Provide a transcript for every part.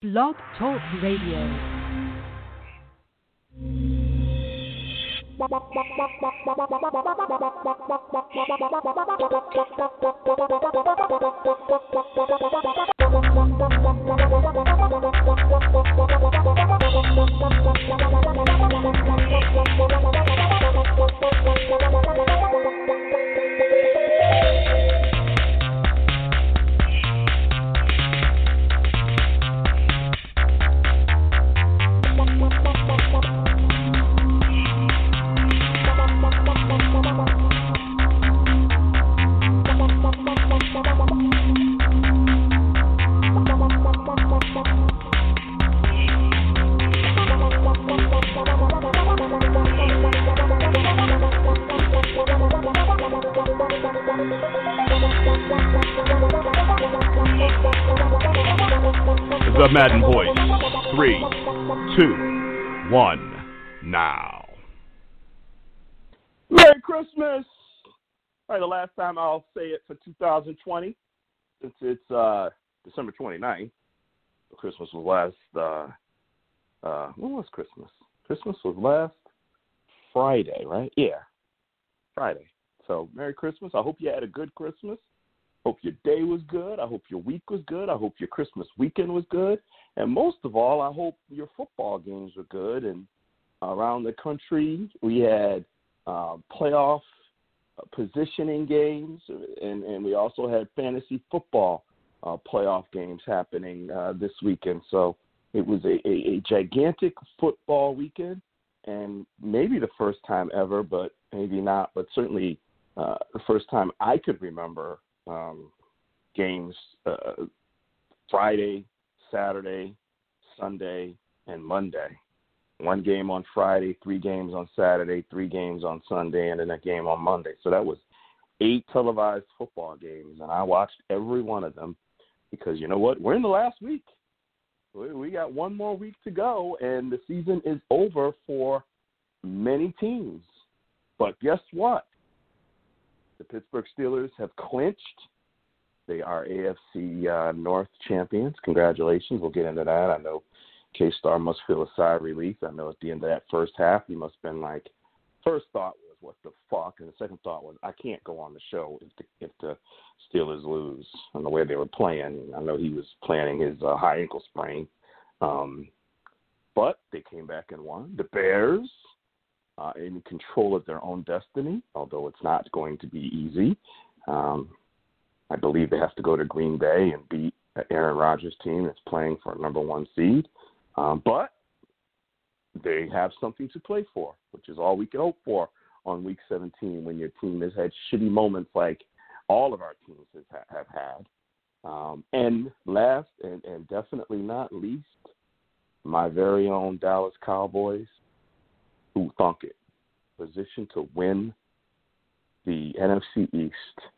Blog Talk Radio. The Madden Voice. Three, two, one, now. Merry Christmas! All right, the last time I'll say it for 2020, since it's uh, December 29th. Christmas was last, uh, uh, when was Christmas? Christmas was last Friday, right? Yeah, Friday. So, Merry Christmas. I hope you had a good Christmas. Hope your day was good. I hope your week was good. I hope your Christmas weekend was good. And most of all, I hope your football games were good. And around the country, we had uh, playoff uh, positioning games, and, and we also had fantasy football uh, playoff games happening uh, this weekend. So it was a, a, a gigantic football weekend, and maybe the first time ever, but maybe not, but certainly uh, the first time I could remember um, games uh, Friday, Saturday, Sunday, and Monday. One game on Friday, three games on Saturday, three games on Sunday, and then a game on Monday. So that was eight televised football games, and I watched every one of them because you know what? We're in the last week. We got one more week to go, and the season is over for many teams. But guess what? The Pittsburgh Steelers have clinched. They are AFC uh, North champions. Congratulations. We'll get into that. I know K Star must feel a sigh of relief. I know at the end of that first half, he must have been like, first thought was, what the fuck? And the second thought was, I can't go on the show if the, if the Steelers lose and the way they were playing. I know he was planning his uh, high ankle sprain. Um, but they came back and won. The Bears uh, in control of their own destiny, although it's not going to be easy. Um, I believe they have to go to Green Bay and beat Aaron Rodgers' team that's playing for a number one seed. Um, but they have something to play for, which is all we can hope for on Week 17 when your team has had shitty moments like all of our teams have, have had. Um, and last and, and definitely not least, my very own Dallas Cowboys who thunk it, positioned to win the NFC East.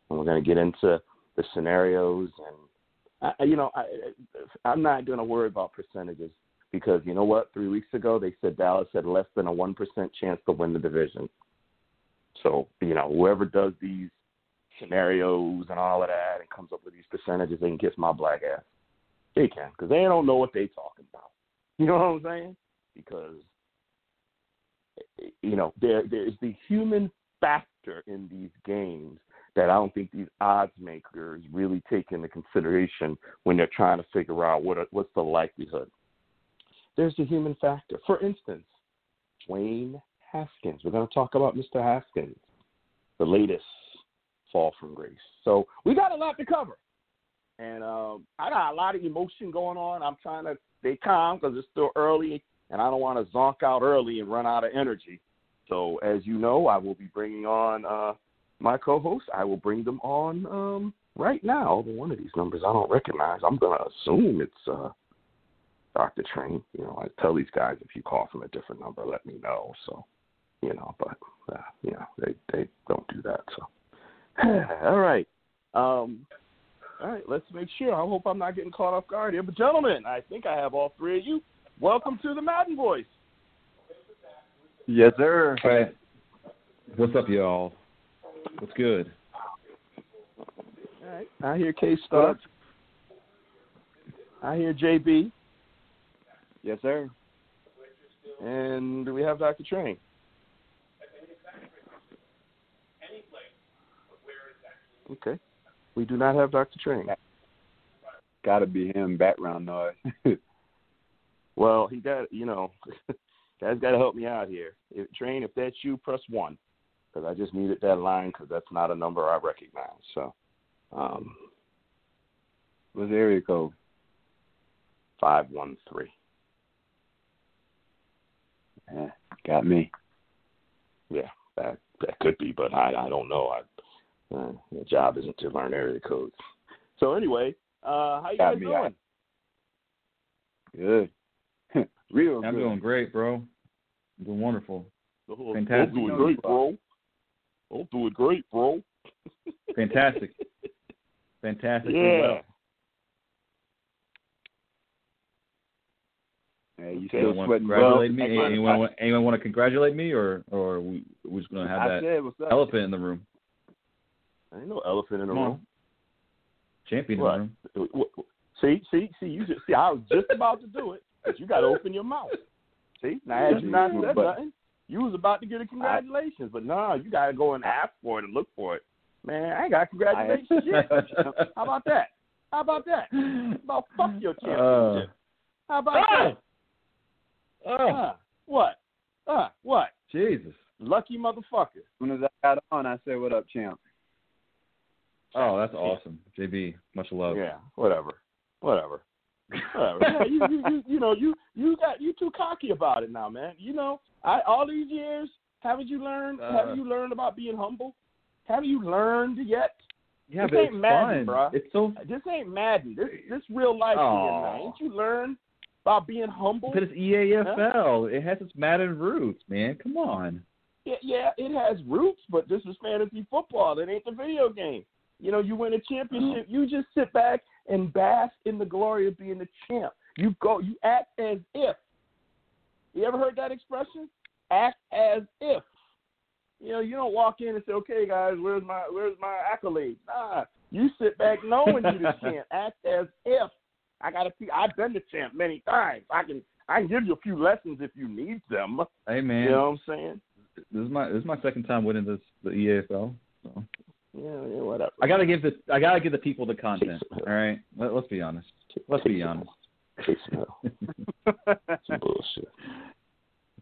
And we're going to get into the scenarios, and I, you know, I, I'm not going to worry about percentages because you know what? Three weeks ago, they said Dallas had less than a one percent chance to win the division. So you know, whoever does these scenarios and all of that and comes up with these percentages, they can kiss my black ass. They can because they don't know what they're talking about. You know what I'm saying? Because you know, there there's the human factor in these games that I don't think these odds makers really take into consideration when they're trying to figure out what what's the likelihood. There's the human factor. For instance, Dwayne Haskins. We're going to talk about Mr. Haskins, the latest fall from grace. So we got a lot to cover, and um, I got a lot of emotion going on. I'm trying to stay calm because it's still early and I don't want to zonk out early and run out of energy. So, as you know, I will be bringing on uh, my co-hosts. I will bring them on um, right now. One of these numbers I don't recognize. I'm going to assume it's uh, Dr. Train. You know, I tell these guys if you call from a different number, let me know. So, you know, but uh, you know, they they don't do that. So, all right. Um, all right, let's make sure. I hope I'm not getting caught off guard here. But, gentlemen, I think I have all three of you Welcome to the Madden Voice. Yes, sir. Hey. What's up, y'all? What's good? All right. I hear K Star. I hear JB. Yes, sir. And do we have Dr. Train? Okay. We do not have Dr. Train. Got to be him. Background noise. Well, he got, you know, guys got to help me out here. If, Train, if that's you, press one, because I just needed that line because that's not a number I recognize. So, um, What's the area code? five one three. Yeah, got me. Yeah, that that could be, but I I don't know. I uh, the job isn't to learn area codes. So anyway, uh, how you Got guys me. doing? Good. Real I'm good. doing great, bro. I'm doing wonderful. Oh, Fantastic. I'm doing great, bro. I'm doing great, bro. Fantastic. Fantastic. Yeah. Well. Hey, you Okay. still Anyone want to sweating congratulate me? blood? Anyone, want- anyone want to congratulate me, or or are we we just gonna have I that said, elephant in the room, Ain't no elephant in the Come on. room. champion What? in the room? Wh- wh- See, see, see. You just see. I was just about to do it, but you got to open your mouth. See, now had you not said But- nothing, you was about to get a congratulations, but no, you got to go and ask for it and look for it. Man, I ain't got congratulations yet. How about that? How about that? How about fuck your championship? How about that? oh, Uh, what? Uh, what? Jesus. Lucky motherfucker. As soon as I got on, I said, "What up, champ?" Oh, that's awesome, JB. Much love. Yeah, whatever, whatever, Yeah, you, you, you, you know, you, you got you too cocky about it now, man. You know, I all these years, haven't you learned? Uh, haven't you learned about being humble? Haven't you learned yet? Yeah, This but ain't it's Madden, fun. bruh. It's so. This ain't Madden. This this real life shit now. Ain't you learned about being humble? But it's EAFL. It has its Madden roots, man. Come on. Yeah, yeah, it has roots, but this is fantasy football. It ain't the video game. You know, you win a championship, you just sit back and bask in the glory of being the champ. You go, you act as if. You ever heard that expression? Act as if. You know, you don't walk in and say, "Okay, guys, where's my where's my accolade?" Nah, you sit back knowing you're the champ. Act as if. I gotta. see- I've been the champ many times. I can. I can give you a few lessons if you need them. Hey, man. You know what I'm saying? This is my this is my second time winning this the EAFL. So Yeah, yeah, whatever. I gotta give the I gotta give the people the content. All right, Let, let's be honest. Let's be honest. Some bullshit.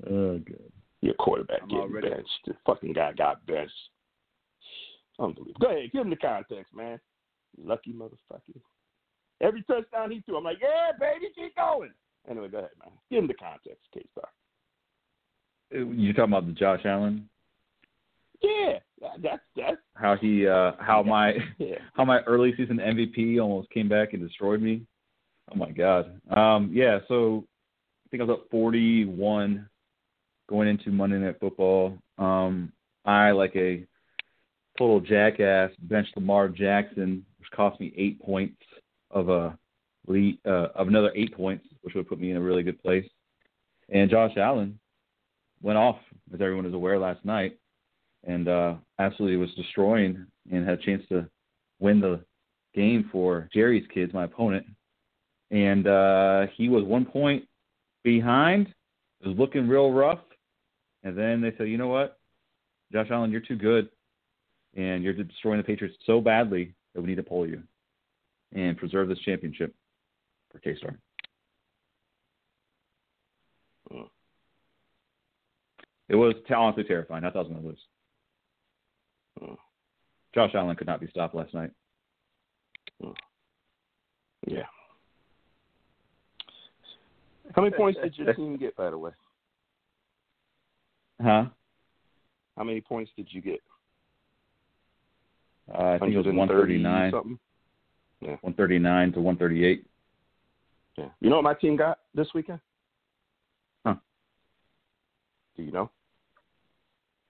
Oh, good. Your quarterback I'm getting already- benched. The fucking guy got benched. Unbelievable. Go ahead, give him the context, man. Lucky motherfucker. Every touchdown he threw, I'm like, yeah, baby, keep going. Anyway, go ahead, man. Give him the context, K Star. Uh, you talking about the Josh Allen? Yeah, that- that's that's How he uh how my yeah. how my early season MVP almost came back and destroyed me. Oh my god. Um yeah, so I think I was up 41 going into Monday Night Football. Um I like a total jackass benched Lamar Jackson, which cost me 8 points of a lead uh of another 8 points, which would put me in a really good place. And Josh Allen went off as everyone is aware last night and uh, absolutely was destroying and had a chance to win the game for Jerry's kids, my opponent. And uh, he was one point behind. It was looking real rough. And then they said, you know what, Josh Allen, you're too good, and you're destroying the Patriots so badly that we need to pull you and preserve this championship for K Star. It was honestly terrifying. I thought I was going to lose. Hmm. Josh Allen could not be stopped last night. Yeah. How many points did your team get, by the way? Huh? How many points did you get? Uh, I think it was 139, Something? 139 to 138. Yeah. You know what my team got this weekend? Huh. Do you know?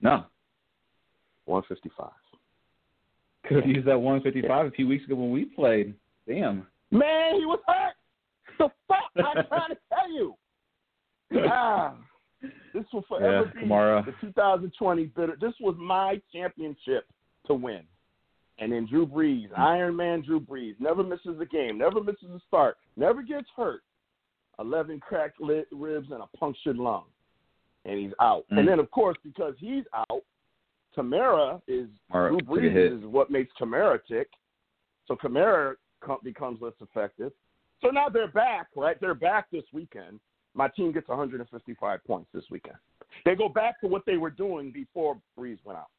No, 155. could have used that 155 a few weeks ago when we played. Damn. Man, he was hurt. The fuck I'm trying to tell you. Ah, this will forever Yeah, be Kamara. the 2020 bitter. This was my championship to win. And then Drew Brees, Iron Man Drew Brees, never misses a game, never misses a start, never gets hurt. 11 cracked ribs, and a punctured lung, and he's out. Mm. And then, of course, because he's out, Kamara is All Drew right, took a hit. Brees is what makes Kamara tick. So Kamara com- becomes less effective. So now they're back, right? They're back this weekend. My team gets 155 points this weekend. They go back to what they were doing before Brees went out.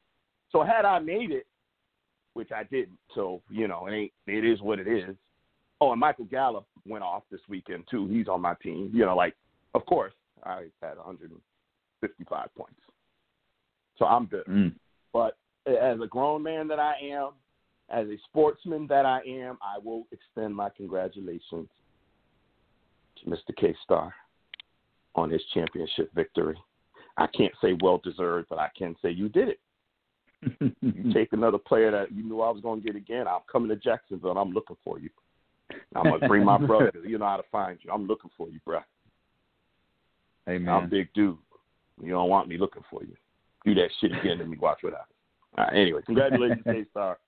So had I made it, which I didn't, so you know it ain't it is what it is. Oh, and Michael Gallup went off this weekend too. He's on my team. You know, like of course I had 155 points, so I'm good. Mm. But as a grown man that I am, as a sportsman that I am, I will extend my congratulations to Mr. K Star on his championship victory. I can't say well deserved, but I can say you did it. You take another player that you knew I was going to get again. I'm coming to Jacksonville. and I'm looking for you. I'm gonna bring my brother. you know how to find you. I'm looking for you, bro. hey I'm a big dude. You don't want me looking for you. Do that shit again to me. Watch what happens. All right, anyway, congratulations, K Star.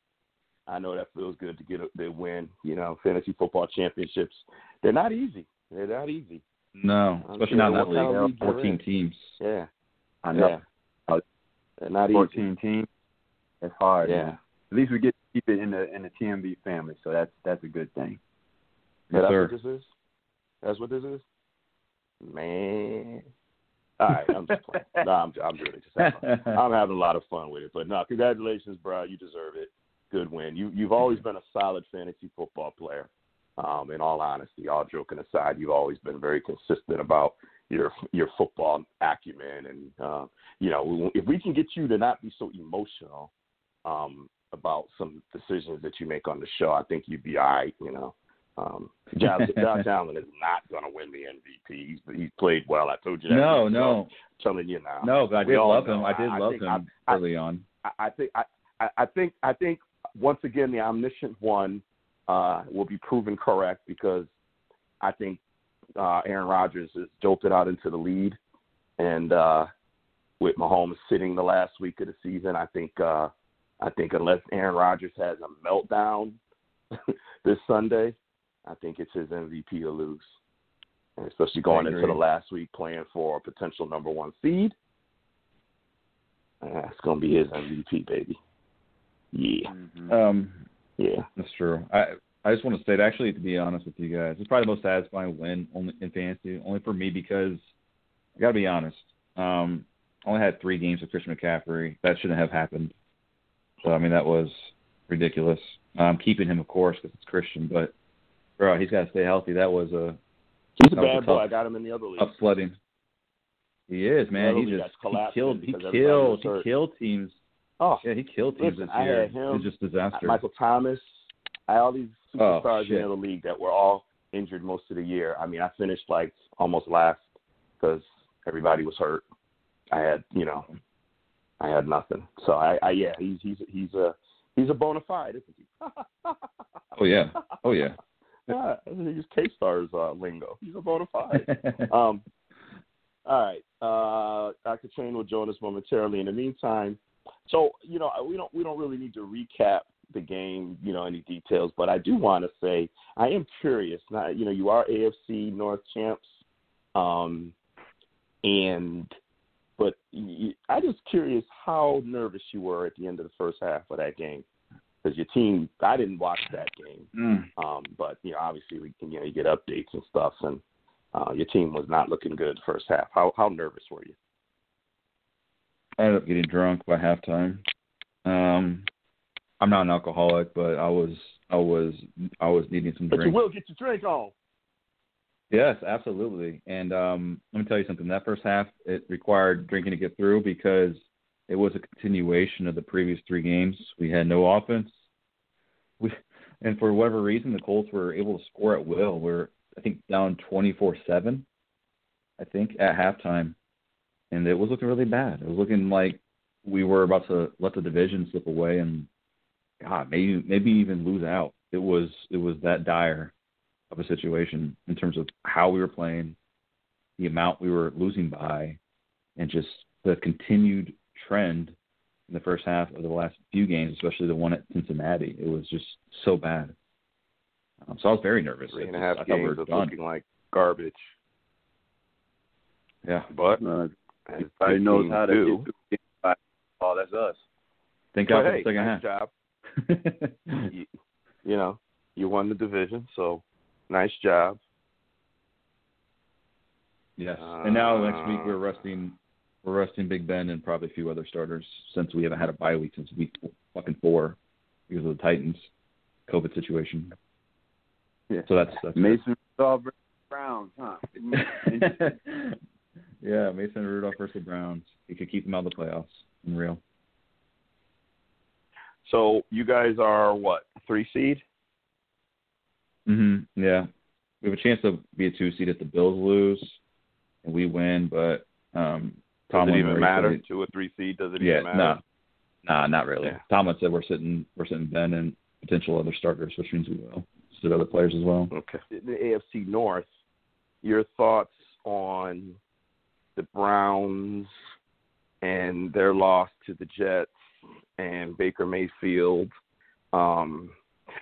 I know that feels good to get a the win. You know, fantasy football championships. They're not easy. They're not easy. No, I'm especially not in that what kind of league. league Fourteen teams. Yeah. I know. Yeah. They're not easy. 14 teams. That's hard. Yeah. man. At least we get to keep it in the in the TMV family, so that's that's a good thing. Yes, that's sir. what this is. That's what this is. Man. All right, I'm just playing. no, I'm, I'm really just having, I'm having a lot of fun with it. But no, congratulations, bro. You deserve it. Good win. You you've always been a solid fantasy football player. Um, in all honesty, all joking aside, you've always been very consistent about your your football acumen, and uh, you know if we can get you to not be so emotional um, about some decisions that you make on the show, I think you'd be all right. You know, um, Josh, Josh Allen is not going to win the MVP. He's he's played well. I told you that. no, no, I'm telling you now. no. But I We did love know. him. I did I- I love him I- I- early on. I, I think I, I, I think I think once again the omniscient one uh, will be proven correct because I think uh, Aaron Rodgers is jolted out into the lead, and uh, with Mahomes sitting the last week of the season, I think uh, I think unless Aaron Rodgers has a meltdown this Sunday, I think it's his MVP to lose, and especially going into the last week playing for a potential number one seed. It's gonna be his MVP, baby. Yeah, Mm-hmm. Um, yeah. That's true. I I just want to state, actually, to be honest with you guys, it's probably the most satisfying win only in fantasy, only for me because I got to be honest. Um, I only had three games with Christian McCaffrey. That shouldn't have happened. So I mean, that was ridiculous. I'm keeping him, of course, because it's Christian, but bro, he's got to stay healthy. That was a He's a was a bad boy. I got him in the other league. tough sledding. He is, man. He just he killed. He killed. He hurt. killed teams. Oh, Yeah, he killed teams Listen, this I year. had him, It's just disaster. Michael Thomas. I had all these Oh, superstars in the other league that were all injured most of the year. I mean, I finished like almost last because everybody was hurt. I had, you know, I had nothing. So I, I yeah, he's he's he's a he's a bona fide, isn't he? Oh yeah. Oh yeah. Yeah, he's K Star's uh, lingo. He's a bona fide. um, all right. Uh, Dr. Train will join us momentarily. In the meantime, so you know we don't we don't really need to recap the game, you know, any details, but I do want to say I am curious. Now, you know, you are AFC North champs, um, and but I just curious how nervous you were at the end of the first half of that game because your team. I didn't watch that game. Mm. Um, but you know, obviously, we can, you know, you get updates and stuff, and uh, your team was not looking good the first half. How how nervous were you? I ended up getting drunk by halftime. Um, I'm not an alcoholic, but I was, I was, I was needing some But you will get your drink on. Yes, absolutely. And um, let me tell you something. That first half, it required drinking to get through because it was a continuation of the previous three games. We had no offense. We, and for whatever reason, the Colts were able to score at will. We're, I think, down 24-7. I think at halftime, and it was looking really bad. It was looking like we were about to let the division slip away, and God, maybe maybe even lose out. It was it was that dire of a situation in terms of how we were playing, the amount we were losing by, and just the continued trend in the first half of the last few games, especially the one at Cincinnati. It was just so bad. Um, so I was very nervous. Three and a I half thought we games of done. looking like garbage. Yeah. But Uh, as everybody knows how to do, get through by ball. That's us. Thank but God for hey, the second nice half. job. you, you know, you won the division, so nice job. yes. And now next Uh, week we're resting we're resting Big Ben and probably a few other starters since we haven't had a bye week since week fucking four because of the Titans COVID situation. Yeah. So that's that's Mason Rudolph versus Browns, huh? yeah, Mason Rudolph versus the Browns. He could keep them out of the playoffs. Unreal. So you guys are what three seed? Mhm. Yeah. We have a chance to be a two seed if the Bills lose and we win, but um Does Tomlin it even matter? said- Two or three seed? Does it Yeah, even matter? nah. Nah, not really. Yeah. Tomlin said we're sitting we're sitting Ben and potential other starters, which means we will. Sit other players as well. Okay. The AFC North, your thoughts on the Browns and their loss to the Jets and Baker Mayfield. Um,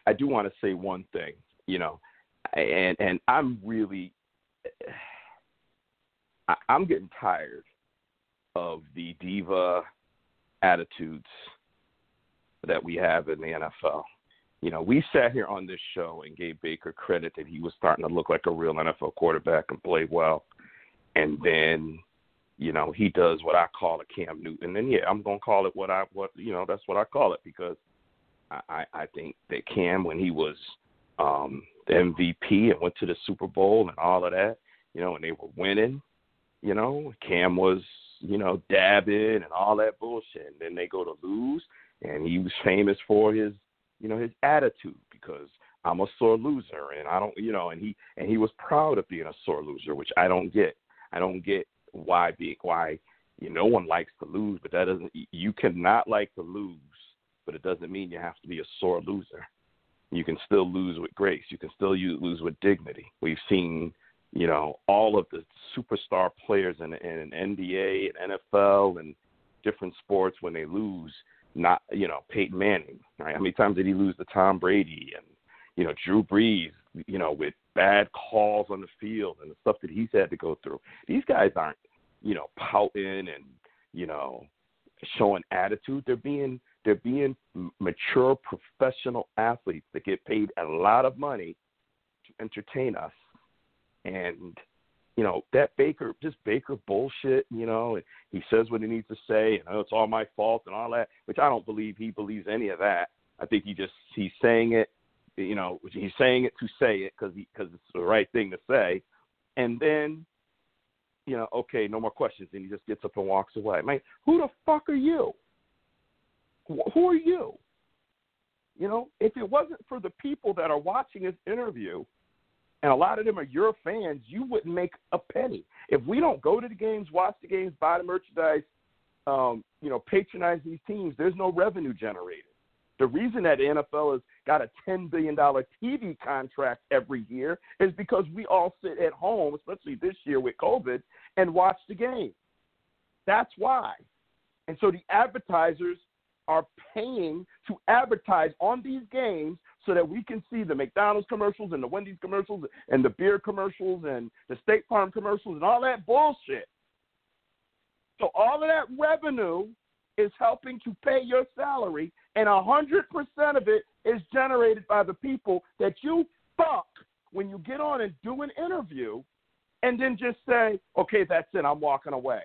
I do want to say one thing, you know, and and I'm really, I, I'm getting tired of the diva attitudes that we have in the NFL you know, we sat here on this show and gave Baker credit that he was starting to look like a real NFL quarterback and play well. And then, you know, he does what I call a Cam Newton. And yeah, I'm gonna call it what I what you know, that's what I call it because I, I, think that Cam when he was um the MVP and went to the Super Bowl and all of that, you know, and they were winning, you know, Cam was, you know, dabbing and all that bullshit. And then they go to lose and he was famous for his you know his attitude because I'm a sore loser and I don't you know and he and he was proud of being a sore loser which I don't get. I don't get why be why you know, no one likes to lose but that doesn't you cannot like to lose but it doesn't mean you have to be a sore loser. You can still lose with grace. You can still lose with dignity. We've seen you know all of the superstar players in in NBA and NFL and different sports when they lose not you know Peyton Manning. Right? How many times did he lose to Tom Brady and you know Drew Brees? You know with bad calls on the field and the stuff that he's had to go through. These guys aren't you know pouting and you know showing attitude. They're being they're being mature professional athletes that get paid a lot of money to entertain us and you know that Baker, just Baker bullshit. You know, and he says what he needs to say, and oh, it's all my fault and all that. Which I don't believe he believes any of that. I think he just he's saying it. You know, he's saying it to say it because because it's the right thing to say, and then, you know, okay, no more questions, and he just gets up and walks away. Man, who the fuck are you? Who are you? You know, if it wasn't for the people that are watching this interview and a lot of them are your fans, you wouldn't make a penny. If we don't go to the games, watch the games, buy the merchandise, um, you know, patronize these teams, there's no revenue generated. The reason that NFL has got a $10 billion TV contract every year is because we all sit at home, especially this year with COVID, and watch the game. That's why. And so the advertisers are paying to advertise on these games so that we can see the McDonald's commercials and the Wendy's commercials and the beer commercials and the State Farm commercials and all that bullshit. So all of that revenue is helping to pay your salary, and a hundred percent of it is generated by the people that you fuck when you get on and do an interview, and then just say, "Okay, that's it. I'm walking away."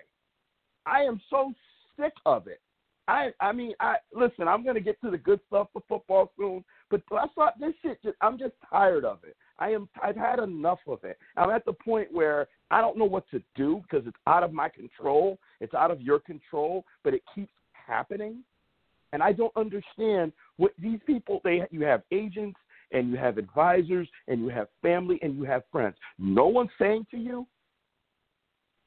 I am so sick of it. I I mean I listen. I'm gonna get to the good stuff for football soon, but that's not this shit. Just, I'm just tired of it. I am. I've had enough of it. I'm at the point where I don't know what to do because it's out of my control. It's out of your control, but it keeps happening, and I don't understand what these people. They you have agents and you have advisors and you have family and you have friends. No one's saying to you,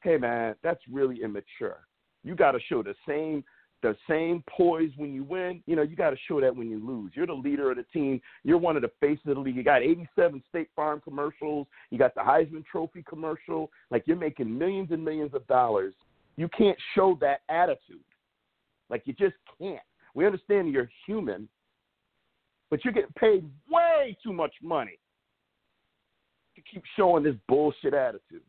"Hey, man, that's really immature." You got to show the same the same poise when you win. You know, you got to show that when you lose. You're the leader of the team. You're one of the faces of the league. You got 87 State Farm commercials. You got the Heisman Trophy commercial. Like you're making millions and millions of dollars. You can't show that attitude. Like you just can't. We understand you're human, but you're getting paid way too much money to keep showing this bullshit attitude.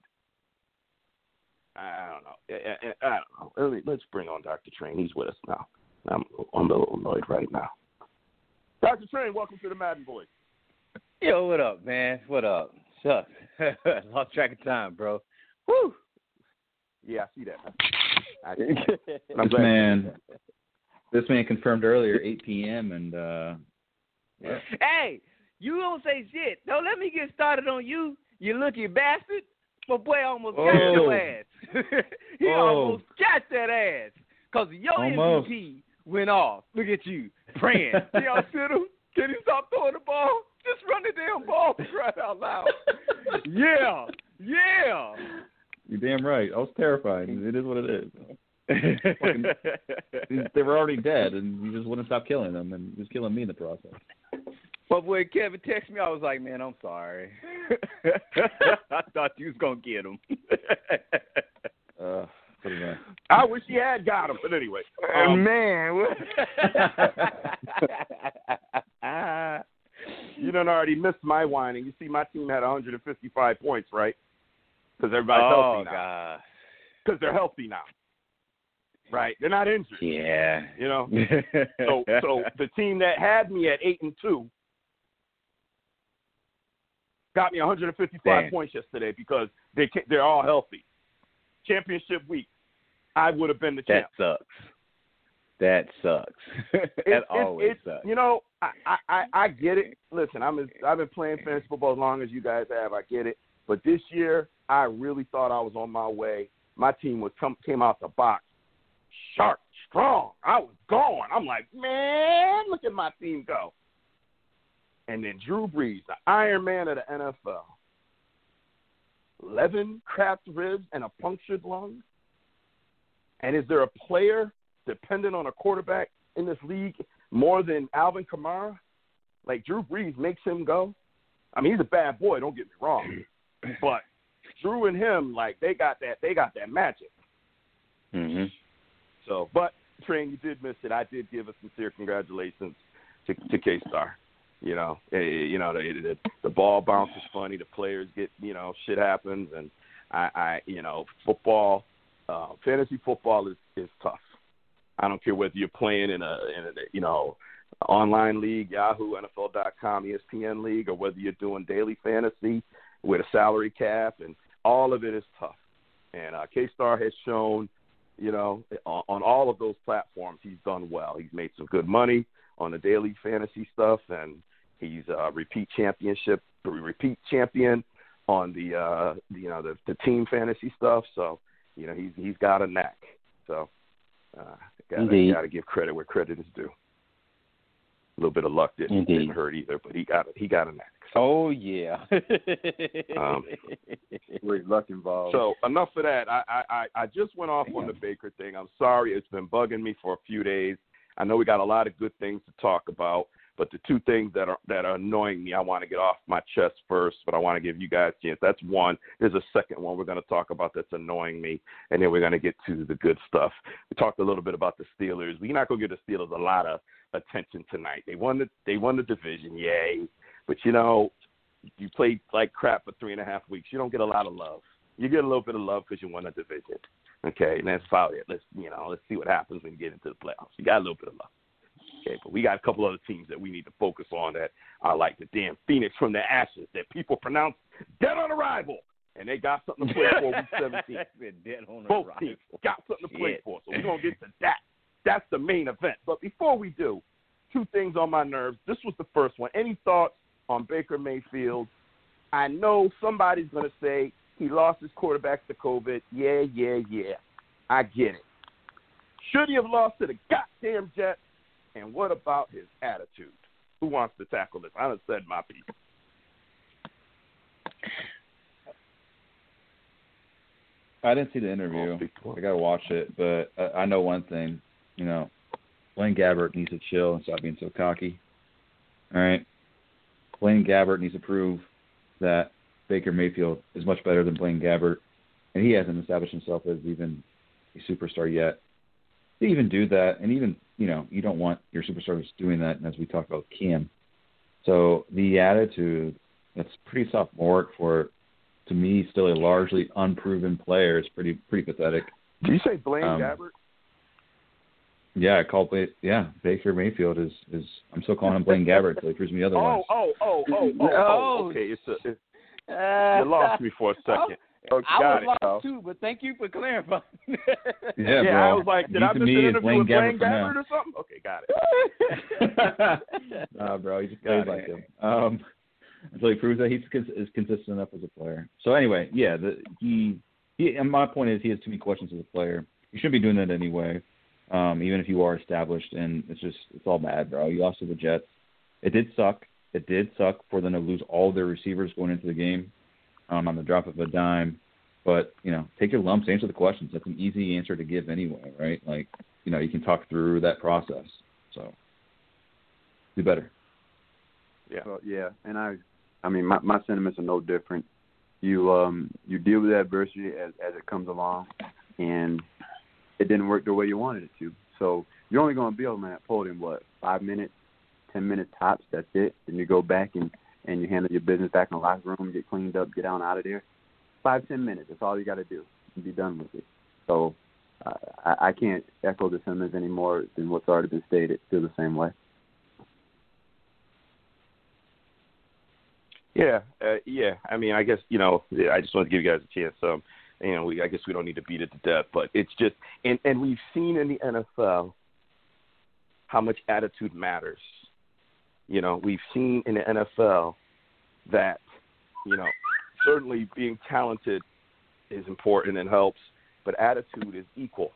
I don't know. I, I, I don't know. Let- Let's bring on Dr. Train. He's with us now. I'm, I'm a little annoyed right now. Dr. Train, welcome to the Madden Boys. Yo, what up, man? What up? Shucks. Lost track of time, bro. Woo! Yeah, I see that. I see that. I'm This glad man, this man confirmed earlier 8 p.m. and uh, yeah. hey, you don't say shit. Don't let me get started on you, you lucky bastard. My boy almost got Oh. your ass. he Oh. almost got that ass. Because your Almost. MVP went off. Look at you, praying. Y'all see him? Can he stop throwing the ball? Just run the damn ball right out loud. yeah, yeah. you're damn right. I was terrified. It is what it is. Fucking- They were already dead, and you just wouldn't stop killing them, and just killing me in the process. But when Kevin texted me, I was like, man, I'm sorry. I thought you was going to get him. Uh, what is that? I wish he had got him, but anyway. Um, man. you done already missed my whining. You see, my team had 155 points, right? Because everybody's oh, healthy now. Because they're healthy now, right? They're not injured. Yeah. You know. So, so the team that had me at eight and two got me 155 Damn. points yesterday because they they're all healthy. Championship week, I would have been the champ. that sucks. That sucks. that it's- always it's- sucks. You know, I, I, I, get it. Listen, I'm I've been playing fantasy football as long as you guys have. I get it. But this year, I really thought I was on my way. My team was come came out the box sharp, strong. I was going. I'm like, man, look at my team go. And then Drew Brees, the Iron Man of the NFL, eleven cracked ribs and a punctured lung. And is there a player dependent on a quarterback in this league more than Alvin Kamara? Like Drew Brees makes him go. I mean, he's a bad boy. Don't get me wrong, but Drew and him, like they got that, they got that magic. Mm-hmm. So, but Train, you did miss it. I did give a sincere congratulations to to K Star. You know, eh, you know the, the the ball bounces funny. The players get, you know, shit happens, and I, I you know, football, uh, fantasy football is is tough. I don't care whether you're playing in a in a you know online league, Yahoo, NFL.com, ESPN league, or whether you're doing daily fantasy with a salary cap, and all of it is tough. And uh, K Star has shown you know, on, on all of those platforms, he's done well. He's made some good money on the daily fantasy stuff, and he's a repeat championship, repeat champion on the, uh, you know, the, the team fantasy stuff. So, you know, he's he's got a knack. So, uh, gotta gotta give credit where credit is due. A little bit of luck didn't, Indeed. didn't hurt either, but he got it. He got an knack. So, Oh, yeah. Um, With luck involved. So enough of that. I, I, I I just went off on the Baker thing. I'm sorry. It's been bugging me for a few days. I know we got a lot of good things to talk about, but the two things that are that are annoying me, I want to get off my chest first. But I want to give you guys a chance. That's one. There's a second one we're going to talk about that's annoying me, and then we're going to get to the good stuff. We talked a little bit about the Steelers. We're not going to give the Steelers a lot of attention tonight. They won the they won the division, yay! But you know, you played like crap for three and a half weeks. You don't get a lot of love. You get a little bit of love because you won a division. Okay, and that's about it. Let's you know, let's see what happens when you get into the playoffs. You got a little bit of love. Okay, but we got a couple other teams that we need to focus on that are like the damn Phoenix from the ashes that people pronounce dead on arrival, and they got something to play for week 17. Been dead on Both arrival. teams got something to play for, so we're gonna get to that. That's the main event. But before we do, two things on my nerves. This was the first one. Any thoughts on Baker Mayfield? I know somebody's gonna say he lost his quarterback to COVID. Yeah, yeah, yeah. I get it. Should he have lost to the goddamn Jets? And what about his attitude? Who wants to tackle this? I done said my piece. I didn't see the interview. I gotta watch it, but I, I know one thing. You know, Blaine Gabbert needs to chill and stop being so cocky. All right, Blaine Gabbert needs to prove that Baker Mayfield is much better than Blaine Gabbert, and he hasn't established himself as even a superstar yet. To even do that, and even you know, you don't want your superstars doing that. And as we talked about Cam, so the attitude that's pretty sophomoric for to me still a largely unproven player is pretty pretty pathetic. Did you say Blaine Um, Gabbert? Yeah, I call Ba- yeah Baker Mayfield is is I'm still calling him Blaine Gabbert until he proves me otherwise. Oh, oh, oh, oh, oh, oh. Okay, it's a, it's, you lost me for a second. Oh, I got was it. lost Carl. too, but thank you for clarifying. yeah, yeah, bro. I was like, did He I to miss me an is interview Blaine with Blaine Gabbert for or something? Okay, got it. nah, bro, he just Got plays like him. Um, until he proves that he's cons- is consistent enough as a player. So anyway, yeah, the, he he. And my point is, he has too many questions as a player. You shouldn't be doing that anyway. Um, even if you are established, and it's just it's all bad, bro. You lost to the Jets. It did suck. It did suck for them to lose all their receivers going into the game um, on the drop of a dime. But you know, take your lumps, answer the questions. That's an easy answer to give anyway, right? Like you know, you can talk through that process. So do better. Yeah. Well, yeah, and I, I mean, my my sentiments are no different. You um you deal with adversity as as it comes along, and it didn't work the way you wanted it to. So you're only going to be on that podium what five minutes, ten minutes tops. That's it. Then you go back and and you handle your business back in the locker room, get cleaned up, get on out of there. Five ten minutes. That's all you got to do and be done with it. So uh, I, I can't echo the sentiments any more than what's already been stated. Feel the same way. Yeah, uh, yeah. I mean, I guess you know, I just want to give you guys a chance. Um, you know, we I guess we don't need to beat it to death, but it's just, and and we've seen in the NFL how much attitude matters. You know, we've seen in the NFL that, you know, certainly being talented is important and helps, but attitude is equal.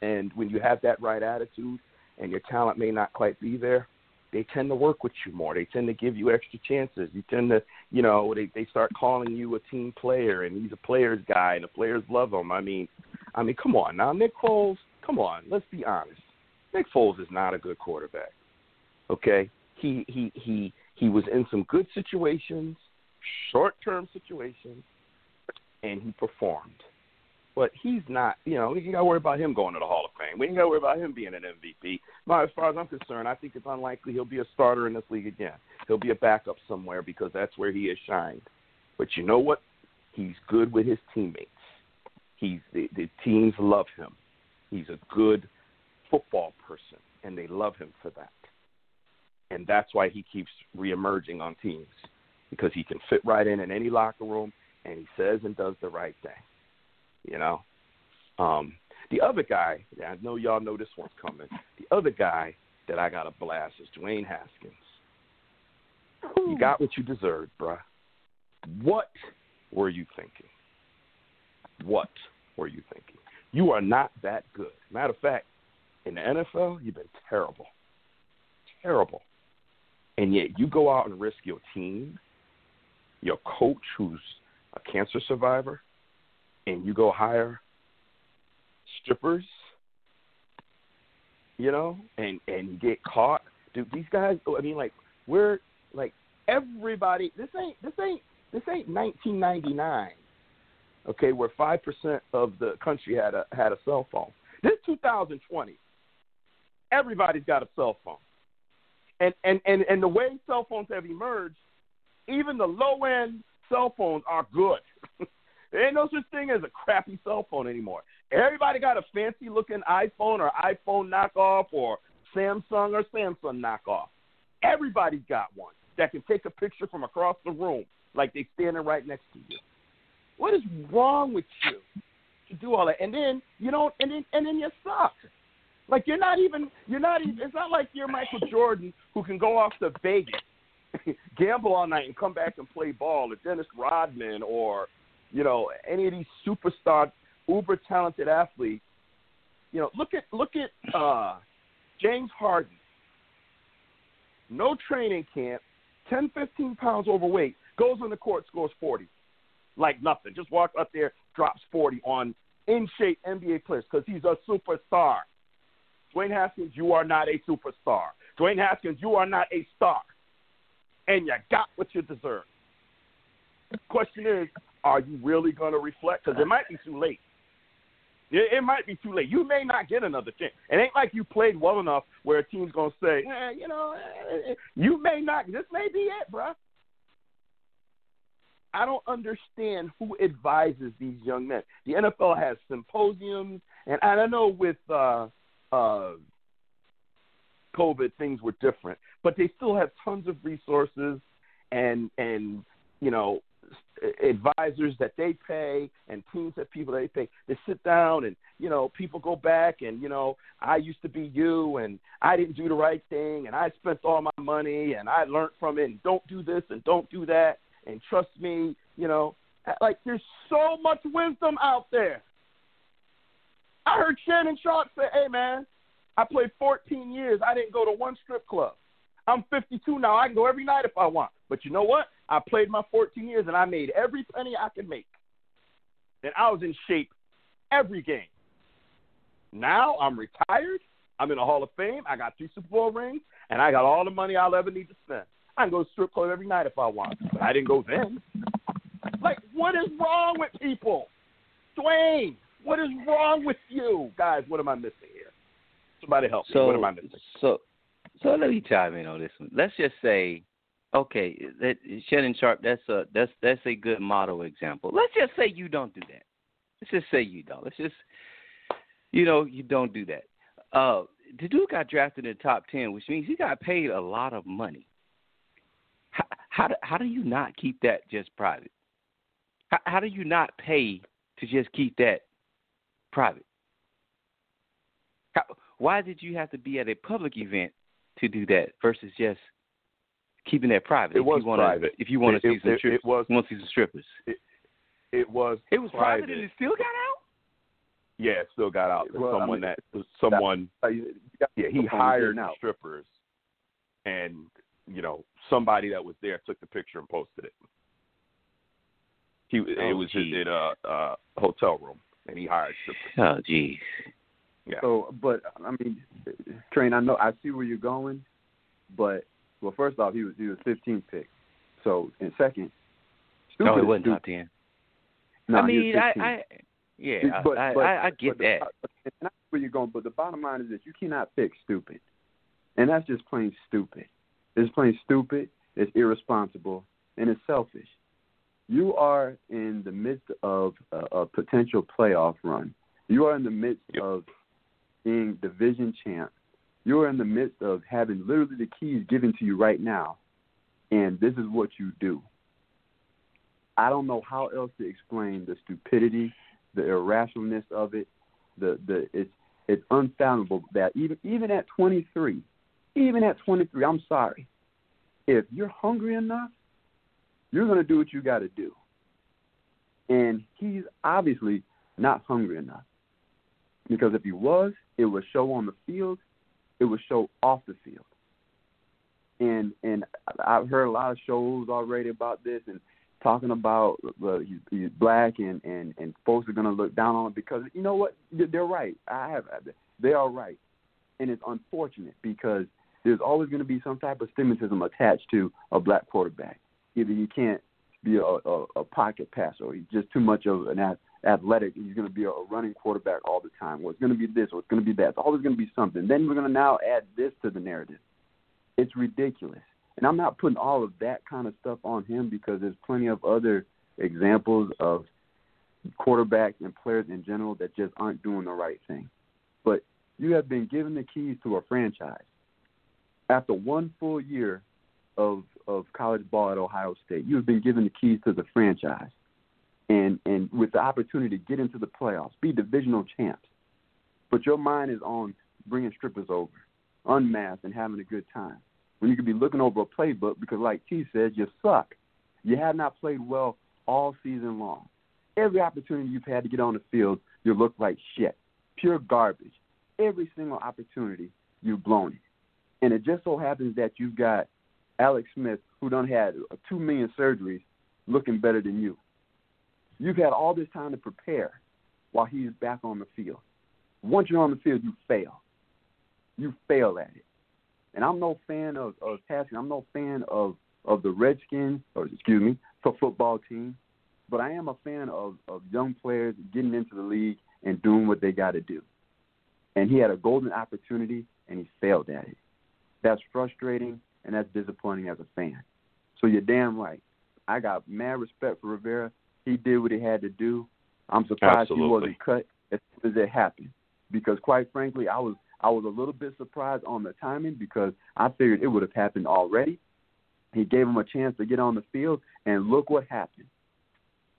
And when you have that right attitude, and your talent may not quite be there, they tend to work with you more. They tend to give you extra chances. You tend to, you know, they they start calling you a team player, and he's a player's guy, and the players love him. I mean, I mean, come on now, Nick Foles. Come on, let's be honest. Nick Foles is not a good quarterback. Okay, he he he he was in some good situations, short-term situations, and he performed. But he's not, you know, you got to worry about him going to the Hall of Fame. We ain't got to worry about him being an MVP. But as far as I'm concerned, I think it's unlikely he'll be a starter in this league again. He'll be a backup somewhere because that's where he has shined. But you know what? He's good with his teammates. He's the, the teams love him. He's a good football person, and they love him for that. And that's why he keeps reemerging on teams because he can fit right in in any locker room, and he says and does the right thing. You know, um, the other guy, I know y'all know this one's coming. The other guy that I got to blast is Dwayne Haskins. You got what you deserved, bruh. What were you thinking? What were you thinking? You are not that good. Matter of fact, in the NFL, you've been terrible. Terrible. And yet you go out and risk your team, your coach who's a cancer survivor, and you go hire strippers, you know, and and get caught. Dude, these guys. I mean, like we're like everybody. This ain't this ain't this ain't 1999. Okay, where five percent of the country had a had a cell phone. This 2020. Everybody's got a cell phone, and and and and the way cell phones have emerged, even the low end cell phones are good. There ain't no such thing as a crappy cell phone anymore. Everybody got a fancy looking iPhone or iPhone knockoff or Samsung or Samsung knockoff. Everybody's got one that can take a picture from across the room like they standing right next to you. What is wrong with you to do all that? And then you don't and then and then you suck. Like you're not even you're not even it's not like you're Michael Jordan who can go off to Vegas, gamble all night and come back and play ball or Dennis Rodman or you know, any of these superstar, uber talented athletes, you know, look at look at uh, James Harden. No training camp, 10, 15 pounds overweight, goes on the court, scores 40. Like nothing. Just walks up there, drops 40 on in shape NBA players because he's a superstar. Dwayne Haskins, you are not a superstar. Dwayne Haskins, you are not a star. And you got what you deserve. The question is, are you really going to reflect? Because it might be too late. It, it might be too late. You may not get another chance. It ain't like you played well enough where a team's going to say, eh, you know, eh, you may not. This may be it, bruh. I don't understand who advises these young men. The NFL has symposiums, and, I know with uh, uh, COVID things were different, but they still have tons of resources and and you know advisors that they pay and teams that people that they pay they sit down and you know people go back and you know I used to be you and I didn't do the right thing and I spent all my money and I learned from it and don't do this and don't do that. And trust me you know like there's so much wisdom out there I heard Shannon Sharpe say hey man I played 14 years I didn't go to one strip club I'm 52 now I can go every night if I want but you know what I played my 14 years and I made every penny I could make. And I was in shape every game. Now I'm retired. I'm in the Hall of Fame. I got two Super Bowl rings, and I got all the money I'll ever need to spend. I can go to strip club every night if I want, but I didn't go then. Like, what is wrong with people? Dwayne, what is wrong with you? Guys, what am I missing here? Somebody help so, me. What am I missing? So, so let me chime in on this one. Let's just say Okay, that Shannon Sharpe. That's a that's that's a good model example. Let's just say you don't do that. Let's just say you don't. Let's just you know you don't do that. Uh, the dude got drafted in the top ten, which means he got paid a lot of money. How how do, how do you not keep that just private? How, how do you not pay to just keep that private? How, why did you have to be at a public event to do that versus just keeping that private. It if was you wanna, private. If you want to see some it, strippers, it was. want to see some strippers. It, it was. It was private. private and it still got out. Yeah, it still got out. Well, I someone mean, that someone. You- you Yeah, he hired now. strippers, and you know somebody that was there took the picture and posted it. He it Oh, was geez. in a, a hotel room, and he hired strippers. Oh, geez. Yeah. So, but I mean, Train, I know I see where you're going, but well, first off, he was he was 15th pick. So, and second, stupid No, it is wasn't stupid. top ten. No, I he was mean, I, I, yeah, But- I, but- I, I get but the- that. and I know where you're going, but the bottom line is that you cannot pick stupid, and that's just plain stupid. It's plain stupid. It's irresponsible, and it's selfish. You are in the midst of a, a potential playoff run. You are in the midst Yep. of being division champ. You are in the midst of having literally the keys given to you right now, and this is what you do. I don't know how else to explain the stupidity, the irrationalness of it. The the it's it's unfathomable that even even at 23, even at 23, I'm sorry, if you're hungry enough, you're gonna do what you got to do. And he's obviously not hungry enough because if he was, it would show on the field, it would show off the field. And and I've heard a lot of shows already about this and talking about uh, he's, he's black and and and folks are going to look down on him because you know what they're right. I have they are right, and it's unfortunate because there's always going to be some type of stigmatism attached to a black quarterback. Either he can't be a, a, a pocket passer, or he's just too much of an ath- athletic. He's going to be a, a running quarterback all the time. Or it's going to be this, or it's going to be that. It's always going to be something. Then we're going to now add this to the narrative. It's ridiculous. And I'm not putting all of that kind of stuff on him because there's plenty of other examples of quarterbacks and players in general that just aren't doing the right thing. But you have been given the keys to a franchise. After one full year of of college ball at Ohio State, you have been given the keys to the franchise. And and with the opportunity to get into the playoffs, be divisional champs. But your mind is on bringing strippers over, unmasked and having a good time when you could be looking over a playbook because, like T said, you suck. You have not played well all season long. Every opportunity you've had to get on the field, you look like shit, pure garbage. Every single opportunity, you've blown it. And it just so happens that you've got Alex Smith, who done had two million surgeries, looking better than you. You've had all this time to prepare while he's back on the field. Once you're on the field, you fail. You fail at it. And I'm no fan of, of Haskins. I'm no fan of, of the Redskins, or excuse me, for football team. But I am a fan of, of young players getting into the league and doing what they got to do. And he had a golden opportunity, and he failed at it. That's frustrating, and that's disappointing as a fan. So you're damn right. I got mad respect for Rivera. He did what he had to do. I'm surprised Absolutely. he wasn't cut as soon as it happened. Because quite frankly, I was I was a little bit surprised on the timing because I figured it would have happened already. He gave him a chance to get on the field, and look what happened.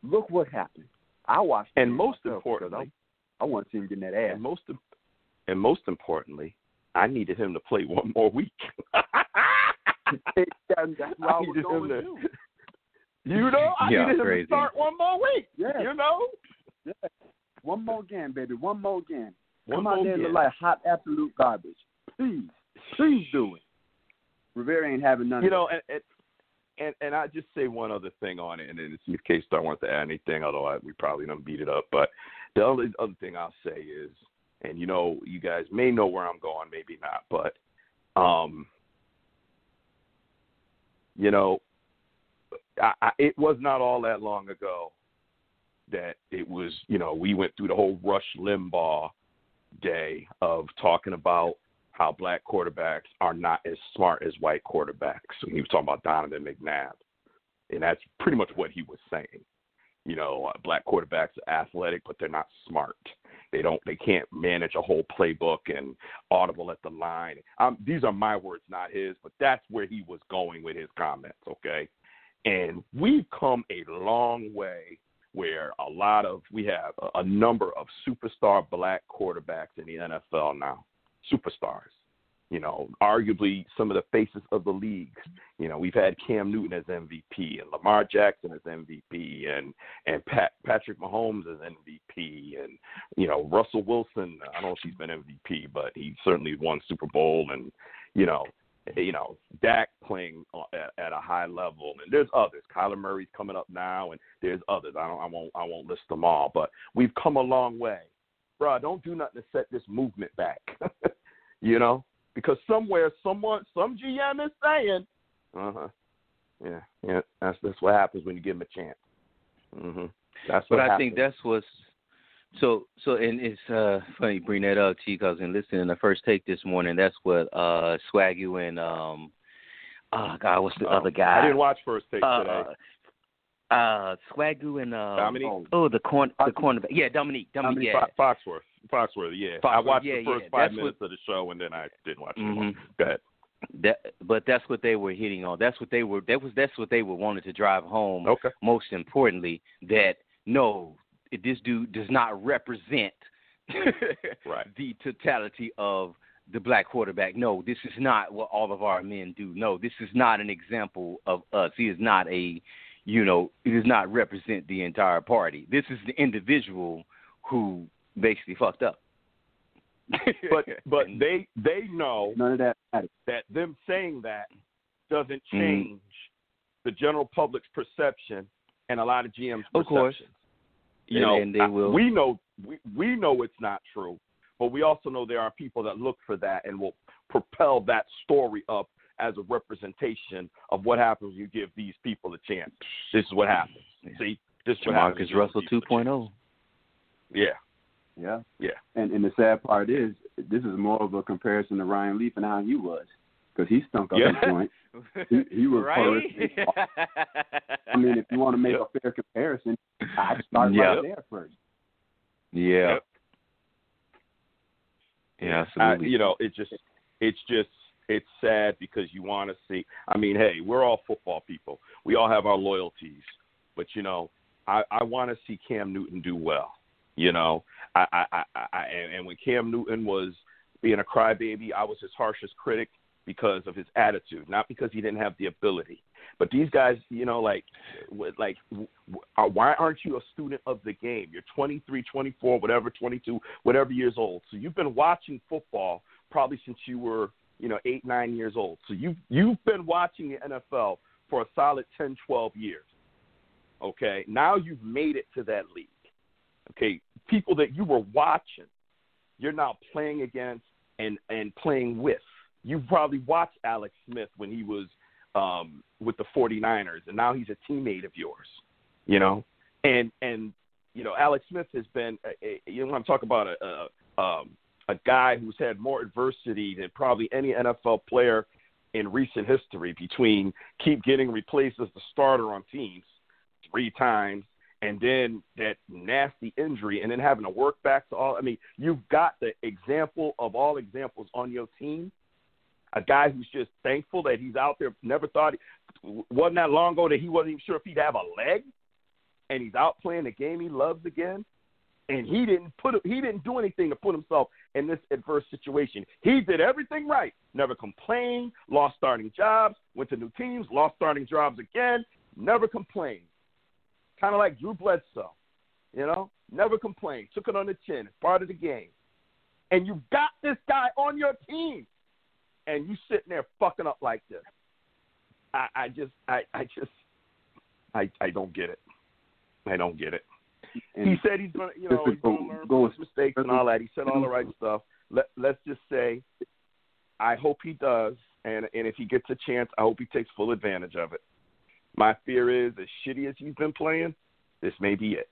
Look what happened. I watched, And most importantly, I, I want to see him getting that ass. and most and most importantly, I needed him to play one more week. That- that's what I, I was needed going him to to. You know, I Yeah, needed him crazy. to start one more week. Yeah. You know, One more game, baby. One more game. one Come out more there and look like hot absolute garbage. Please, please do it. Rivera ain't having none. you of know, and, and and and I just say one other thing on it, and then see if K Star wants to add anything. Although I, we probably don't beat it up, but the only other thing I'll say is, and you know, you guys may know where I'm going, maybe not, but um, you know, I, I, it was not all that long ago that it was, you know, we went through the whole Rush Limbaugh day of talking about how black quarterbacks are not as smart as white quarterbacks. He was talking about Donovan McNabb. And that's pretty much what he was saying. You know, black quarterbacks are athletic, but they're not smart. They don't. They can't manage a whole playbook and audible at the line. Um, these are my words, not his. But that's where he was going with his comments. Okay, and we've come a long way where a lot of we have a, a number of superstar black quarterbacks in the NFL now, superstars. You know, arguably some of the faces of the league. You know, we've had Cam Newton as MVP and Lamar Jackson as MVP and and Pat, Patrick Mahomes as MVP and you know Russell Wilson. I don't know if he's been MVP, but he certainly won Super Bowl and you know you know, Dak playing at, at a high level, and there's others. Kyler Murray's coming up now, and there's others. I don't, I won't, I won't list them all, but we've come a long way, bro. Don't do nothing to set this movement back, you know, because somewhere, someone, some GM is saying, uh huh, yeah, yeah, that's that's what happens when you give them a chance. hmm That's But what I happens. think that's what's so so, and it's uh funny you bring that up, T, because in listening to the first take this morning, that's what uh Swaggy and um, oh God, what's the Um, other guy? I didn't watch first take uh, today. Uh, Swagoo and uh, Dominique? oh the corn the cornerback, yeah, Dominique, Dominique, yeah. Foxworth, Foxworth, yeah. I watched yeah, the first yeah. five That's minutes of the show, and then I didn't watch it. Mhm. anymore. Go ahead. That, but that's what they were hitting on. That's what they were. That was that's what they were wanting to drive home. Okay. Most importantly, that no, this dude does not represent Right. the totality of the black quarterback. No, this is not what all of our men do. No, this is not an example of us. He is not a, you know, he does not represent the entire party. This is the individual who basically fucked up. But but they they know None of that matters. that them saying that doesn't Mhm. change the general public's perception and a lot of GM's Of course. You And- know, and they I- will- we know we we know it's not true, but we also know there are people that look for that and will propel that story up as a representation of what happens when you give these people a chance. This is what happens. Yeah. See, this is what happens. Jamarcus when you give Russell people a chance. 2.0. Yeah. Yeah. Yeah. And and the sad part is, this is more of a comparison to Ryan Leaf and how he was, because he stunk up Yeah. his joint. He, he was right? horrific. I mean, if you want to make Yep. a fair comparison, I'd start Yeah. right there first. yeah. Yep. Yeah, I, absolutely. you know, it just it's just it's sad because you want to see. I mean, hey, we're all football people. We all have our loyalties, but you know, I I want to see Cam Newton do well. You know, I I, I, I and, when Cam Newton was being a crybaby, I was his harshest critic because of his attitude, not because he didn't have the ability. But these guys, you know, like, like, uh, why aren't you a student of the game? You're 23, 24, whatever, 22, whatever years old. So you've been watching football probably since you were, you know, eight, nine years old. So you've you've been watching the NFL for a solid 10, 12 years. Okay, now you've made it to that league. Okay, people that you were watching, you're now playing against and and playing with. You probably watched Alex Smith when he was um, with the 49ers, and now he's a teammate of yours. You know, and and you know Alex Smith has been. A, a, you know, I'm talking about a a, um, a guy who's had more adversity than probably any NFL player in recent history between keep getting replaced as the starter on teams three times and then that nasty injury and then having to work back to all I mean, you've got the example of all examples on your team. A guy who's just thankful that he's out there, never thought he wasn't that long ago that he wasn't even sure if he'd have a leg and he's out playing the game he loves again. And he didn't put he didn't do anything to put himself in this adverse situation. He did everything right. Never complained, lost starting jobs, went to new teams, lost starting jobs again, never complained. Kind of like Drew Bledsoe, you know, never complained, took it on the chin, it's part of the game. And you got this guy on your team, and you sitting there fucking up like this. I, I just, I, I just, I, I don't get it. I don't get it. And he said he's gonna, you know, he's gonna go- learn go from his mistakes and all that. He said all the right stuff. Let Let's just say, I hope he does, and and if he gets a chance, I hope he takes full advantage of it. My fear is, as shitty as he's been playing, this may be it.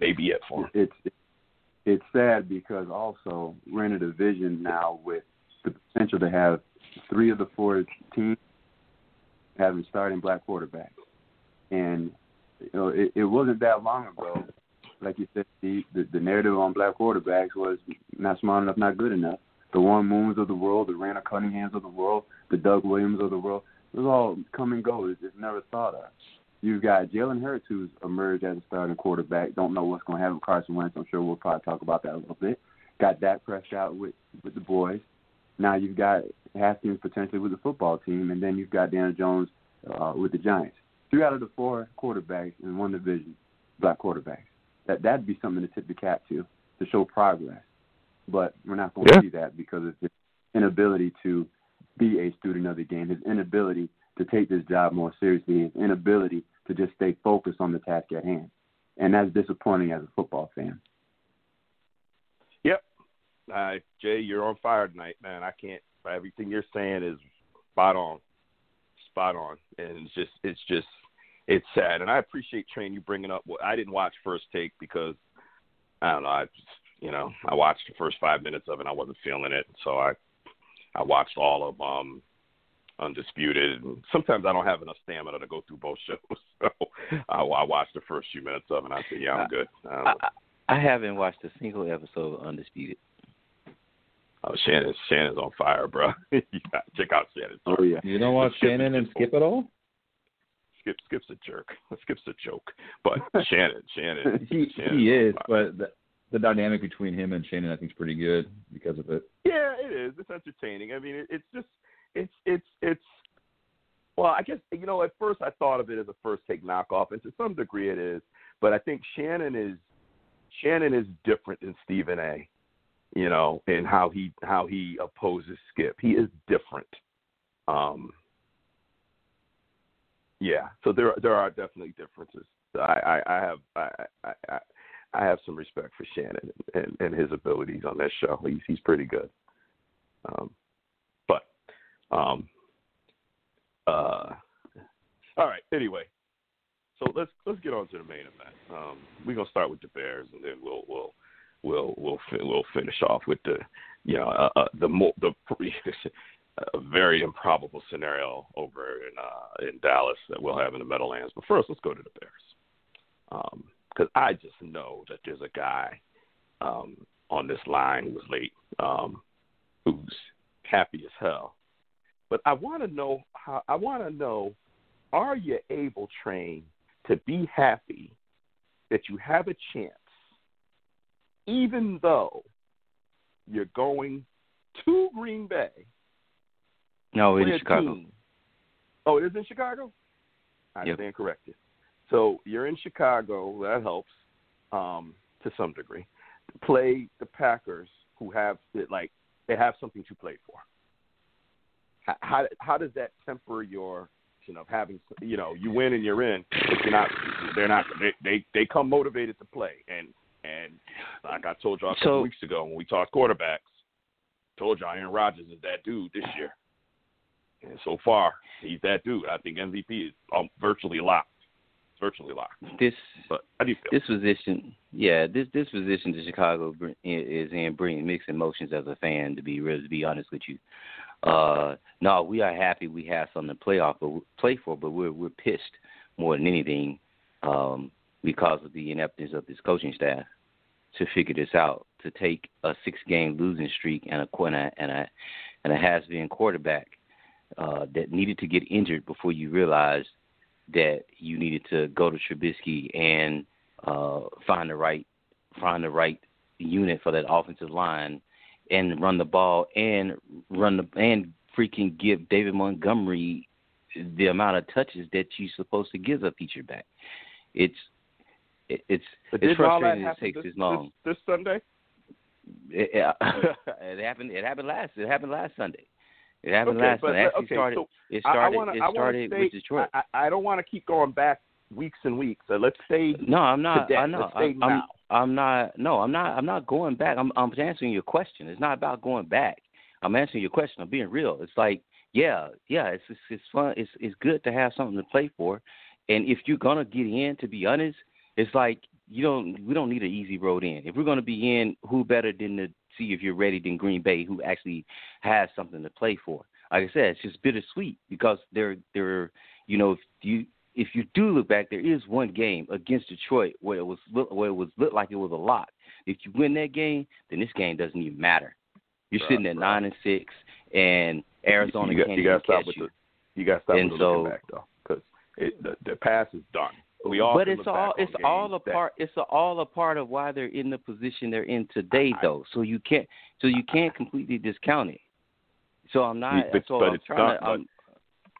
May be it for him. it's it's sad because also we're in a division now with the potential to have three of the four teams having starting black quarterbacks, and you know it, it wasn't that long ago. Like you said, the, the the narrative on black quarterbacks was not smart enough, not good enough. The Warren Moons of the world, the Randall Cunninghams of the world, the Doug Williams of the world, it was all come and go. It's, it's never thought of. You've got Jalen Hurts, who's emerged as a starting quarterback. Don't know what's going to happen with Carson Wentz. I'm sure we'll probably talk about that a little bit. Got Dak Prescott with with the boys. Now you've got Haskins potentially with the football team, and then you've got Daniel Jones uh, with the Giants. Three out of the four quarterbacks in one division, black quarterbacks. That that'd be something to tip the cap to to show progress. But we're not going Yeah. to see that because of his inability to be a student of the game, his inability to take this job more seriously, his inability to just stay focused on the task at hand. And that's disappointing as a football fan. Yep. Uh, Jay, you're on fire tonight, man. I can't. Everything you're saying is spot on, spot on, and it's just, it's just, it's sad. And I appreciate Train you bringing up. What I didn't watch First Take because I don't know. I just, you know, I watched the first five minutes of it. and I wasn't feeling it, so I, I watched all of um, Undisputed. And sometimes I don't have enough stamina to go through both shows, so I, I watched the first few minutes of it. and I said, yeah, I'm good. Um, I, I I haven't watched a single episode of Undisputed. Oh, Shannon, Shannon's on fire, bro. you got check out Shannon. Oh yeah. You don't watch Shannon and just- Skip at all? Skip, Skip's a jerk. Skip's a joke. But Shannon, Shannon, He Shannon's he is, but the, the dynamic between him and Shannon I think is pretty good because of it. yeah, it is. It's entertaining. I mean, it, it's just, it's, it's, it's. Well, I guess you know. At first, I thought of it as a first take knockoff, and to some degree, it is. But I think Shannon is, Shannon is different than Stephen A. You know, in how he how he opposes Skip. He is different. Um, yeah, so there there are definitely differences. I I, I have I, I I have some respect for Shannon and, and his abilities on that show. He's he's pretty good. Um, but um, uh, all right. Anyway, so let's let's get on to the main event. Um, we're gonna start with the Bears, and then we'll we'll we'll we'll we'll finish off with the you know uh, uh, the the a very improbable scenario over in uh, in Dallas that we'll have in the Meadowlands. But first, let's go to the Bears because I just know that there's a guy um, on this line who was late, um, who's happy as hell. But I want to know how. I want to know: Are you able, train, to be happy that you have a chance, even though you're going to Green Bay? No, it's in Chicago. team- Oh, it is in Chicago. I Yep. stand corrected. So you're in Chicago. That helps um, to some degree. Play the Packers, who have like they have something to play for. How how, how does that temper your you know having you know you win and you're in, but you're not they're not they they, they come motivated to play and and like I told y'all a couple So- weeks ago when we talked quarterbacks, told y'all Aaron Rodgers is that dude this year. And so far, he's that dude. I think MVP is um, virtually locked. Virtually locked. This But how do you feel? this position, yeah, this this position to Chicago is in bringing mixed emotions as a fan. To be real, to be honest with you, uh, no, we are happy we have something to play off, but play for, but we're we're pissed more than anything um, because of the ineptness of this coaching staff to figure this out. To take a six-game losing streak and a and a and a, and a has-been quarterback uh, that needed to get injured before you realized that you needed to go to Trubisky and uh, find the right find the right unit for that offensive line and run the ball and run the and freaking give David Montgomery the amount of touches that you're supposed to give a feature back. It's it, it's it's didn't all that frustrating it takes this, this long. This, this Sunday? It, it, it happened. It happened last. It happened last Sunday. It happened Okay, last but- Sunday. It actually okay, started. so it I- I started. wanna- it started stay- with Detroit. I, I I don't want to keep going back weeks and weeks. So let's stay. no, I'm not. today. I know. Let's stay I'm, I'm, not. No, I'm not. I'm not going back. I'm. I'm answering your question. It's not about going back. I'm answering your question. I'm being real. It's like, yeah, yeah. It's it's, it's fun. It's it's good to have something to play for, and if you're gonna get in, to be honest, it's like you don't. We don't need an easy road in. If we're gonna be in, who better than to see if you're ready than Green Bay, who actually has something to play for. Like I said, it's just bittersweet because they're they're you know if you if you do look back, there is one game against Detroit where it was look, where it was looked like it was a lot. If you win that game, then this game doesn't even matter. You're Right, sitting at right. nine and six, and Arizona you, got, can't you gotta stop with you. the you gotta stop And with the so- back though, because the the pass is done. We all but it's all it's all a that- part it's a, all a part of why they're in the position they're in today I- though. So you can't so you can't completely discount it. So i'm not But- so but i'm trying to I'm,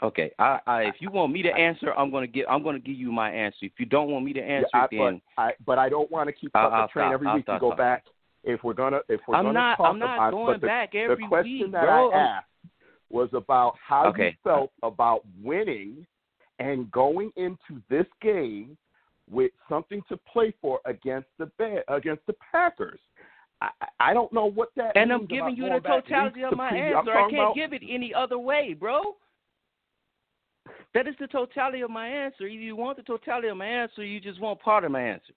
okay. I, I if you want me to answer i'm going to give i'm going to give you my answer. If you don't want me to answer Yeah, I, then but I but I don't want to keep I'll- up the I'll train. every I'll week to go back. If we're gonna if we're i'm gonna not talk i'm not about going the, back every the question week that bro. I asked was about how Okay. you felt about winning and going into this game with something to play for against the Bear, against the Packers. I, I- I don't know what that and i'm giving you the totality of my answer i can't about- give it any other way bro that is the totality of my answer. Either you want the totality of my answer, or you just want part of my answer.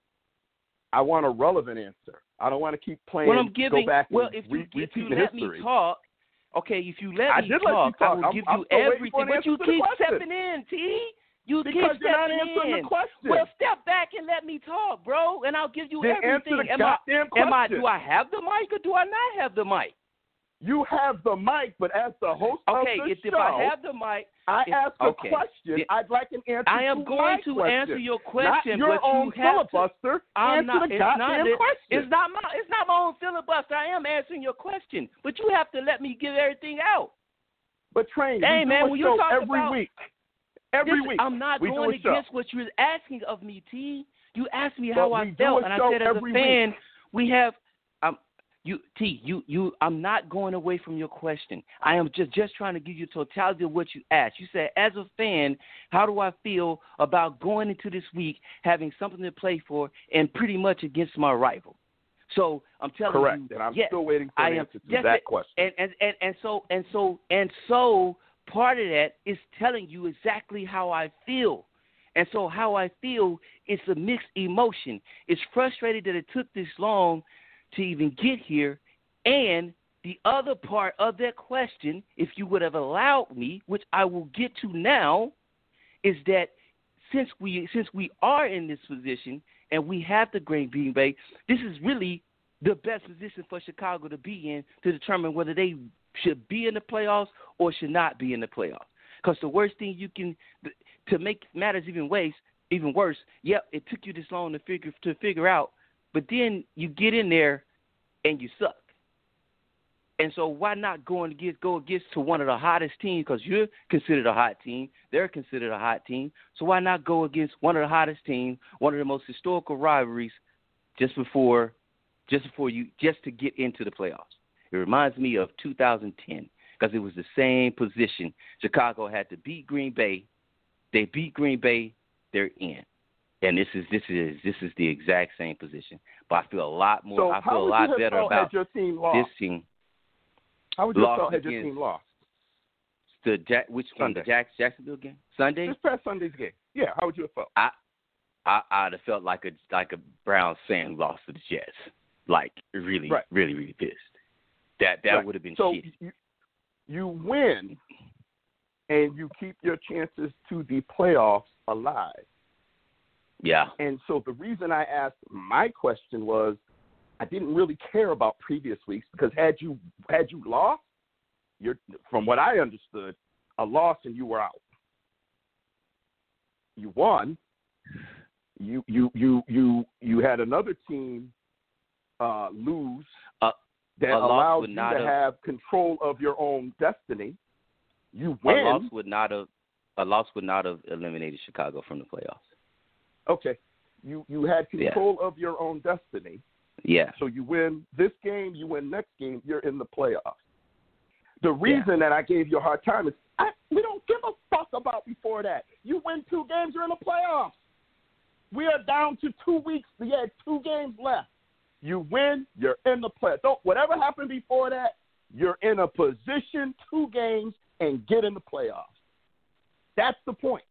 I want a relevant answer. I don't want to keep playing. Well, I'm giving. go back well, if you re- if you let history. me talk, okay. If you let I me did let talk, I will I'm- give I'm you everything. But you keep stepping in, T. You because keep stepping in. the question. Well, step back and let me talk, bro, and I'll give you then everything. answer the am I? goddamn Am I? Do I have the mic or do I not have the mic? You have the mic, but as the host Okay, of the if, show, if I have the mic, I ask a okay. question. I'd like an answer. I am to going to question. answer your question, not your but you own have to- filibuster. I'm answer not. the It's not. it- question. It's not my. It's not my own filibuster. I am answering your question, but you have to let me get everything out. But train, Hey, man, do a when you talk every about- week. Every This- week. I'm not we going show. against what you're asking of me, T. You asked me how I felt, and I said as a fan, we have. You T, you you. I'm not going away from your question. I am just just trying to give you totality of what you asked. You said, as a fan, how do I feel about going into this week having something to play for and pretty much against my rival? So I'm telling Correct. you, And I'm yes, still waiting for I an am- answer to yes, that question. and, and and and so and so and so part of that is telling you exactly how I feel. And so how I feel is a mixed emotion. It's frustrated that it took this long to even get here. And the other part of that question, if you would have allowed me, which I will get to now, is that since we since we are in this position and we have the Green Green Bay, this is really the best position for Chicago to be in to determine whether they should be in the playoffs or should not be in the playoffs. Because the worst thing you can to make matters even worse, even worse. Yep, it took you this long to figure to figure out, but then you get in there and you suck. And so why not go get go against to one of the hottest teams because you're considered a hot team, they're considered a hot team. So why not go against one of the hottest teams, one of the most historical rivalries, just before, just before you, just to get into the playoffs. It reminds me of 2010 because it was the same position. Chicago had to beat Green Bay. They beat Green Bay. They're in. And this is this is this is the exact same position, but I feel a lot more. so I feel a lot better about your team lost? this team. how would you have felt had your team lost? The Jack, which game? Sunday. The Jack, Jacksonville game? Sunday. This past Sunday's game. Yeah, how would you have felt? I, I I'd have felt like a like a Brown fan lost to the Jets. Like really, Right. really, really pissed. That that Right. would have been so shitty. you, you win, and you keep your chances to the playoffs alive. Yeah. And so the reason I asked my question was I didn't really care about previous weeks because had you had you lost, you're from what I understood, a loss and you were out. You won. You you you you you had another team uh, lose Uh, that allowed you to have- have control of your own destiny. You win. A loss would not have a loss would not have eliminated Chicago from the playoffs. Okay. You you had Yeah. control of your own destiny. Yeah. So you win this game, you win next game, you're in the playoffs. The reason that I gave you a hard time is I, we don't give a fuck about before that. You win two games, you're in the playoffs. We are down to two weeks. We had two games left. You win, you're in the playoffs. Don't whatever happened before that, you're in a position two games and get in the playoffs. That's the point.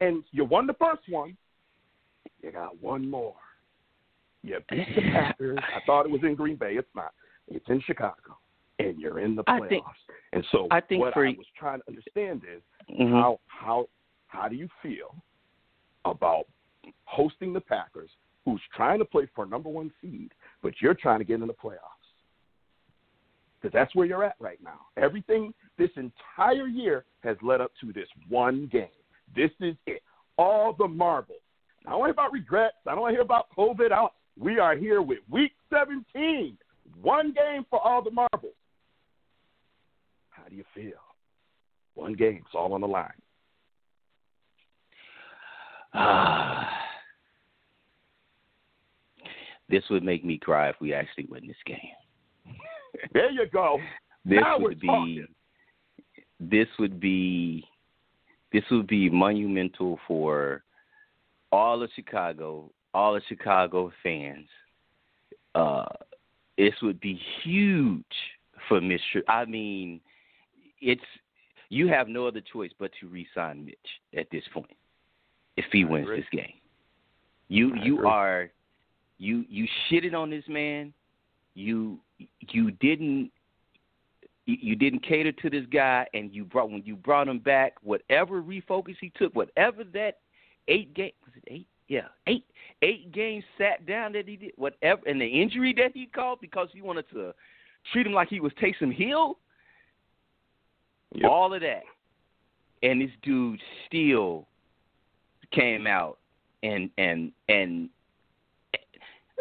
And you won the first one. You got one more. You beat the Packers. I thought it was in Green Bay. It's not. It's in Chicago, and you're in the I playoffs. think- and so, I think what for- I was trying to understand is Mhm. how how how do you feel about hosting the Packers, who's trying to play for a number one seed, but you're trying to get in the playoffs? Because that's where you're at right now. Everything this entire year has led up to this one game. This is it. All the marbles. I don't want to hear about regrets. I don't want to hear about COVID. I don't, we are here with Week 17. One game for all the marbles. How do you feel? One game. It's all on the line. Ah. this would make me cry if we actually win this game. There you go. This now would be talking. this would be this would be monumental for all of Chicago, all of Chicago fans. Uh, this would be huge for Mr. I mean, it's you have no other choice but to re-sign Mitch at this point if he I wins agree. this game. You I you agree. are you you shitted on this man. You you didn't you didn't cater to this guy, and you brought when you brought him back, whatever refocus he took, whatever that eight game was it eight? Yeah, eight eight games sat down that he did, whatever, and the injury that he called because he wanted to treat him like he was Taysom Hill, Yep. all of that, and this dude still came out and and and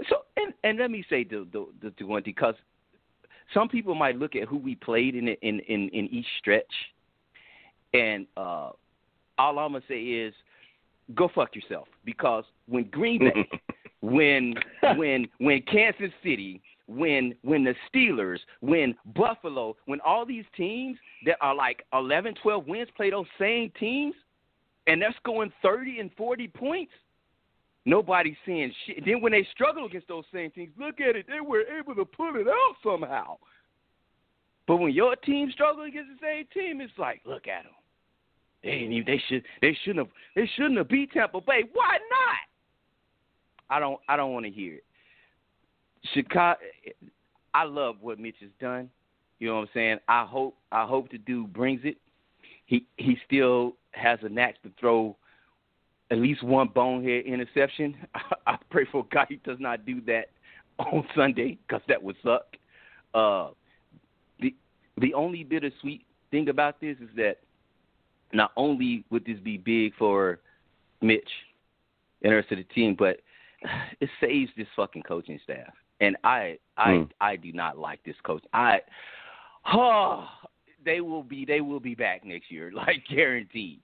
so and and let me say the the the, the one because some people might look at who we played in in in, in each stretch, and uh, all I'm gonna say is go fuck yourself because when Green Bay, when when when Kansas City, when when the Steelers, when Buffalo, when all these teams that are like 11, 12 wins play those same teams, and they're scoring 30 and 40 points. Nobody's saying shit. Then when they struggle against those same teams, look at it. They were able to pull it out somehow. But when your team struggles against the same team, it's like, look at them. They they should they shouldn't have they shouldn't have beat Tampa Bay. Why not? I don't I don't want to hear it. Chicago. I love what Mitch has done. You know what I'm saying? I hope I hope the dude brings it. He he still has a knack to throw at least one bonehead interception. I, pray for God he does not do that on Sunday because that would suck. Uh, the the only bittersweet thing about this is that not only would this be big for Mitch and the rest of the team, but it saves this fucking coaching staff. And I I Mm. I do not like this coach. I oh they will be they will be back next year, like guaranteed.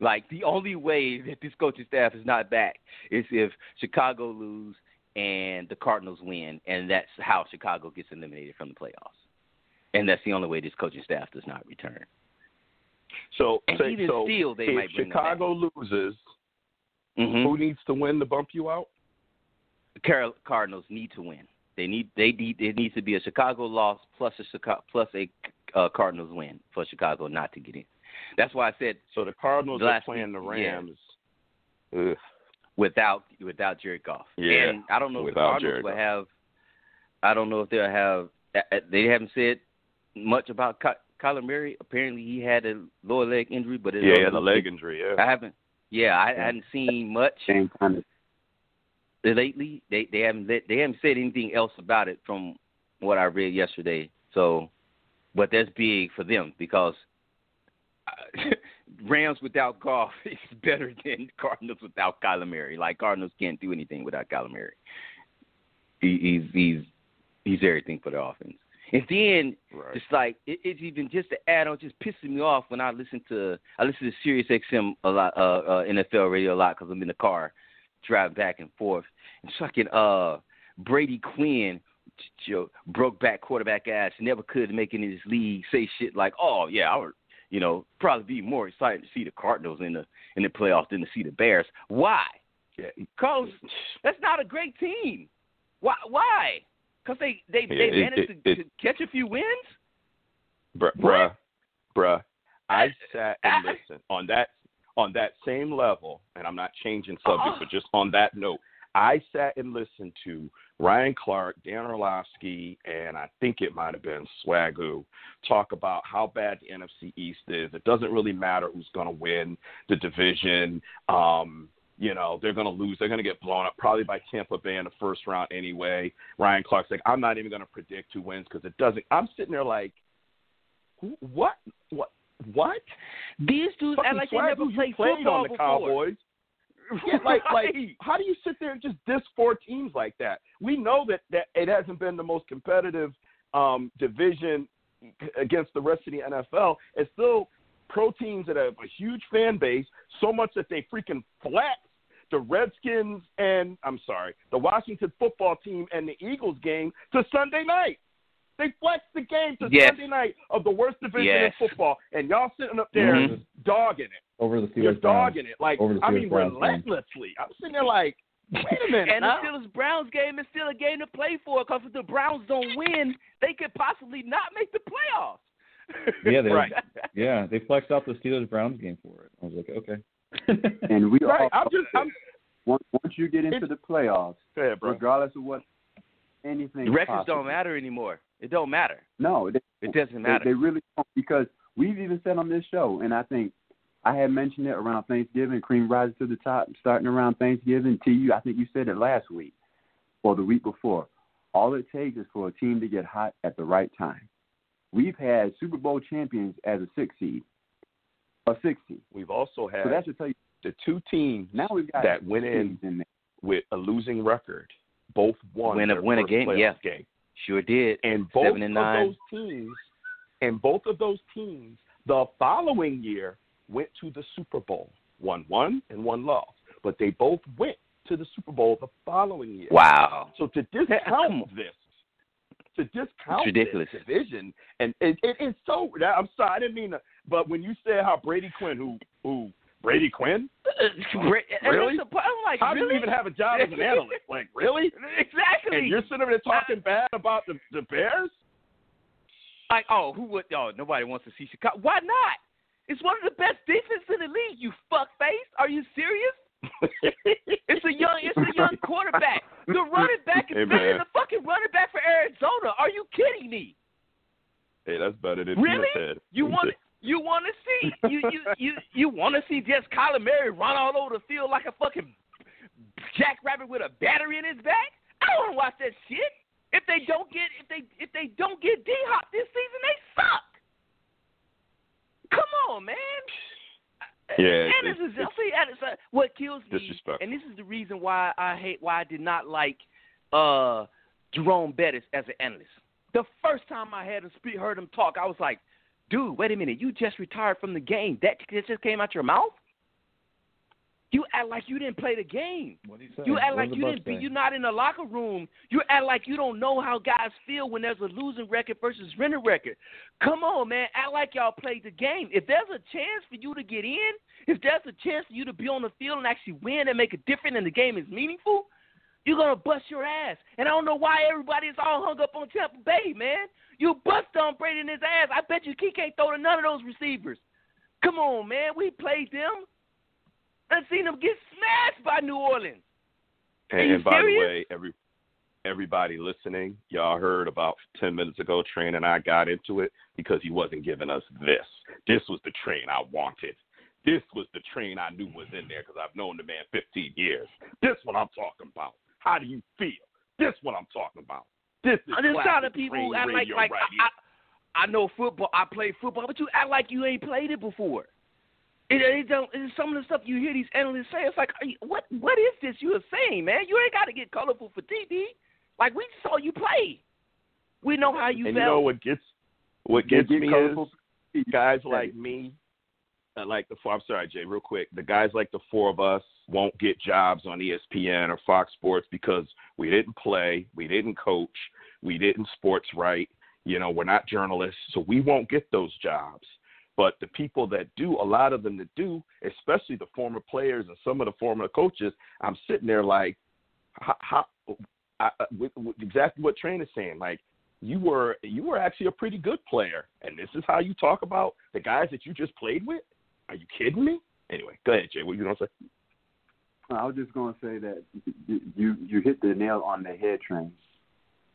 Like the only way that this coaching staff is not back is if Chicago lose and the Cardinals win, and that's how Chicago gets eliminated from the playoffs. And that's the only way this coaching staff does not return. So, And say- even so still, they if might bring. Chicago loses, Mhm. who needs to win to bump you out? Carol Cardinals need to win. They need they need it needs to be a Chicago loss plus a Chicago plus a uh, Cardinals win for Chicago not to get in. That's why I said So the Cardinals are Last playing the week, yeah. Rams. Ugh. without without Jared Goff. Yeah, and I don't know if the Cardinals Jared will Goff. have. I don't know if they'll have. They haven't said much about Kyler Murray. Apparently, he had a lower leg injury, but it Yeah, the leg injury. Yeah. I haven't. Yeah, I hadn't seen much Same kind of lately. They they haven't let, they haven't said anything else about it from what I read yesterday. So, but that's big for them because uh, Rams without Goff is better than Cardinals without Kyler Murray. Like Cardinals can't do anything without Kyler Murray. He, he's he's he's everything for the offense. And then Right. it's like it, it's even just to add on, just pissing me off when I listen to I listen to Sirius XM a lot, uh, uh, NFL radio a lot because I'm in the car driving back and forth. And fucking uh, Brady Quinn, j- j- broke back quarterback ass, never could make it in this league. Say shit like, "Oh yeah, I would, you know, probably be more excited to see the Cardinals in the in the playoffs than to see the Bears." Why? Yeah. Cause that's not a great team. Why? Why? Because they they they it- managed it- to, it- to catch a few wins. Bruh, bruh, bruh. I sat and I- listened on that on that same level, and I'm not changing subject, Uh-uh. but just on that note, I sat and listened to Ryan Clark, Dan Orlovsky, and I think it might have been Swagoo talk about how bad the NFC East is. It doesn't really matter who's going to win the division. Um, you know, they're going to lose. They're going to get blown up probably by Tampa Bay in the first round anyway. Ryan Clark's like, I'm not even going to predict who wins because it doesn't. I'm sitting there like, who, what, what, what? These dudes act like they never played played football on the before. Cowboys. Yeah, like, like, how do you sit there and just diss four teams like that? We know that that it hasn't been the most competitive um, division against the rest of the NFL. It's still pro teams that have a huge fan base, so much that they freaking flex the Redskins and I'm sorry, the Washington football team and the Eagles game to Sunday night. They flexed the game to Yes. Sunday night of the worst division Yes. in football, and y'all sitting up there Mhm. dogging it. over the Steelers. You're Steelers. Browns. dogging it. Like Over the I mean, Browns game. relentlessly. I'm sitting there like, wait a minute. And the now. Steelers Browns game is still a game to play for because if the Browns don't win, they could possibly not make the playoffs. Yeah, they- Right. Yeah, they flexed out the Steelers Browns game for it. I was like, okay. and we right. all I'm just. I'm. once, once you get into the playoffs, Yeah, bro. regardless of what anything the records possible. don't matter anymore. It don't matter. No, they, It doesn't they, matter. they really don't because we've even said on this show, and I think I had mentioned it around Thanksgiving. Cream rises to the top, starting around Thanksgiving. To you, I think you said it last week or the week before. All it takes is for a team to get hot at the right time. We've had Super Bowl champions as a six seed, a six seed. We've also had So that should tell you. the two teams Now we've got that went in in with a losing record. Both won Win a- their win a first game, yeah. game. Sure did. And both Seven and of nine. those teams, and both of those teams, the following year went to the Super Bowl. One won and one lost, but they both went to the Super Bowl the following year. Wow. So to Come discount this, to discount It's ridiculous. this division, and it, it, it's so. I'm sorry, I didn't mean to. But when you said how Brady Quinn, who who Brady Quinn. Really? I'm like, how do really? you even have a job as an analyst? Like really? Exactly. And you're sitting there talking bad about the the Bears? Like, oh, who would? Oh, nobody wants to see Chicago. Why not? It's one of the best defenses in the league. You fuck face. Are you serious? It's a young, it's a young quarterback. The running back is Hey, better than the fucking running back for Arizona. Are you kidding me? hey, that's better than Really? You want you want to see you you you you want to see just Kyler Murray run all over the field like a fucking jackrabbit with a battery in his back? I don't want to watch that shit. If they don't get if they if they don't get D Hop this season, they suck. Come on, man. Yeah, and it's- this is see, and it's, uh, what kills me, and this is the reason why I hate why I did not like uh Jerome Bettis as an analyst. The first time I had him speak, heard him talk, I was like, "Dude, wait a minute! You just retired from the game. That that just came out your mouth. You act like you didn't play the game. What did he say? You act like you didn't. Be, you're not in the locker room. You act like you don't know how guys feel when there's a losing record versus winning record. Come on, man. Act like y'all played the game. If there's a chance for you to get in, if there's a chance for you to be on the field and actually win and make a difference and the game is meaningful, you're gonna bust your ass. And I don't know why everybody is all hung up on Tampa Bay, man. You bust on Brady in his ass. I bet you he can't throw to none of those receivers. Come on, man. We played them. I've seen them get smashed by New Orleans. And, and by the way, every everybody listening, y'all heard about 10 minutes ago, Train and I got into it because he wasn't giving us this. This was the train I wanted. This was the train I knew was in there because I've known the man 15 years. This what I'm talking about. How do you feel? This what I'm talking about. This is There's a lot classic of people act like like right I, I, I know football. I play football, but you act like you ain't played it before. It, it don't. It's some of the stuff you hear these analysts say. It's like, are you, what what is this you are saying, man? You ain't got to get colorful for TV. Like we saw you play. We know how you and felt. you know what gets what gets get me colorful. is guys like me, uh, like the four. I'm sorry, Jay, real quick. The guys like the four of us won't get jobs on ESPN or Fox Sports because we didn't play, we didn't coach, we didn't sports right. You know, we're not journalists, so we won't get those jobs. But the people that do, a lot of them that do, especially the former players and some of the former coaches, I'm sitting there like, how, how I, uh, with exactly what Train is saying. Like you were you were actually a pretty good player, and this is how you talk about the guys that you just played with. Are you kidding me? Anyway, go ahead, Jay. What you gonna say? I was just to say that you you hit the nail on the head, train.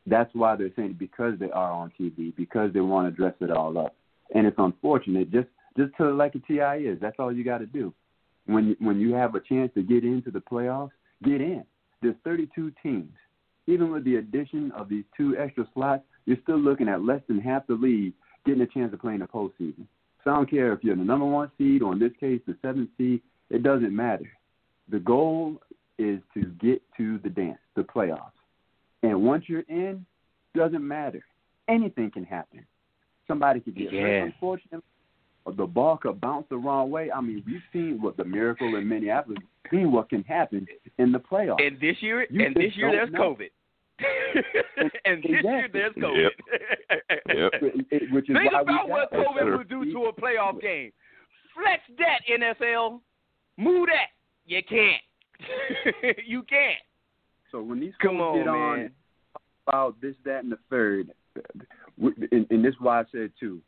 That's why they're saying because they are on TV, because they want to dress it all up, and it's unfortunate. Just just it like a TI is. That's all you got to do. When when you have a chance to get into the playoffs, get in. There's 32 teams. Even with the addition of these two extra slots, you're still looking at less than half the league getting a chance to play in the postseason. So I don't care if you're the number one seed or in this case the seventh seed. It doesn't matter. The goal is to get to the dance, the playoffs. And once you're in, doesn't matter. Anything can happen. Somebody could get Yeah. hurt, unfortunately. Or the ball could bounce the wrong way. I mean, we've seen what the miracle in Minneapolis. Seen what can happen in the playoffs. and this year, You and this year there's know. COVID. and this year there's COVID. Yep. It- it- which is Think why we about what COVID would do to a playoff game. Flex that NFL. Move that. You can't. you can't. So when these Come on, get on man. about this, that, and the third, and, and this is why I said too,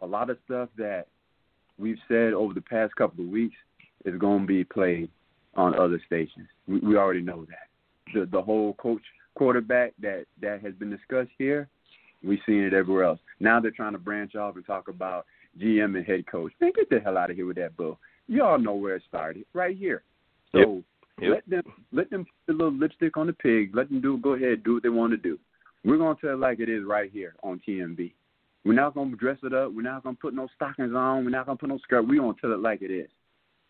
a lot of stuff that we've said over the past couple of weeks is going to be played on other stations. We, we already know that. The the whole coach quarterback that that has been discussed here, we've seen it everywhere else. Now they're trying to branch off and talk about GM and head coach. Man, get the hell out of here with that bull. You all know where it started, right here. So Yep. let them let them put a little lipstick on the pig. Let them do go ahead, do what they want to do. We're gonna tell it like it is right here on TMV. We're not gonna dress it up. We're not gonna put no stockings on. We're not gonna put no skirt. We're gonna tell it like it is.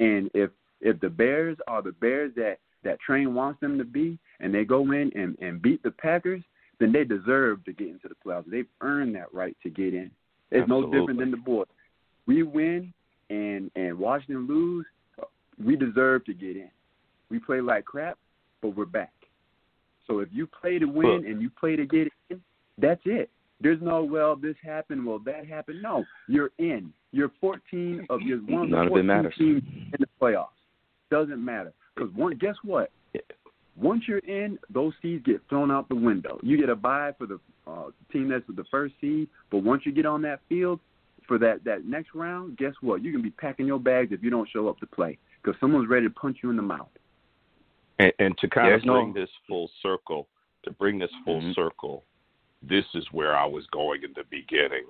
And if if the Bears are the Bears that that Train wants them to be, and they go in and and beat the Packers, then they deserve to get into the playoffs. They've earned that right to get in. It's no different than the boys. We win and and Washington lose. We deserve to get in. We play like crap, but we're back. So if you play to win and you play to get in, that's it. There's no well this happened, well that happened. No, you're in. You're 14 of your one of None the of it 14 teams in the playoffs. Doesn't matter because one. Guess what? Once you're in, those seeds get thrown out the window. You get a bye for the uh, team that's with the first seed, but once you get on that field for that that next round, guess what? You can be packing your bags if you don't show up to play because someone's ready to punch you in the mouth. And, and to kind There's of no- bring this full circle, to bring this full Mhm. circle, this is where I was going in the beginning.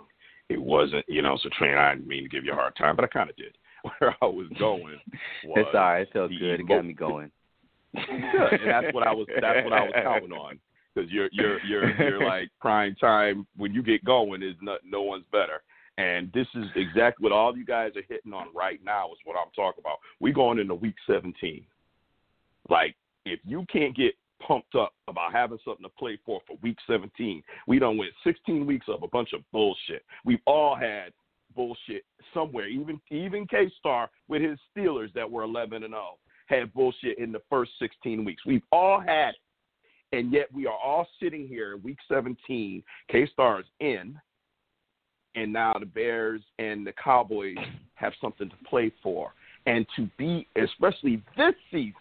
It wasn't, you know, so train. I didn't mean to give you a hard time, but I kind of did. Where I was going was It's all right. It felt good. It got me going. And that's what I was. That's what I was counting on. Because you're you're you're you're like prime time when you get going is no no one's better. And this is exactly what all you guys are hitting on right now is what I'm talking about. We going into week 17. Like if you can't get pumped up about having something to play for for week 17, we don't win 16 weeks of a bunch of bullshit. We've all had bullshit somewhere. Even even K Star with his Steelers that were 11 and 0 had bullshit in the first 16 weeks. We've all had it. And yet we are all sitting here in week 17. K Star is in. And now the Bears and the Cowboys have something to play for. And to be, especially this season,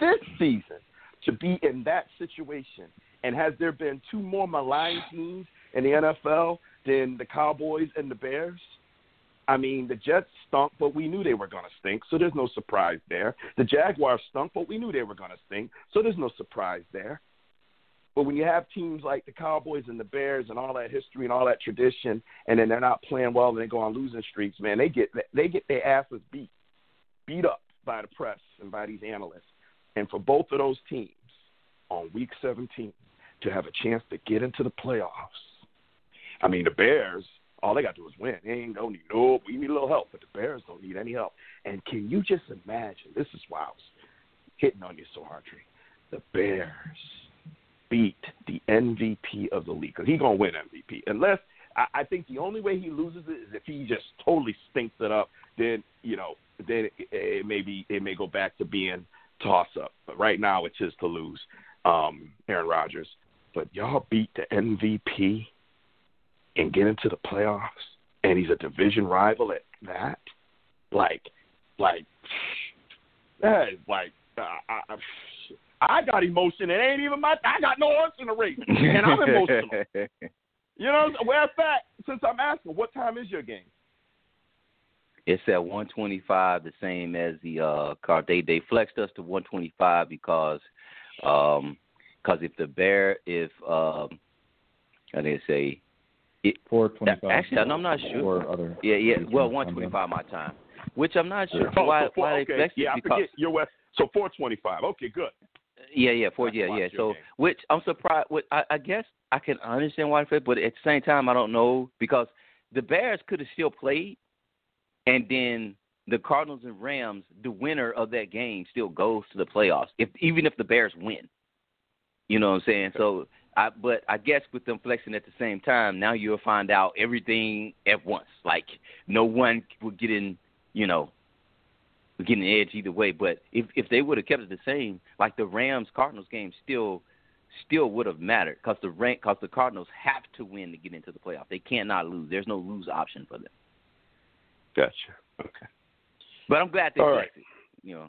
this season, to be in that situation. And has there been two more maligned teams in the NFL than the Cowboys and the Bears? I mean, the Jets stunk, but we knew they were going to stink, so there's no surprise there. The Jaguars stunk, but we knew they were going to stink, so there's no surprise there. But when you have teams like the Cowboys and the Bears and all that history and all that tradition, and then they're not playing well and they go on losing streaks, man, they get they get their asses beat, beat up by the press and by these analysts. And for both of those teams on Week 17 to have a chance to get into the playoffs, I mean, the Bears, all they got to do is win. They ain't don't need no. We need a little help, but the Bears don't need any help. And can you just imagine? This is why I was hitting on you so hard, Trey. The Bears beat the MVP of the league because he's gonna win MVP unless I, I think the only way he loses it is if he just totally stinks it up. Then you know, then it, it may be it may go back to being toss up. But right now it's his to lose. Um, Aaron Rodgers, but y'all beat the MVP and get into the playoffs, and he's a division rival at that. Like, like that is like uh, I, I, I got emotion. It ain't even my. I got no horse in the race, and I'm emotional. you know, well, fact, since I'm asking, what time is your game? It's at 125, the same as the uh car. They they flexed us to 125 because um because if the bear if um I didn't say it, Four twenty-five. actually I'm not sure. Or other. Yeah, yeah. Well, 125 my time, which I'm not sure Oh, why so four, why okay. they flexed yeah, it I because forget. You're West. So 425. Okay, good. Yeah, yeah, for That's yeah, yeah. So, game. which I'm surprised. What I, I guess I can understand why they but at the same time, I don't know because the Bears could have still played, and then the Cardinals and Rams, the winner of that game, still goes to the playoffs. If even if the Bears win, you know what I'm saying. So, I but I guess with them flexing at the same time, now you'll find out everything at once. Like no one will get in, you know, getting an edge either way. But if if they would have kept it the same, like the Rams Cardinals game, still still would have mattered because the rank because the Cardinals have to win to get into the playoff. They cannot lose. There's no lose option for them. Gotcha. Okay. But I'm glad they All right. it. You know,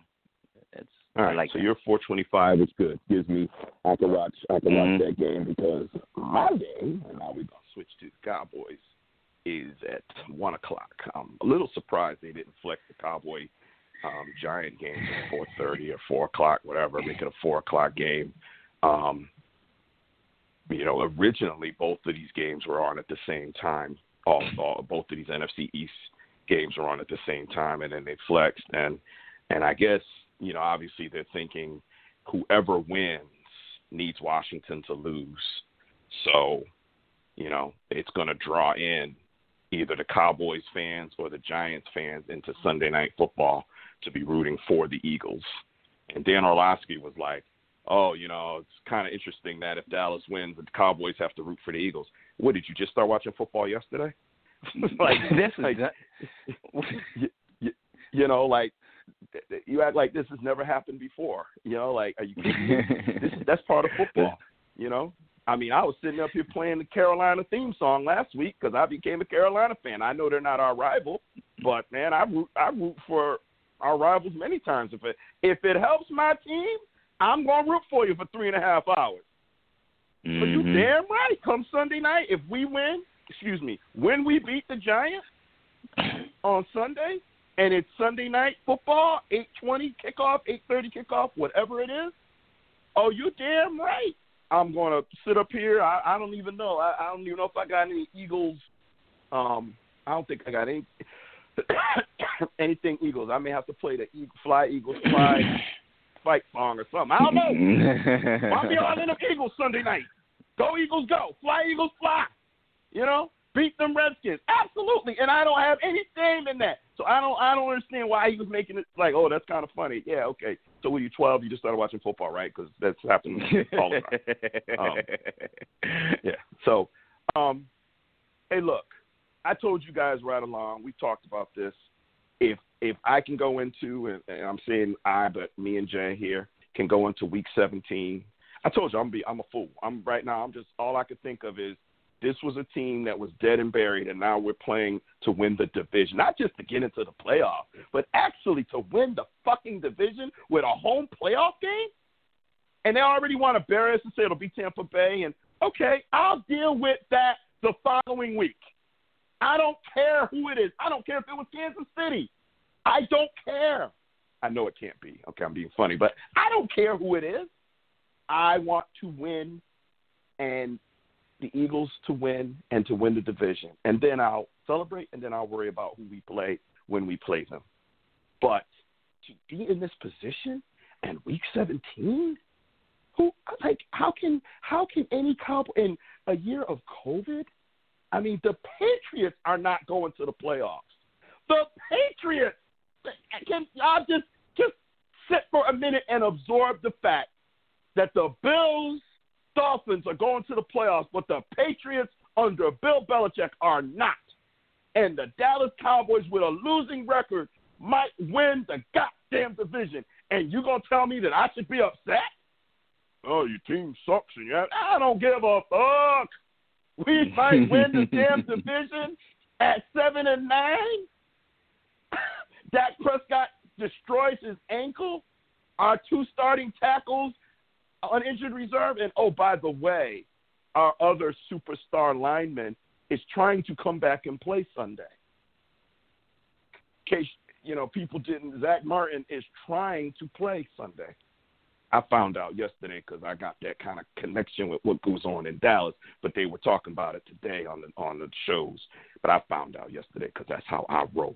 that's All I like so that. your 425 is good. Gives me I can watch I can Mhm. watch that game because my game, and now we're gonna switch to the Cowboys, is at one o'clock. I'm a little surprised they didn't flex the Cowboy um, Giant game at 4:30 or 4 o'clock, whatever, make it a 4 o'clock game. Um, you know, originally both of these games were on at the same time. All, all both of these NFC East games were on at the same time, and then they flexed. And and I guess you know, obviously they're thinking whoever wins needs Washington to lose. So, you know, it's going to draw in either the Cowboys fans or the Giants fans into Sunday night football to be rooting for the Eagles. And Dan Orlovsky was like, "Oh, you know, it's kind of interesting that if Dallas wins, the Cowboys have to root for the Eagles." What did you just start watching football yesterday? like That's like, exa- you, you, know, like you act like this has never happened before. You know, like are you this, that's part of football. You know, I mean, I was sitting up here playing the Carolina theme song last week because I became a Carolina fan. I know they're not our rival, but man, I root I root for our rivals many times. If it if it helps my team, I'm gonna root for you for three and a half hours. But you Mhm. damn right. Come Sunday night, if we win, excuse me, when we beat the Giants on Sunday, and it's Sunday night football, eight twenty kickoff, eight thirty kickoff, whatever it is. Oh, you damn right. I'm gonna sit up here. I, I don't even know. I, I don't even know if I got any Eagles. Um, I don't think I got any anything Eagles. I may have to play the Eagle, Fly Eagles Fly fight song or something. I don't know. I'll be all in the Eagles Sunday night. Go Eagles, go! Fly Eagles, fly! You know, beat them Redskins. Absolutely, and I don't have any shame in that. So I don't, I don't understand why he was making it like, oh, that's kind of funny. Yeah, okay. So when you're 12, you just started watching football, right? Because that's happened all the time. Um, yeah. So, um, hey, look, I told you guys right along. We talked about this. If if I can go into, and, and I'm saying I, but me and Jay here can go into Week 17. I told you I'm be I'm a fool. I'm right now. I'm just all I could think of is this was a team that was dead and buried, and now we're playing to win the division, not just to get into the playoff, but actually to win the fucking division with a home playoff game. And they already want to bury us and say it'll be Tampa Bay. And okay, I'll deal with that the following week. I don't care who it is. I don't care if it was Kansas City. I don't care. I know it can't be. Okay, I'm being funny, but I don't care who it is. I want to win and the Eagles to win and to win the division. And then I'll celebrate and then I'll worry about who we play when we play them. But to be in this position and week 17, who like how can how can any cowboy in a year of COVID? I mean, the Patriots are not going to the playoffs. The Patriots can y'all just just sit for a minute and absorb the fact that the Bills Dolphins are going to the playoffs, but the Patriots under Bill Belichick are not. And the Dallas Cowboys with a losing record might win the goddamn division. And you gonna tell me that I should be upset? Oh, your team sucks and you have, I don't give a fuck. We might win the damn division at seven and nine. Dak Prescott destroys his ankle. Our two starting tackles on injured reserve. And oh, by the way, our other superstar lineman is trying to come back and play Sunday. In case you know people didn't, Zack Martin is trying to play Sunday. I found out yesterday because I got that kind of connection with what goes on in Dallas, but they were talking about it today on the on the shows. But I found out yesterday because that's how I roll.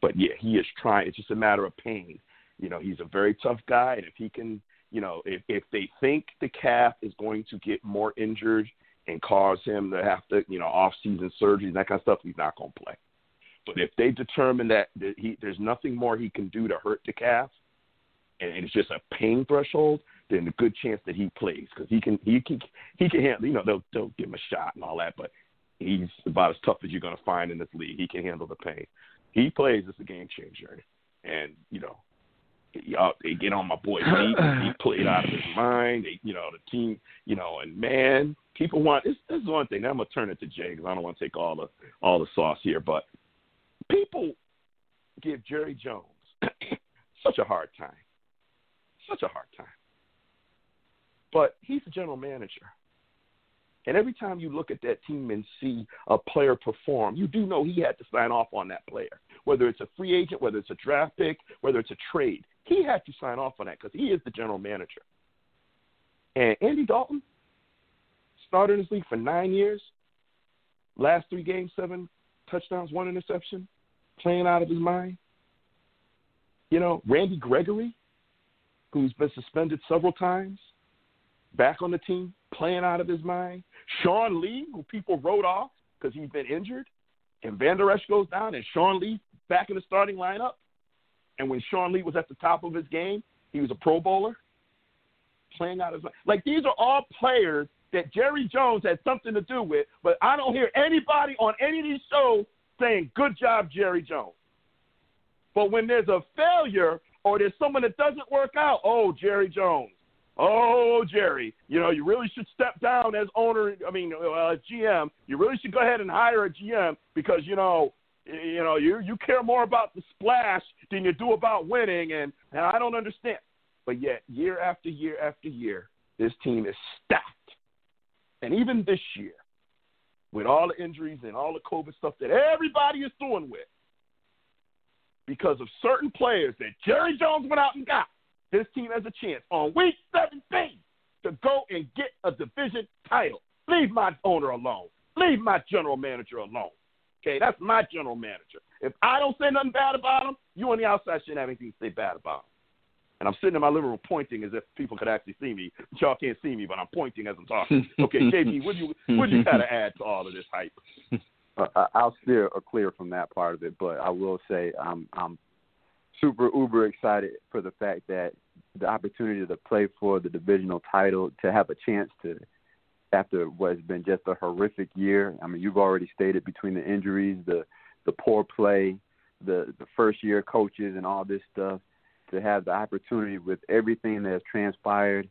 But yeah, he is trying. It's just a matter of pain. You know, he's a very tough guy, and if he can you know, if, if they think the calf is going to get more injured and cause him to have to, you know, off-season surgery and that kind of stuff, he's not going to play. But if they determine that, that he, there's nothing more he can do to hurt the calf, and, it's just a pain threshold, then a good chance that he plays because he can he can he can handle. You know, they'll they'll give him a shot and all that, but he's about as tough as you're going to find in this league. He can handle the pain. He plays as a game changer, and you know y'all they get on my boy Pete. he played out of his mind. They, you know, the team, you know, and man, people want this. This is one thing. I'm gonna turn it to Jay because I don't want to take all the all the sauce here, but people give Jerry Jones such a hard time, such a hard time. But he's a general manager. And every time you look at that team and see a player perform, you do know he had to sign off on that player. Whether it's a free agent, whether it's a draft pick, whether it's a trade, he had to sign off on that because he is the general manager. And Andy Dalton started in this league for nine years. Last three games, seven touchdowns, one interception, playing out of his mind. You know, Randy Gregory, who's been suspended several times, back on the team, playing out of his mind. Sean Lee, who people wrote off because he's been injured, and Vander Esch goes down, and Sean Lee back in the starting lineup. And when Sean Lee was at the top of his game, he was a Pro Bowler, playing out his. Like these are all players that Jerry Jones had something to do with, but I don't hear anybody on any of these shows saying, "Good job, Jerry Jones." But when there's a failure or there's someone that doesn't work out, oh, Jerry Jones. Oh, Jerry, you know, you really should step down as owner. I mean, uh, GM, you really should go ahead and hire a GM because you know, you know, you you care more about the splash than you do about winning, and and I don't understand. But yet, year after year after year, this team is stacked, and even this year, with all the injuries and all the COVID stuff that everybody is doing with, because of certain players that Jerry Jones went out and got this team has a chance on week 17 to go and get a division title. Leave my owner alone. Leave my general manager alone. Okay, that's my general manager. If I don't say nothing bad about him, you on the outside shouldn't have anything to say bad about him. And I'm sitting in my living room pointing as if people could actually see me. But y'all can't see me, but I'm pointing as I'm talking. Okay, JP, what do you what do you kind of add to all of this hype? Uh, I'll steer clear from that part of it, but I will say I'm I'm super uber excited for the fact that the opportunity to play for the divisional title, to have a chance to, after what has been just a horrific year. I mean, you've already stated between the injuries, the the poor play, the the first year coaches, and all this stuff, to have the opportunity with everything that has transpired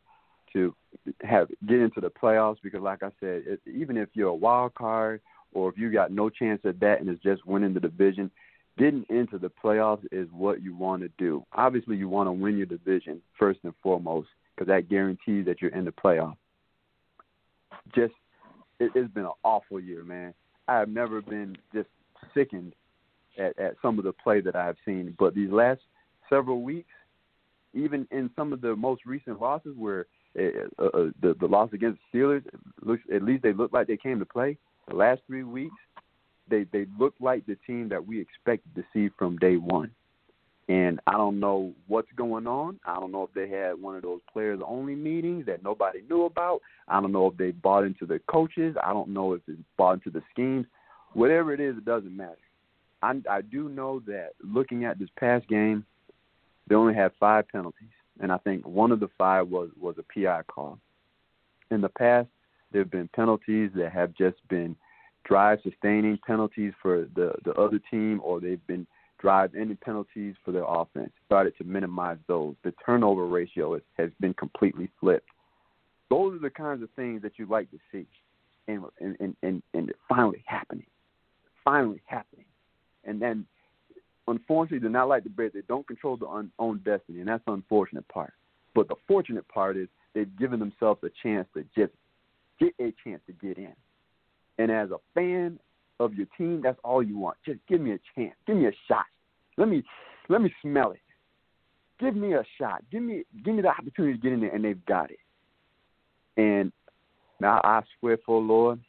to have get into the playoffs. Because, like I said, it, even if you're a wild card or if you got no chance at that and it's just winning the division, getting into the playoffs is what you want to do. Obviously, you want to win your division first and foremost because that guarantees that you're in the playoff. Just, it, it's been an awful year, man. I have never been just sickened at, at some of the play that I have seen, but these last several weeks, even in some of the most recent losses where uh, uh, the the loss against the Steelers looks at least they look like they came to play. The last three weeks, they they look like the team that we expected to see from day one. And I don't know what's going on. I don't know if they had one of those players only meetings that nobody knew about. I don't know if they bought into the coaches. I don't know if they bought into the schemes. Whatever it is, it doesn't matter. I, I do know that looking at this past game, they only had five penalties, and I think one of the five was was a PI call. In the past, there have been penalties that have just been drive sustaining penalties for the the other team, or they've been drive any penalties for their offense. Started to minimize those. The turnover ratio has, has been completely flipped. Those are the kinds of things that you like to see, and and and and, and finally happening, finally happening, and then unfortunately they're not like the Bears. They don't control their own, own destiny, and that's the unfortunate part. But the fortunate part is they've given themselves a chance to just get a chance to get in. And as a fan of your team, that's all you want. Just give me a chance. Give me a shot. Let me let me smell it. Give me a shot. Give me give me the opportunity to get in there, and they've got it. And now I swear for Lord,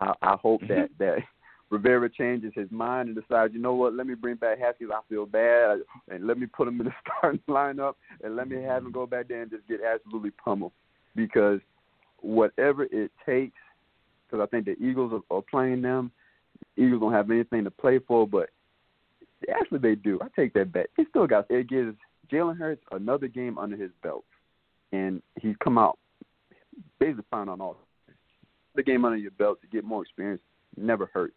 I, I hope Mm-hmm. that that Rivera changes his mind and decides, you know what, let me bring back Haskins. I feel bad, and let me put him in the starting lineup, and let me have him go back there and just get absolutely pummeled. Because whatever it takes, because I think the Eagles are, are playing them. Eagles don't have anything to play for, but actually they do. I take that back. They still got it gives Jalen Hurts another game under his belt, and he's come out basically fine on all. The game under your belt to get more experience never hurts.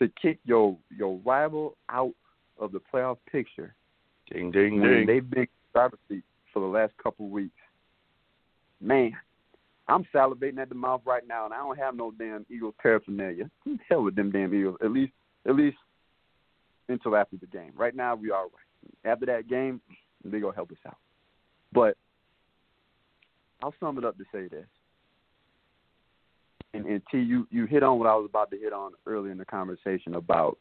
To kick your your rival out of the playoff picture Ding, ding, ding. they've been driver's seat for the last couple weeks. Man, I'm salivating at the mouth right now, and I don't have no damn Eagles paraphernalia. Hell with them damn Eagles. At least, at least until after the game. Right now, we are right. After that game, they gonna help us out. But I'll sum it up to say this. And, and T, you you hit on what I was about to hit on earlier in the conversation about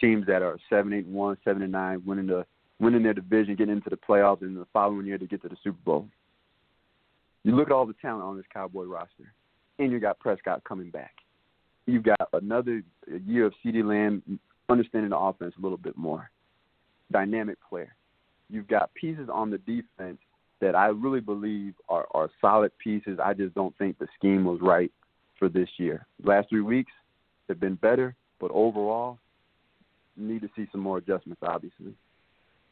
teams that are seven, eight, one, seven and nine, winning the winning their division, getting into the playoffs, and the following year to get to the Super Bowl. You look at all the talent on this Cowboy roster, and you got Prescott coming back. You've got another year of CeeDee Lamb understanding the offense a little bit more. Dynamic player. You've got pieces on the defense that I really believe are, are solid pieces. I just don't think the scheme was right for this year. Last three weeks have been better, but overall, need to see some more adjustments. Obviously,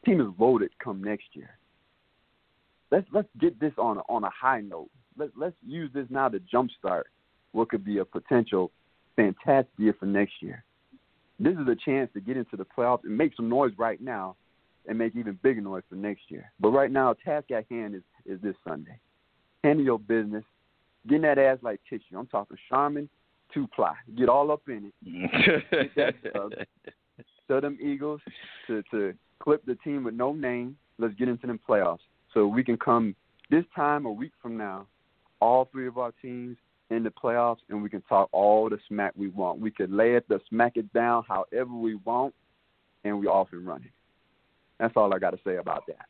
team is loaded come next year. Let's let's get this on a, on a high note. Let let's use this now to jumpstart what could be a potential fantastic year for next year. This is a chance to get into the playoffs and make some noise right now, and make even bigger noise for next year. But right now, task at hand is is this Sunday. Handle your business. Getting that ass like tissue. I'm talking Charmin, two ply. Get all up in it. Tell them Eagles to to clip the team with no name. Let's get into them playoffs so we can come this time a week from now, all three of our teams in the playoffs, and we can talk all the smack we want. We could lay it, the smack it down however we want, and we're off and running. That's all I got to say about that.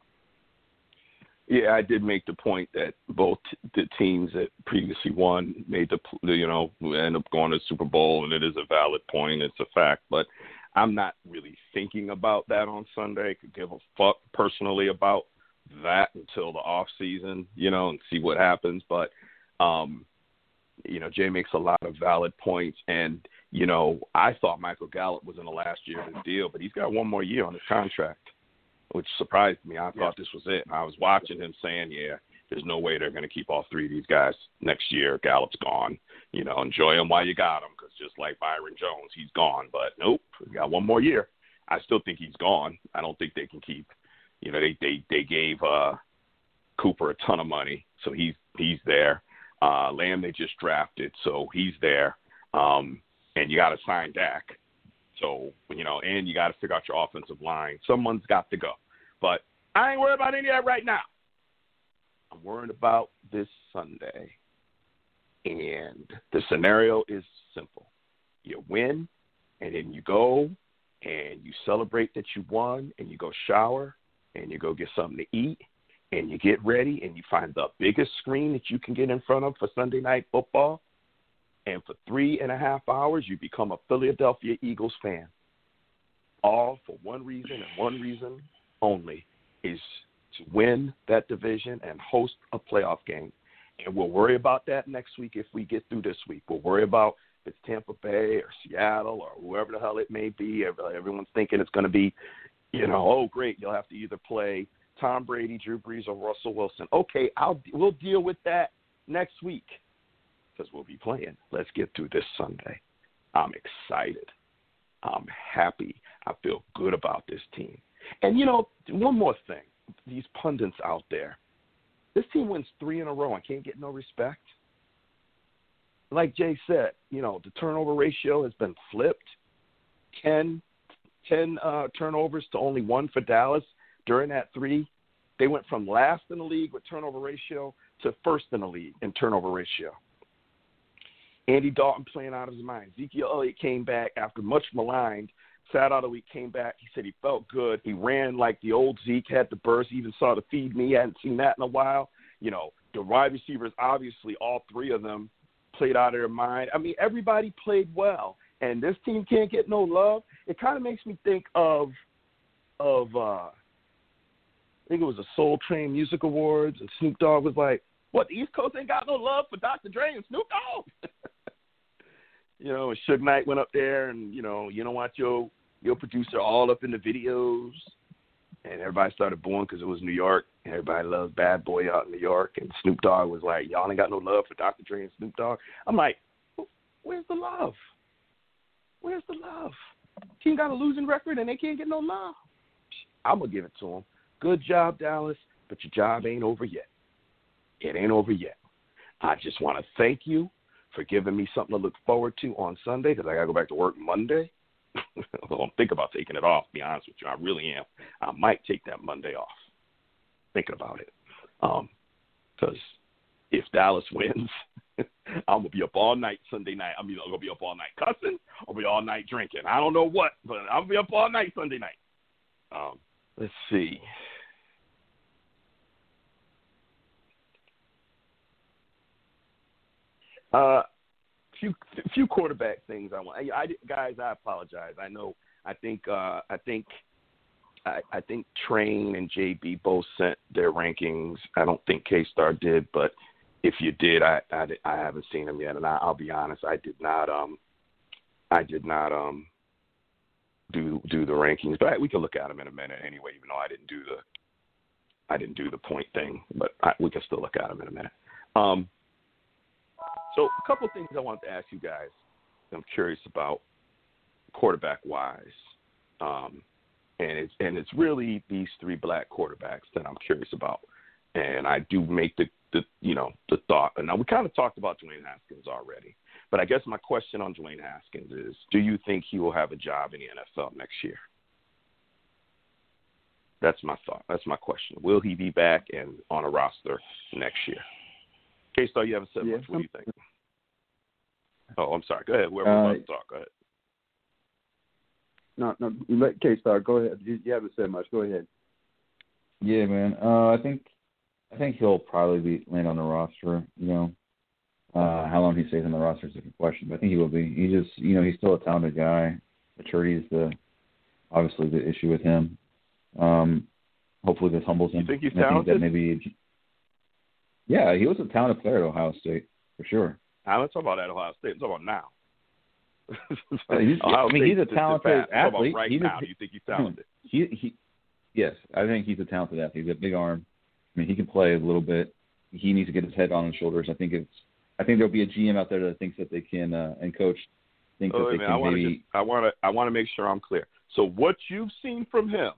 Yeah, I did make the point that both the teams that previously won made the you know end up going to Super Bowl, and it is a valid point. It's a fact, but I'm not really thinking about that on Sunday. I could give a fuck personally about that until the off season, you know, and see what happens. But um, you know, Jay makes a lot of valid points, and you know, I thought Michael Gallup was in the last year of his deal, but he's got one more year on his contract which surprised me. I thought this was it. I was watching him saying, "Yeah, there's no way they're going to keep all three of these guys next year. Gallup's gone. You know, enjoy him while you got him, because just like Byron Jones, he's gone. But nope, we got one more year. I still think he's gone. I don't think they can keep. You know, they they they gave uh Cooper a ton of money, so he's he's there. Uh Lamb they just drafted, so he's there. Um, and you got to sign Dak. So, you know, and you got to figure out your offensive line. Someone's got to go. But I ain't worried about any of that right now. I'm worried about this Sunday. And the scenario is simple you win, and then you go and you celebrate that you won, and you go shower, and you go get something to eat, and you get ready and you find the biggest screen that you can get in front of for Sunday night football, and for three and a half hours you become a Philadelphia Eagles fan. All for one reason and one reason only is to win that division and host a playoff game. And we'll worry about that next week if we get through this week. We'll worry about if it's Tampa Bay or Seattle or whoever the hell it may be. Everyone's thinking it's going to be, you know, oh great, you'll have to either play Tom Brady, Drew Brees, or Russell Wilson. Okay, I'll we'll deal with that next week because we'll be playing. Let's get through this Sunday. I'm excited. I'm happy. I feel good about this team. And you know, one more thing. These pundits out there. This team wins three in a row and can't get no respect. Like Jay said, you know, the turnover ratio has been flipped. 10, 10 uh, turnovers to only one for Dallas during that three. They went from last in the league with turnover ratio to first in the league in turnover ratio. Andy Dalton playing out of his mind. Ezekiel Elliott came back after much maligned. Sat out a week, came back. He said he felt good. He ran like the old Zeke had the burst. He even saw the feed me. I hadn't seen that in a while. You know, the wide receivers, obviously, all three of them played out of their mind. I mean, everybody played well, and this team can't get no love. It kind of makes me think of of uh I think it was the Soul Train Music Awards, and Snoop Dogg was like, "What? The East Coast ain't got no love for Dr. Dre and Snoop Dogg." you know, and Suge Knight went up there, and you know, you don't want your your producer all up in the videos, and everybody started booing because it was New York. Everybody loves Bad Boy out in New York, and Snoop Dogg was like, "Y'all ain't got no love for Dr. Dre and Snoop Dogg." I'm like, "Where's the love? Where's the love? Team got a losing record, and they can't get no love." I'm gonna give it to them Good job, Dallas, but your job ain't over yet. It ain't over yet. I just want to thank you for giving me something to look forward to on Sunday because I got to go back to work Monday. I don't think about taking it off, to be honest with you. I really am. I might take that Monday off. Thinking about it. Because um, if Dallas wins, I'm gonna be up all night Sunday night. I'm gonna be up all night cussing. I'll be all night drinking. I don't know what, but I'll be up all night Sunday night. Um, let's see. Uh, few few quarterback things I want. I, I guys, I apologize. I know. I think. Uh, I think. I, I think Train and JB both sent their rankings. I don't think K Star did, but if you did, I, I I haven't seen them yet, and I, I'll be honest, I did not. Um, I did not. Um, do do the rankings, but we can look at them in a minute anyway. Even though I didn't do the I didn't do the point thing, but I, we can still look at them in a minute. Um, so a couple of things I wanted to ask you guys. I'm curious about quarterback wise, um, and it's and it's really these three black quarterbacks that I'm curious about. And I do make the the you know the thought, and now we kind of talked about Dwayne Haskins already. But I guess my question on Dwayne Haskins is do you think he will have a job in the NFL next year? That's my thought. That's my question. Will he be back and on a roster next year? K Star, you haven't said yeah, much. What do you think? Oh, I'm sorry. Go ahead. Whoever uh, wants to talk, go ahead. No, no, let K Star go ahead. You, you, haven't said much. Go ahead. Yeah, man. Uh, I think I think he'll probably be land on the roster. You know, uh, how long he stays on the roster is a different question, but I think he will be. He just, you know, he's still a talented guy. Maturity is the obviously the issue with him. Um, hopefully, this humbles him. You think he's talented? Think that maybe, yeah, he was a talented player at Ohio State for sure. I'm not talking about at Ohio State. I'm talking about now. he's, I mean, he's a talented athlete. Right he's now, a, do you think he's talented? He, he, yes, I think he's a talented athlete. He's got a big arm. I mean, he can play a little bit. He needs to get his head on his shoulders. I think it's I think there'll be a GM out there that thinks that they can uh, and coach think oh, that they man, can I wanna maybe. Just, I want to I want to make sure I'm clear. So what you've seen from him,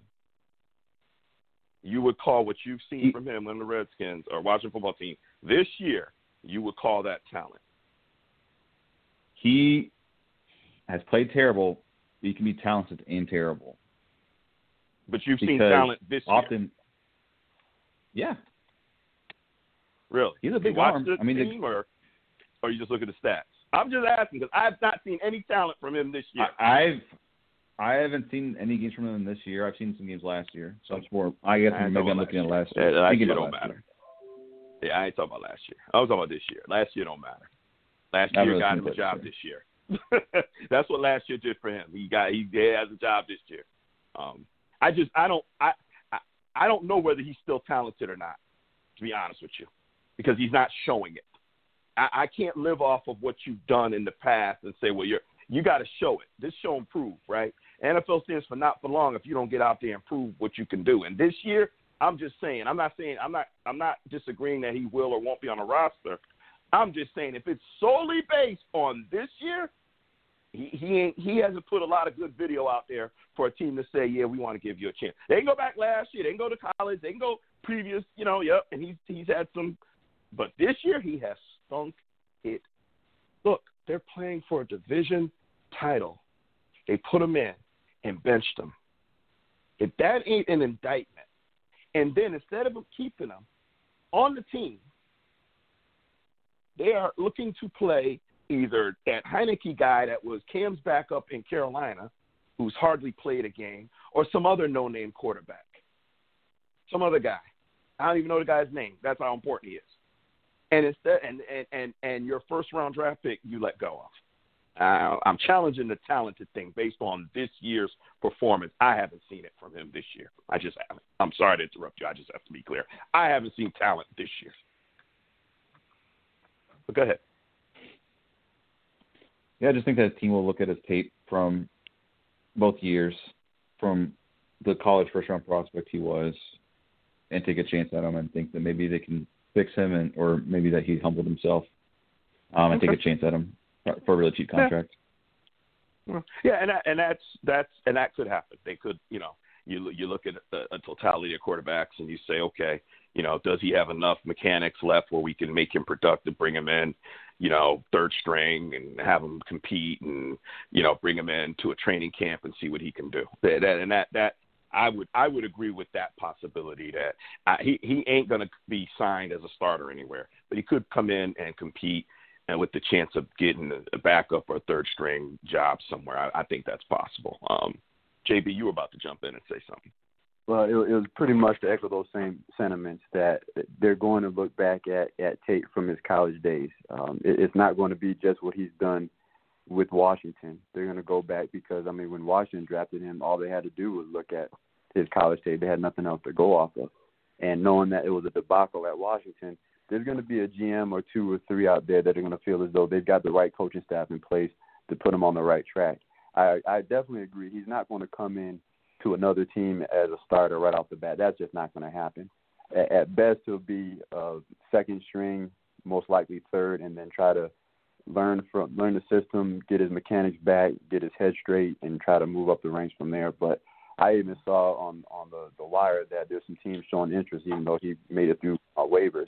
you would call what you've seen from him on the Redskins or Washington football team this year. You would call that talent. He has played terrible. He can be talented and terrible. But you've because seen talent this often, year. Yeah. Really? He's a big you arm. I mean, team, the, or or you just look at the stats? I'm just asking because I've not seen any talent from him this year. I, I've I haven't seen any games from them this year. I've seen some games last year, so it's more. I guess I maybe I'm looking at year. last year. Yeah, last year don't matter. Yeah, I ain't talking about last year. I was talking about this year. Last year don't matter. Last year really got him a job this this year. That's what last year did for him. He got he has a job this year. Um, I just I don't I, I I don't know whether he's still talented or not. To be honest with you, because he's not showing it. I, I can't live off of what you've done in the past and say, well, you're you got to show it. This show and prove, right? NFL stands for not for long if you don't get out there and prove what you can do. And this year, I'm just saying, I'm not saying I'm not I'm not disagreeing that he will or won't be on a roster. I'm just saying if it's solely based on this year, he he ain't he hasn't put a lot of good video out there for a team to say, yeah, we want to give you a chance. They can go back last year, they can go to college, they can go previous, you know, yep, and he's he's had some, but this year he has stunk it. Look, they're playing for a division title. They put him in and benched him. If that ain't an indictment, and then instead of keeping him on the team, they are looking to play either that Heinicke guy that was Cam's backup in Carolina, who's hardly played a game, or some other no-name quarterback, some other guy. I don't even know the guy's name. That's how important he is. And instead, and and and, and your first-round draft pick, you let go of. Uh, I'm challenging the talented thing based on this year's performance. I haven't seen it from him this year. I just haven't. I'm sorry to interrupt you. I just have to be clear. I haven't seen talent this year. But go ahead. Yeah, I just think that team will look at his tape from both years, from the college first round prospect he was, and take a chance at him and think that maybe they can fix him, and or maybe that he humbled himself, um, and take a chance at him for- a really cheap contract. Yeah, and that, and that's that's and that could happen. They could, you know, you you look at a, a totality of quarterbacks and you say, okay, you know, does he have enough mechanics left where we can make him productive, bring him in, you know, third string and have him compete and you know bring him into a training camp and see what he can do. That, that and that that I would I would agree with that possibility that uh, he he ain't going to be signed as a starter anywhere, but he could come in and compete and with the chance of getting a backup or a third string job somewhere. I, I think that's possible. Um, JB, you were about to jump in and say something. Well, it, it was pretty much to echo those same sentiments that they're going to look back at at Tate from his college days. Um, it, it's not going to be just what he's done with Washington. They're going to go back because I mean, when Washington drafted him, all they had to do was look at his college tape. They had nothing else to go off of, and knowing that it was a debacle at Washington, there's going to be a GM or two or three out there that are going to feel as though they've got the right coaching staff in place to put him on the right track. I, I definitely agree. He's not going to come in to another team as a starter right off the bat. That's just not going to happen. At, at best, he'll be uh, second string, most likely third, and then try to learn from learn the system, get his mechanics back, get his head straight, and try to move up the ranks from there. But I even saw on on the the wire that there's some teams showing interest, even though he made it through uh, waivers.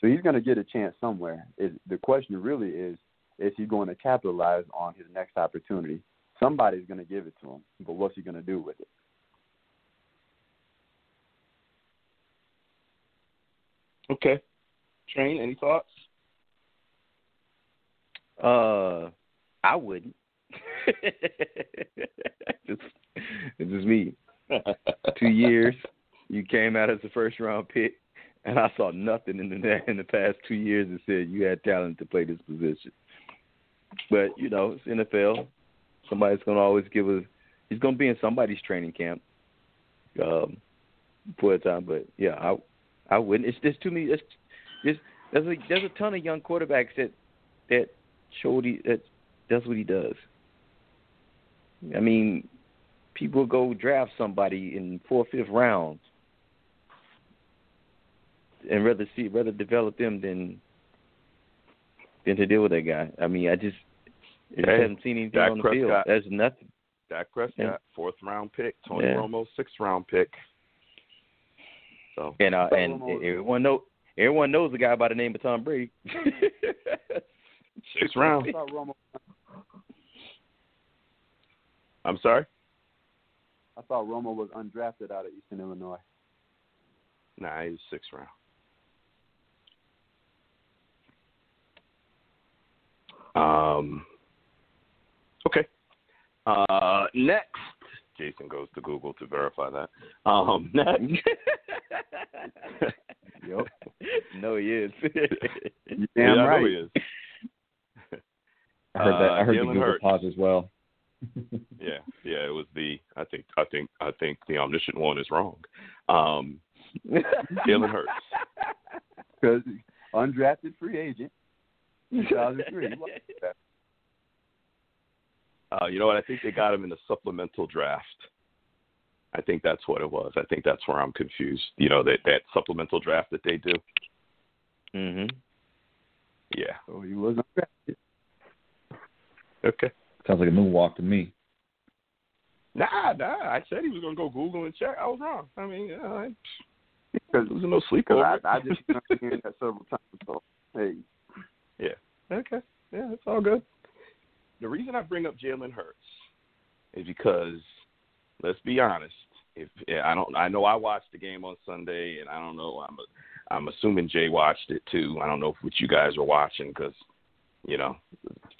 So he's going to get a chance somewhere. Is the question really is is he going to capitalize on his next opportunity? Somebody's going to give it to him, but what's he going to do with it? Okay, Train, any thoughts? Uh, I wouldn't. just, it's just me. Two years, you came out as a first round pick, and I saw nothing in the in the past two years that said you had talent to play this position. But you know, it's NFL. Somebody's gonna always give a. He's gonna be in somebody's training camp, um, for a time. But yeah, I I wouldn't. It's just too many. It's just there's a there's a ton of young quarterbacks that that show what he that does what he does. I mean, people go draft somebody in fourth, fifth rounds, and rather see rather develop them than than to deal with that guy. I mean, I just I just Hey, haven't seen anything Dak on the Prescott. field. There's nothing. Dak Prescott, Yeah. fourth round pick. Tony Yeah. Romo, sixth round pick. So And uh, and almost- everyone know everyone knows a guy by the name of Tom Brady. sixth round. I'm sorry. I thought Romo was undrafted out of Eastern Illinois. Nah, he's sixth round. Um. Okay. Uh, next, Jason goes to Google to verify that. Um, next. yep. No, he is. You yeah, damn I right. know he is. I heard that. I Uh, heard the Jalen Google Hurts. pause as well. Yeah, yeah, it was the. I think, I think, I think the omniscient one is wrong. Um, Jalen Hurts. Because undrafted free agent, 2003. Uh, you know what? I think they got him in the supplemental draft. I think that's what it was. I think that's where I'm confused. You know that that supplemental draft that they do. mhm. Yeah. So he was undrafted. Okay. Sounds like a moonwalk to me. Nah, nah. I said he was gonna go Google and check. I was wrong. I mean, you know, I, Because there was no sleep. I. I just remember hearing that several times. So, hey, Okay. Yeah, it's all good. The reason I bring up Jalen Hurts is because let's be honest. If yeah, I don't, I know I watched the game on Sunday, and I don't know. I'm, I'm assuming Jay watched it too. I don't know what you guys were watching because, you know,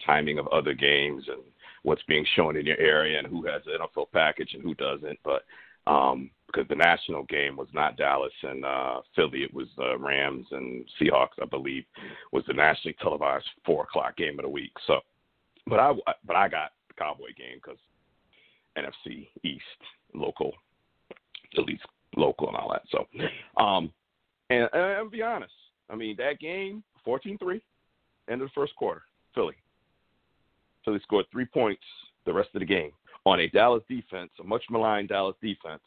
timing of other games and what's being shown in your area and who has the NFL package and who doesn't. But um, because the national game was not Dallas and uh, Philly, it was uh, Rams and Seahawks, I believe, was the nationally televised four o'clock game of the week. So, but I but I got the Cowboy game because NFC East local, at least local and all that. So, um, and, and I'll be honest. I mean that game, 14-3, end of the first quarter, Philly. Philly scored three points the rest of the game on a Dallas defense, a much maligned Dallas defense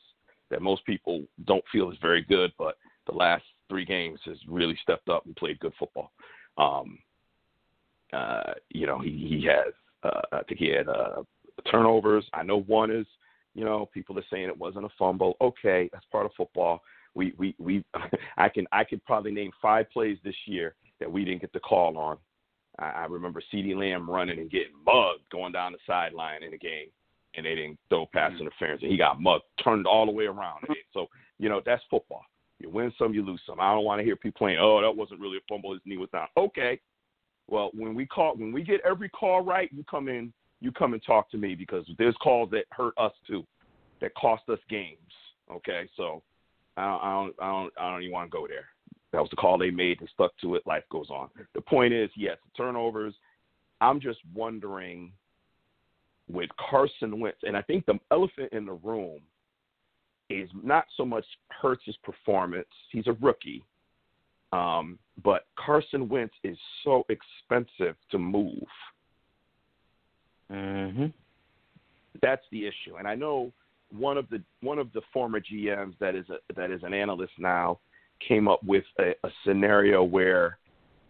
that most people don't feel is very good, but the last three games has really stepped up and played good football. Um, uh, you know, he he has uh, I think he had uh, turnovers. I know one is, you know, people are saying it wasn't a fumble. Okay, that's part of football. We we we I can I could probably name five plays this year that we didn't get the call on. I, I remember CeeDee Lamb running and getting mugged going down the sideline in the game, and they didn't throw pass mm-hmm. interference, and he got mugged, turned all the way around. So you know that's football. You win some, you lose some. I don't want to hear people playing. Oh, that wasn't really a fumble. His knee was down. Okay, well, when we call, when we get every call right, you come in, you come and talk to me because there's calls that hurt us too, that cost us games. Okay, so I don't, I don't, I don't, I don't even want to go there. That was the call they made. They stuck to it. Life goes on. The point is, yes, turnovers. I'm just wondering with Carson Wentz, and I think the elephant in the room is not so much Hurts' performance. He's a rookie. Um, but Carson Wentz is so expensive to move. Mhm. That's the issue. And I know one of the one of the former GMs that is a, that is an analyst now came up with a, a scenario where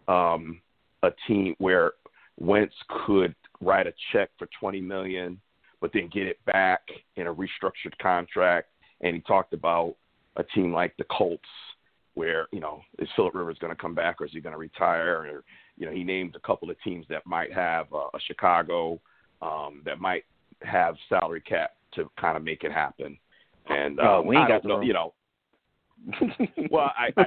um, a team where Wentz could write a check for twenty million, but then get it back in a restructured contract. And he talked about a team like the Colts, where you know is Philip Rivers going to come back or is he going to retire? Or you know he named a couple of teams that might have uh, a Chicago um, that might have salary cap to kind of make it happen. And Oh, we ain't got know, you know. Well, I, I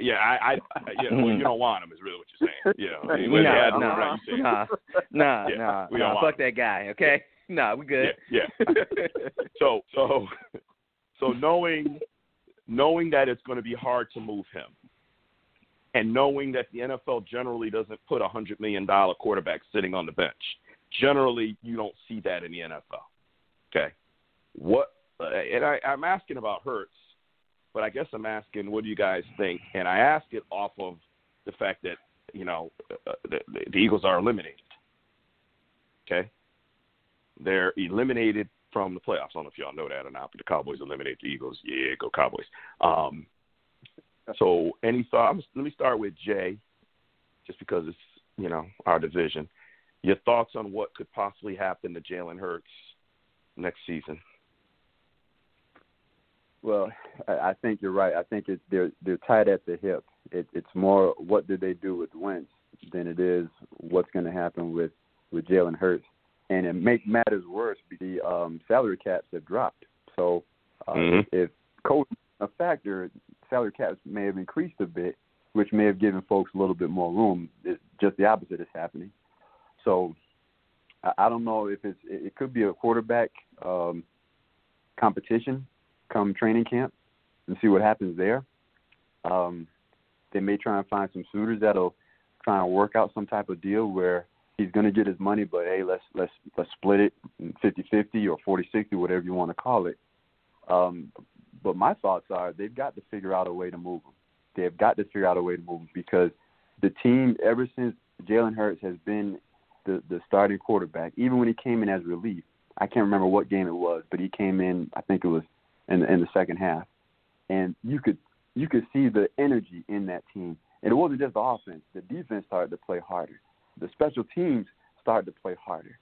yeah, I, I yeah, well, you don't want him is really what you're saying. You know, I mean, when they Nah, nah, you say, nah, nah, Yeah, nah, we don't nah. Fuck that guy. Okay. Nah, we good. Yeah, yeah. so so so knowing knowing that it's going to be hard to move him and knowing that the NFL generally doesn't put a hundred million dollar quarterback sitting on the bench. Generally, you don't see that in the NFL. Okay, what? And I, I'm asking about Hurts, but I guess I'm asking, what do you guys think? And I ask it off of the fact that you know uh, the, the Eagles are eliminated. Okay, they're eliminated from the playoffs. I don't know if y'all know that or not, but the Cowboys eliminate the Eagles. Yeah, go Cowboys. Um, so, any thoughts? Let me start with Jay, just because it's you know our division. Your thoughts on what could possibly happen to Jalen Hurts next season? Well, I, I think you're right. I think it's they're they're tied at the hip. It, it's more what do they do with Wentz than it is what's going to happen with with Jalen Hurts. And it make matters worse, the um, salary caps have dropped. So uh, Mhm. if coach a factor, salary caps may have increased a bit, which may have given folks a little bit more room. It, just the opposite is happening. So I, I don't know if it's it, it could be a quarterback. Um, competition come training camp and see what happens there. Um, they may try and find some suitors that'll try and work out some type of deal where he's going to get his money, but hey, let's let's let's split it 50-50 or 40-60, whatever you want to call it. Um, but my thoughts are they've got to figure out a way to move him. They've got to figure out a way to move him because the team, ever since Jalen Hurts has been the the starting quarterback, even when he came in as relief, I can't remember what game it was, but he came in. I think it was in the, in the second half, and you could you could see the energy in that team. And it wasn't just the offense; the defense started to play harder. The special teams started to play harder.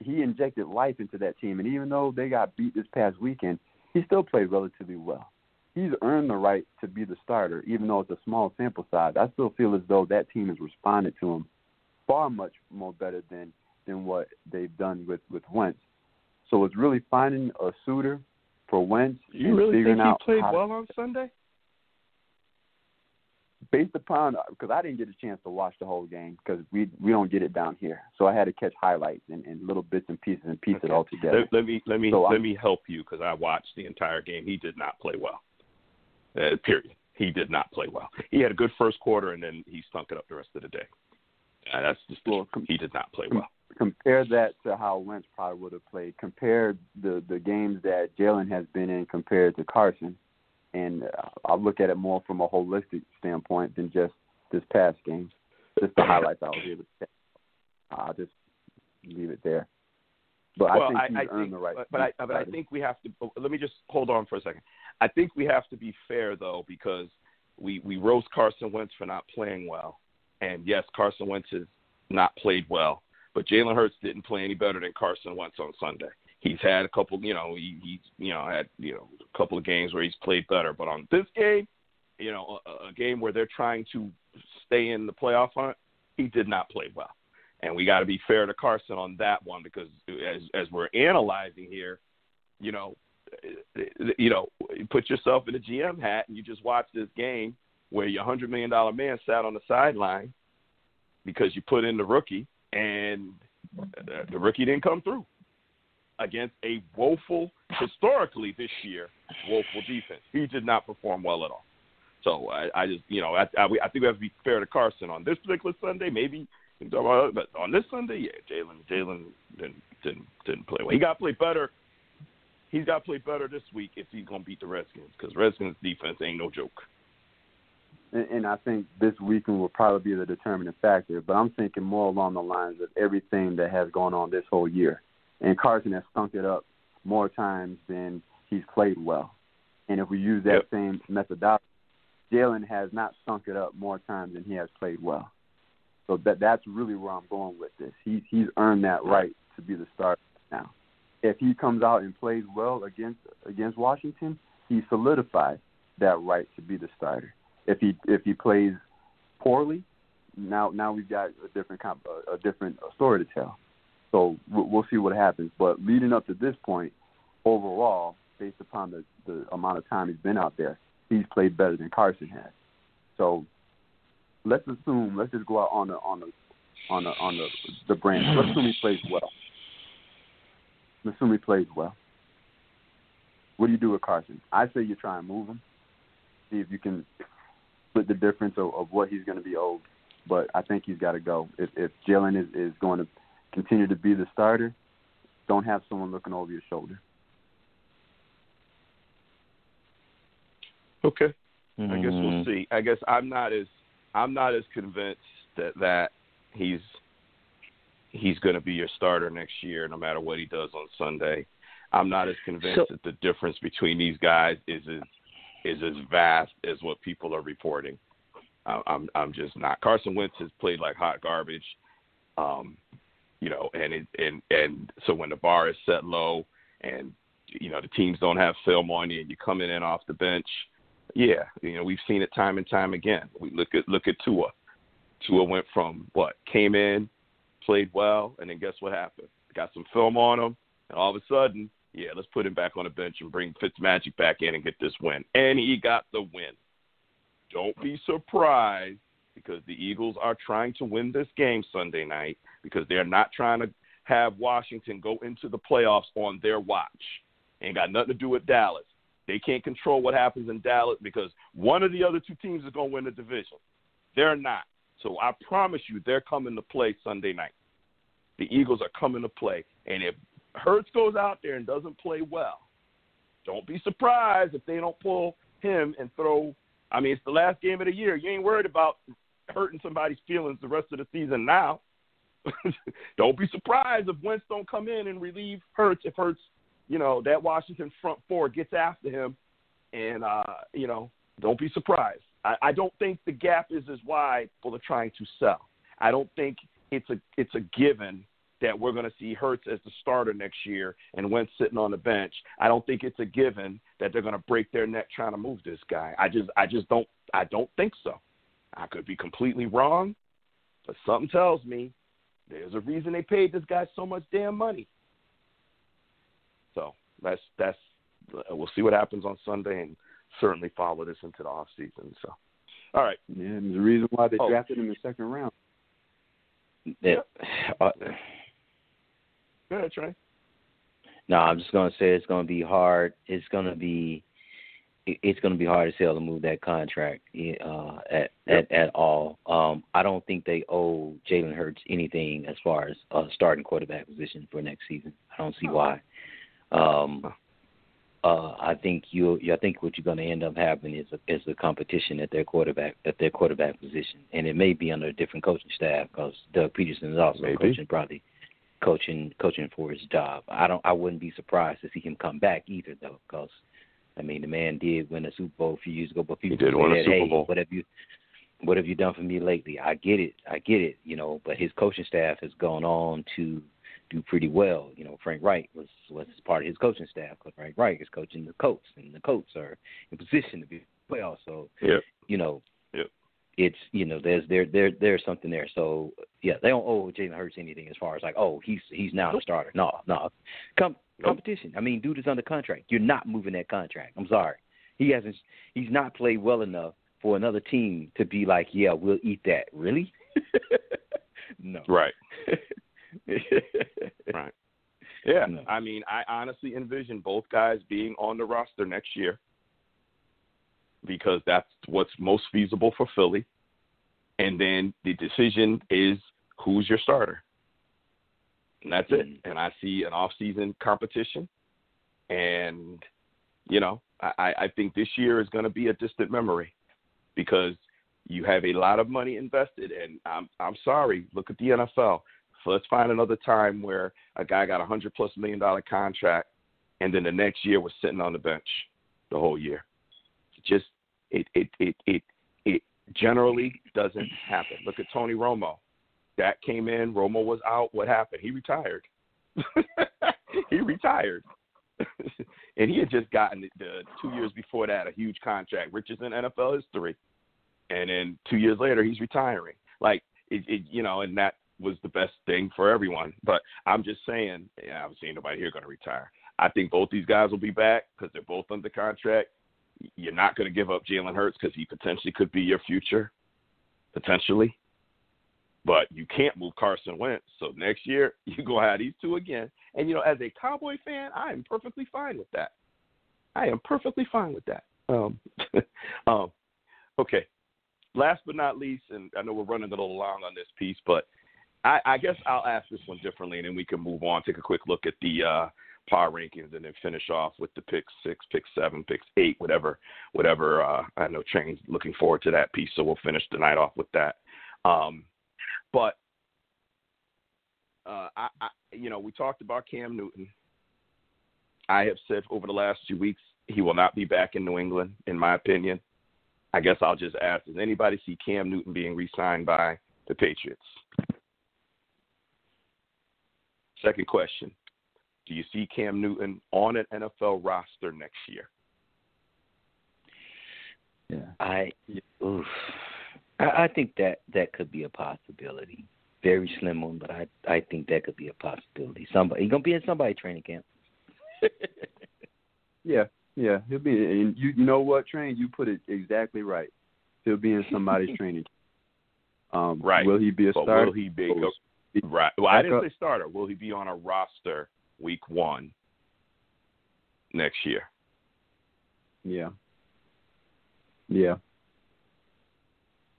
He injected life into that team, and even though they got beat this past weekend, he still played relatively well. He's earned the right to be the starter, even though it's a small sample size. I still feel as though that team has responded to him far much more better than than what they've done with with Wentz. So it's really finding a suitor for Wentz. You really think he played well on Sunday? based upon because I didn't get a chance to watch the whole game because we we don't get it down here, so I had to catch highlights and, and little bits and pieces and piece it all together. Let, let me let me So let I'm- me help you because I watched the entire game. He did not play well. Uh, period. He did not play well. He had a good first quarter and then he stunk it up the rest of the day. Uh, that's just the Well, he did not play well. Compare that to how Wentz probably would have played. Compare the the games that Jalen has been in compared to Carson, and uh, I'll look at it more from a holistic standpoint than just this past game. Just the highlights I was able to. I'll just leave it there. But well, I think he's I, earned think, the right. but, but I but I think we have to. oh, Let me just hold on for a second. I think we have to be fair though because we we roast Carson Wentz for not playing well, and yes, Carson Wentz has not played well, but Jalen Hurts didn't play any better than Carson Wentz on Sunday. He's had a couple, you know, he he's you know had you know a couple of games where he's played better, but on this game, you know, a, a game where they're trying to stay in the playoff hunt, he did not play well and we got to be fair to Carson on that one because as as we're analyzing here, you know, you know, put yourself in a GM hat and you just watch this game where your hundred million dollar man sat on the sideline because you put in the rookie and the, rookie didn't come through against a woeful, historically this year, woeful defense. He did not perform well at all. So I, I just, you know, I, I, I think we have to be fair to Carson on this particular Sunday. Maybe but on this Sunday, yeah, Jalen Jalen didn't didn't didn't play well. He got to play better. He's got to play better this week if he's going to beat the Redskins because Redskins defense ain't no joke. And, and I think this weekend will probably be the determining factor. But I'm thinking more along the lines of everything that has gone on this whole year. And Carson has stunk it up more times than he's played well. And if we use that Yep. same methodology, Jalen has not stunk it up more times than he has played well. So that that's really where I'm going with this. He's he's earned that right to be the starter now. If he comes out and plays well against against Washington, he solidifies that right to be the starter. If he if he plays poorly, now now we've got a different comp, a, a different story to tell. So we'll, we'll see what happens. But leading up to this point, overall, based upon the the amount of time he's been out there, he's played better than Carson has. So let's assume let's just go out on the on the on the on the the branch. Let's assume he plays well. Let's assume he plays well. What do you do with Carson? I say you try and move him, see if you can split the difference of, of what he's going to be owed. But I think he's got to go. If if Jalen is is going to continue to be the starter, don't have someone looking over your shoulder. Okay. I guess Mm-hmm. we'll see. I guess I'm not as I'm not as convinced that that he's he's going to be your starter next year, no matter what he does on Sunday. I'm not as convinced So- that the difference between these guys is as is as vast as what people are reporting. I'm I'm just not. Carson Wentz has played like hot garbage, um, you know, and it, and and so when the bar is set low, and you know the teams don't have film on you, and you're coming in off the bench yeah, you know we've seen it time and time again. We look at look at Tua. Tua went from what came in, played well, and then guess what happened? Got some film on him, and all of a sudden, yeah, let's put him back on the bench and bring Fitzmagic back in and get this win. And he got the win. Don't be surprised because the Eagles are trying to win this game Sunday night because they're not trying to have Washington go into the playoffs on their watch. Ain't got nothing to do with Dallas. They can't control what happens in Dallas because one of the other two teams is going to win the division. They're not. So I promise you, they're coming to play Sunday night. The Eagles are coming to play. And if Hurts goes out there and doesn't play well, don't be surprised if they don't pull him and throw. I mean, it's the last game of the year. You ain't worried about hurting somebody's feelings the rest of the season now. don't be surprised if Wentz don't come in and relieve Hurts if Hurts, you know, that Washington front four gets after him, and uh, you know, don't be surprised. I, I don't think the gap is as wide for the trying to sell. I don't think it's a it's a given that we're going to see Hurts as the starter next year and Wentz sitting on the bench. I don't think it's a given that they're going to break their neck trying to move this guy. I just I just don't I don't think so. I could be completely wrong, but something tells me there's a reason they paid this guy so much damn money. So that's that's we'll see what happens on Sunday and certainly follow this into the off season. So, all right. Yeah, and the reason why they Oh. drafted him in the second round. Yeah. Uh, Go ahead, Trey. No, I'm just gonna say it's gonna be hard. It's gonna be it's gonna be hard to sell to move that contract uh, at, at at all. Um, I don't think they owe Jalen Hurts anything as far as uh, starting quarterback position for next season. I don't see why. Um, uh, I think you. I think what you're going to end up having is a, is a competition at their quarterback at their quarterback position, and it may be under a different coaching staff because Doug Pederson is also Maybe. coaching probably coaching coaching for his job. I don't. I wouldn't be surprised to see him come back either, though, because I mean the man did win a Super Bowl a few years ago, but people did say win a that, Super hey, Bowl. what have you what have you done for me lately? I get it, I get it, you know, but his coaching staff has gone on to do pretty well. You know, Frank Reich was was part of his coaching staff. 'cause Frank Reich is coaching the Colts, and the Colts are in position to be well. So Yep. you know. It's you know, there's there there there's something there. So yeah, they don't owe Jalen Hurts anything as far as like, oh, he's he's now the starter. No, no, Com- competition. I mean, dude is under contract. You're not moving that contract. I'm sorry, he hasn't. He's not played well enough for another team to be like, yeah, we'll eat that. Really? no. Right. Right. Yeah. No. I mean, I honestly envision both guys being on the roster next year because that's what's most feasible for Philly. And then the decision is who's your starter. And that's it. Mhm. And I see an off-season competition. And, you know, I, I think this year is going to be a distant memory because you have a lot of money invested. And I'm, I'm sorry, look at the NFL. So let's find another time where a guy got a hundred plus million dollar contract, and then the next year was sitting on the bench the whole year. Just it it it it generally doesn't happen. Look at Tony Romo. That came in. Romo was out. What happened? He retired. he retired. and he had just gotten the two years before that a huge contract, richest in NFL history. And then two years later, he's retiring. Like it, it you know, and that was the best thing for everyone. But I'm just saying, yeah, I haven't nobody here going to retire. I think both these guys will be back because they're both under contract. You're not going to give up Jalen Hurts because he potentially could be your future, potentially. But you can't move Carson Wentz. So next year you go have these two again. And you know, as a Cowboy fan, I am perfectly fine with that. I am perfectly fine with that. Um, um, okay. Last but not least, and I know we're running a little long on this piece, but I, I guess I'll ask this one differently, and then we can move on. Take a quick look at the uh, power rankings, and then finish off with the pick six, pick seven, picks eight, whatever, whatever. Uh, I know Train's looking forward to that piece, so we'll finish the night off with that. Um, but uh, I, I, you know, we talked about Cam Newton. I have said over the last two weeks he will not be back in New England, in my opinion. I guess I'll just ask: Does anybody see Cam Newton being re-signed by the Patriots? Second question: Do you see Cam Newton on an NFL roster next year? Yeah. I, oof. I, I think that that could be a possibility. Very slim one, but I I think that could be a possibility. Somebody he's gonna be in somebody training camp. Yeah, yeah, he'll be. And you, you know what, Train? You put it exactly right. He'll be in somebody's training. Um, Right. Will he be a But starter? will he be Or- right? Well, I didn't say starter. Will he be on a roster week one? next year. Yeah. Yeah.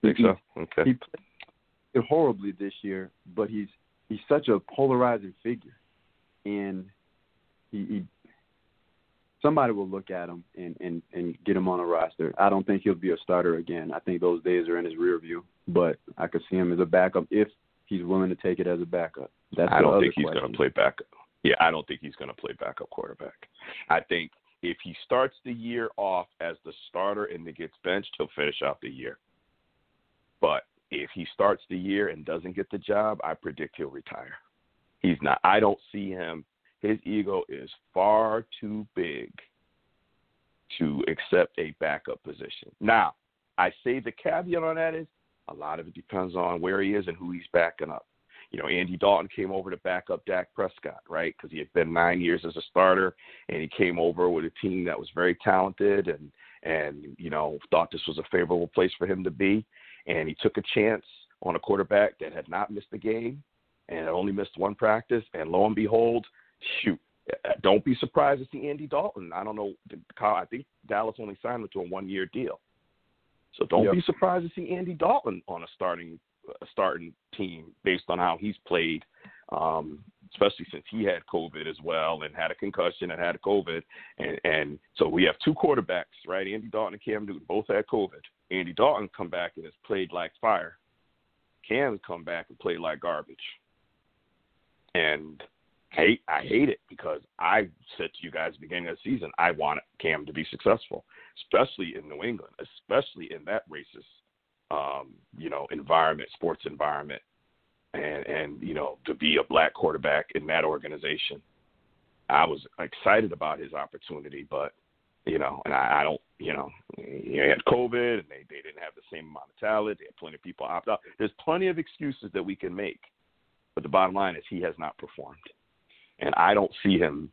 Think he, so? Okay. He played horribly this year, but he's he's such a polarizing figure, and he, he somebody will look at him and, and and get him on a roster. I don't think he'll be a starter again. I think those days are in his rear view. But I could see him as a backup if he's willing to take it as a backup. That's I don't think he's going to play backup. Yeah, I don't think he's going to play backup quarterback. I think if he starts the year off as the starter and then gets benched, he'll finish out the year. But if he starts the year and doesn't get the job, I predict he'll retire. He's not. I don't see him. His ego is far too big to accept a backup position. Now, I say the caveat on that is a lot of it depends on where he is and who he's backing up. You know, Andy Dalton came over to back up Dak Prescott, right? Because he had been nine years as a starter, and he came over with a team that was very talented and and you know thought this was a favorable place for him to be, and he took a chance on a quarterback that had not missed a game and had only missed one practice, and lo and behold, shoot, uh, don't be surprised to see Andy Dalton. I don't know, I think Dallas only signed him to a one-year deal, so don't Yep. be surprised to see Andy Dalton on a starting a starting team based on how he's played, um, especially since he had COVID as well and had a concussion and had COVID. And, and so we have two quarterbacks, right? Andy Dalton and Cam Newton both had COVID. Andy Dalton come back and has played like fire. Cam come back and played like garbage. And hate I hate it because I said to you guys at the beginning of the season I want Cam to be successful, especially in New England, especially in that racist um, you know, environment, sports environment, and and you know, to be a black quarterback in that organization. I was excited about his opportunity, but you know, and I, I don't, you know, he had COVID and they they didn't have the same amount of talent. They had plenty of people opt out. There's plenty of excuses that we can make, but the bottom line is he has not performed, and I don't see him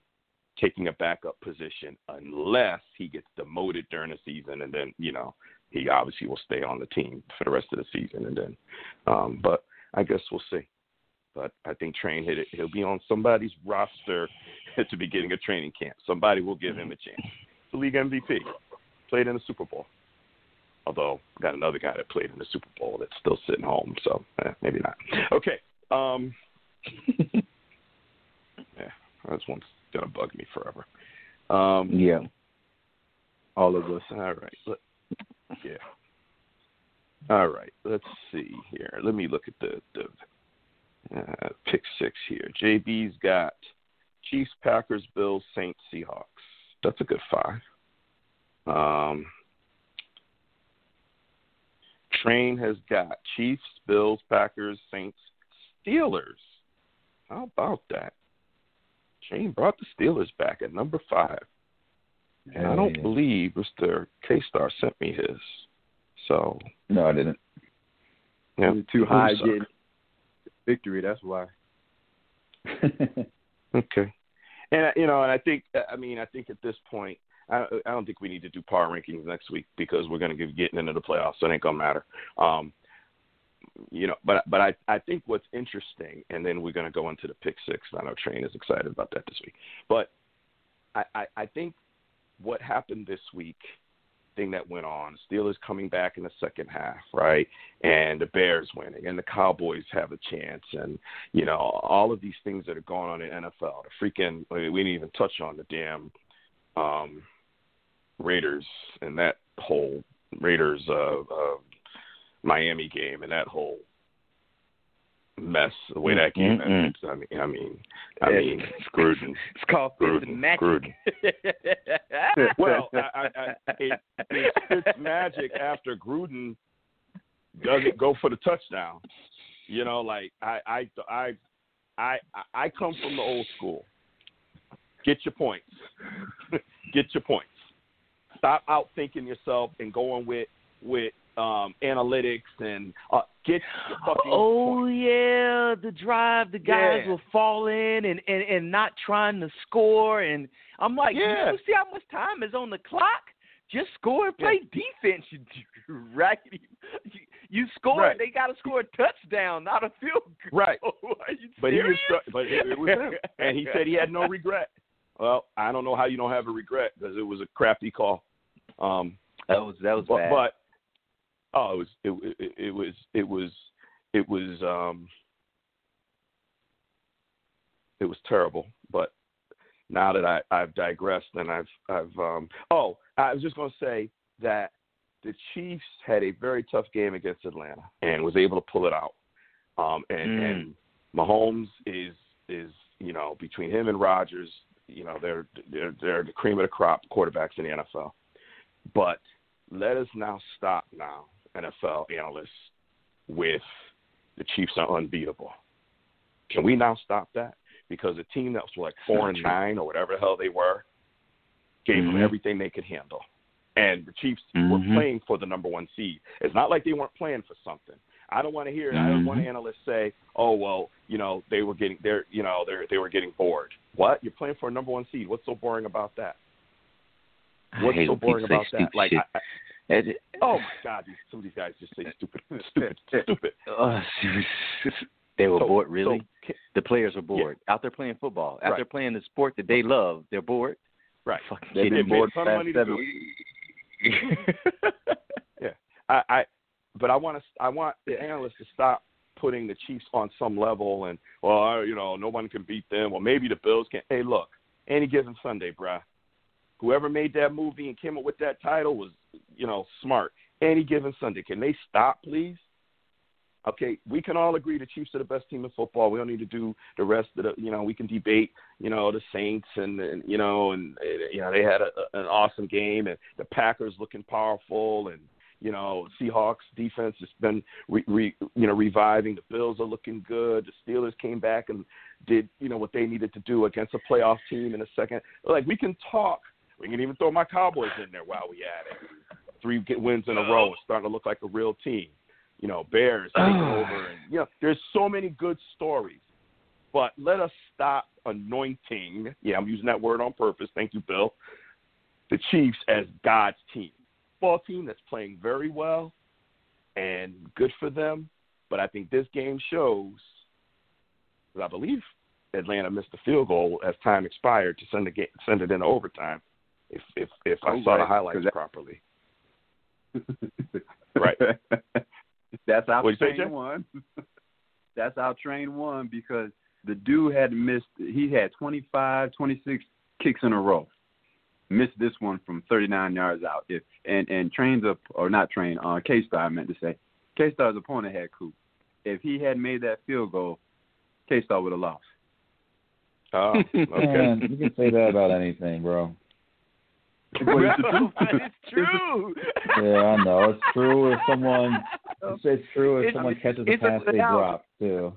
taking a backup position unless he gets demoted during the season, and then you know he obviously will stay on the team for the rest of the season, and then, um, but I guess we'll see. But I think Train hit it. He'll be on somebody's roster at the beginning of training camp. Somebody will give him a chance. The league MVP played in the Super Bowl. Although got another guy that played in the Super Bowl that's still sitting home, so eh, maybe not. Okay. Um, yeah, that's one's gonna bug me forever. Um, Yeah. All of us. all right. Yeah. All right. Let's see here. Let me look at the the uh, pick six here. JB's got Chiefs, Packers, Bills, Saints, Seahawks. That's a good five. Um, Train has got Chiefs, Bills, Packers, Saints, Steelers. How about that? Train brought the Steelers back at number five. And I don't believe Mr. K Star sent me his. So No, I didn't. yeah, too high getting victory. That's why. Okay. And uh, you know, and I think I mean I think at this point I I don't think we need to do power rankings next week because we're going to be getting into the playoffs, so it ain't gonna matter. Um, you know, but but I I think what's interesting, and then we're going to go into the pick six. I know Train is excited about that this week, but I I, I think what happened this week thing that went on. Steelers coming back in the second half, right? And the Bears winning, and the Cowboys have a chance, and you know all of these things that are going on in NFL. The freaking we didn't even touch on the damn um, Raiders and that whole Raiders uh, uh, Miami game and that whole mess. The way mm, that game mm, ended. Mm. I mean, I mean, I mean, Gruden. It's called Fifth Gruden, and Magic. Gruden. Well, I, I, I, it, it spits magic after Gruden doesn't go for the touchdown. You know, like I, I, I, I, I come from the old school. Get your points. Get your points. Stop outthinking yourself and going with with um, analytics and uh, get your fucking Oh points. yeah, the drive, the guys Yeah. will fall in and, and and not trying to score, and I'm like, Yeah. you see how much time is on the clock? Just score and play defense, you raggedy. You, you score, Right. they got to score a touchdown, not a field goal. Right. Are you But he was, but it, it was him, and he said he had no regret. Well, I don't know how you don't have a regret because it was a crappy call. Um, That was that was but, bad. but oh, it was it, it, it was it was it was um it was terrible. But now that I I've digressed and I've I've um oh I was just going to say that the Chiefs had a very tough game against Atlanta and was able to pull it out. Um and Mm. and Mahomes is is you know between him and Rodgers, you know they're they're they're the cream of the crop quarterbacks in the NFL. But let us now stop now, NFL analysts, with the Chiefs are unbeatable. Can we now stop that? Because a team that was like four and nine or whatever the hell they were gave them Mhm. everything they could handle. And the Chiefs were Mhm. playing for the number one seed. It's not like they weren't playing for something. I don't want to hear. I don't want Mhm. analysts say, "Oh well, you know they were getting they're you know they they were getting bored." What? You're playing for a number one seed. What's so boring about that? What's so boring about that? Like. I, It- oh my God, these, some of these guys just say stupid, stupid, stupid. uh, they were So- bored. Really, so the players were bored out there playing football. Out Right. there playing the sport that they love. They're bored. right. Fucking They've been bored a ton of money seven yeah, I, I, but I want to, I want the analysts to stop putting the Chiefs on some level and, well, I- you know, no one can beat them. Well, maybe the Bills can. Hey, look, any given Sunday, bruh. Whoever made that movie and came up with that title was, you know, smart. Any given Sunday, can they stop, please? Okay, we can all agree the Chiefs are the best team in football. We don't need to do the rest of the, you know, we can debate, you know, the Saints and, and you know, and you know they had a, an awesome game and the Packers looking powerful and you know Seahawks defense has been re, re, you know reviving. The Bills are looking good. The Steelers came back and did you know what they needed to do against a playoff team in a second. Like we can talk. We can even throw my Cowboys in there while we at it. Three wins in a row and starting to look like a real team you know, Bears taking over, and you know, there's so many good stories. But let us stop anointing. Yeah, I'm using that word on purpose. Thank you, Bill. The Chiefs as God's team, ball team that's playing very well, and good for them. But I think this game shows, shows. 'cause I believe Atlanta missed the field goal as time expired to send the game, send it into overtime. If if if I Oh, saw the right, 'cause highlights that- properly. Right. That's how What'd you say, train Jay? That's how train one because the dude had missed. He had 25, 26 kicks in a row. Missed this one from 39 yards out. If and and trains up or not train. Uh, K Star I meant to say. K Star's opponent had coup. If he had made that field goal, K Star would have lost. Oh, okay. Man, you can say that about anything, bro. But it's the it's true. Yeah, I know. It's true if someone it's, it's true if It's- someone catches a it's a pass they now- drop too.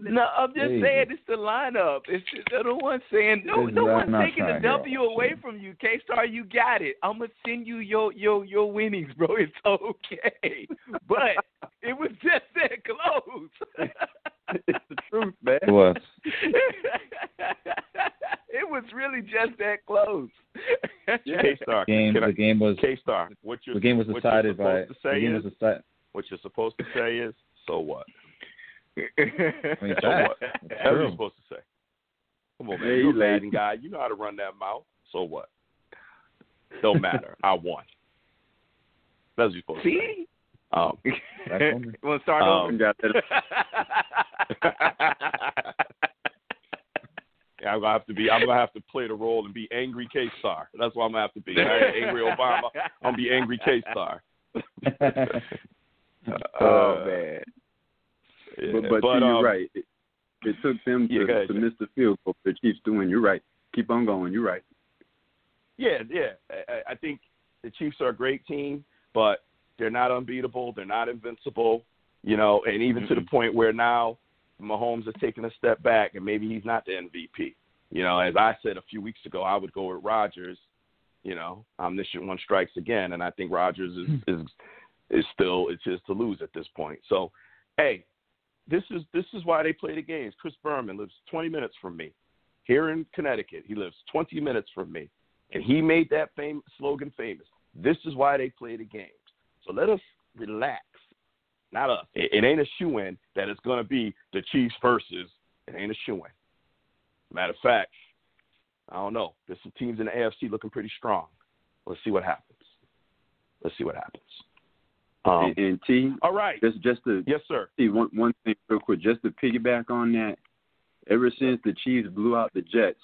No, I'm just Hey. saying it's the lineup. It's they're the one saying no, It's- no one's taking the trying to hear W all away shit. from you. K Star, you got it. I'm gonna send you your your your winnings, bro. It's okay, but it was just that close. it's the truth, man. It was. It was really just that close. K Star. Game Can I, the game was K Star. What you the game was what decided you're by supposed to the say game is was decided what you're supposed to say is so what? I mean, So what? It's That's what you're true. supposed to say. Come on, man. Yeah, You're a Madden lazy. guy. You know how to run that mouth. So what? Don't matter. I won. That's what you're supposed to say. See, Um, That's on me. you want to start Um, over? Got that. yeah, I'm gonna have to be. I'm gonna have to play the role and be angry K Star. That's what I'm gonna have to be. I ain't angry Obama. I'm gonna be angry K Star. Oh man. Yeah, But but, see, you're um, right. It, it took them to, Yeah, go ahead, to Jay. miss the field goal for the Chiefs doing. You're right. Keep on going. You're right. Yeah, yeah. I- I, I think the Chiefs are a great team, but they're not unbeatable. They're not invincible. You know, and even to the point where now Mahomes is taking a step back, and maybe he's not the MVP. You know, as I said a few weeks ago, I would go with Rodgers. You know, omniscient one strikes again, and I think Rodgers is hmm. is is still it's his to lose at this point. So, hey, this is this is why they play the games. Chris Berman lives 20 minutes from me here in Connecticut. He lives 20 minutes from me, and he made that fame, slogan famous. This is why they play the games. So let us relax. Not us. It, it ain't a shoe in that it's going to be the Chiefs versus. It ain't a shoe in. Matter of fact, I don't know. There's some teams in the AFC looking pretty strong. Let's see what happens. Let's see what happens. Um, and, and T, all right. just just to Yes, sir. see one one thing real quick, just to piggyback on that. Ever since the Chiefs blew out the Jets,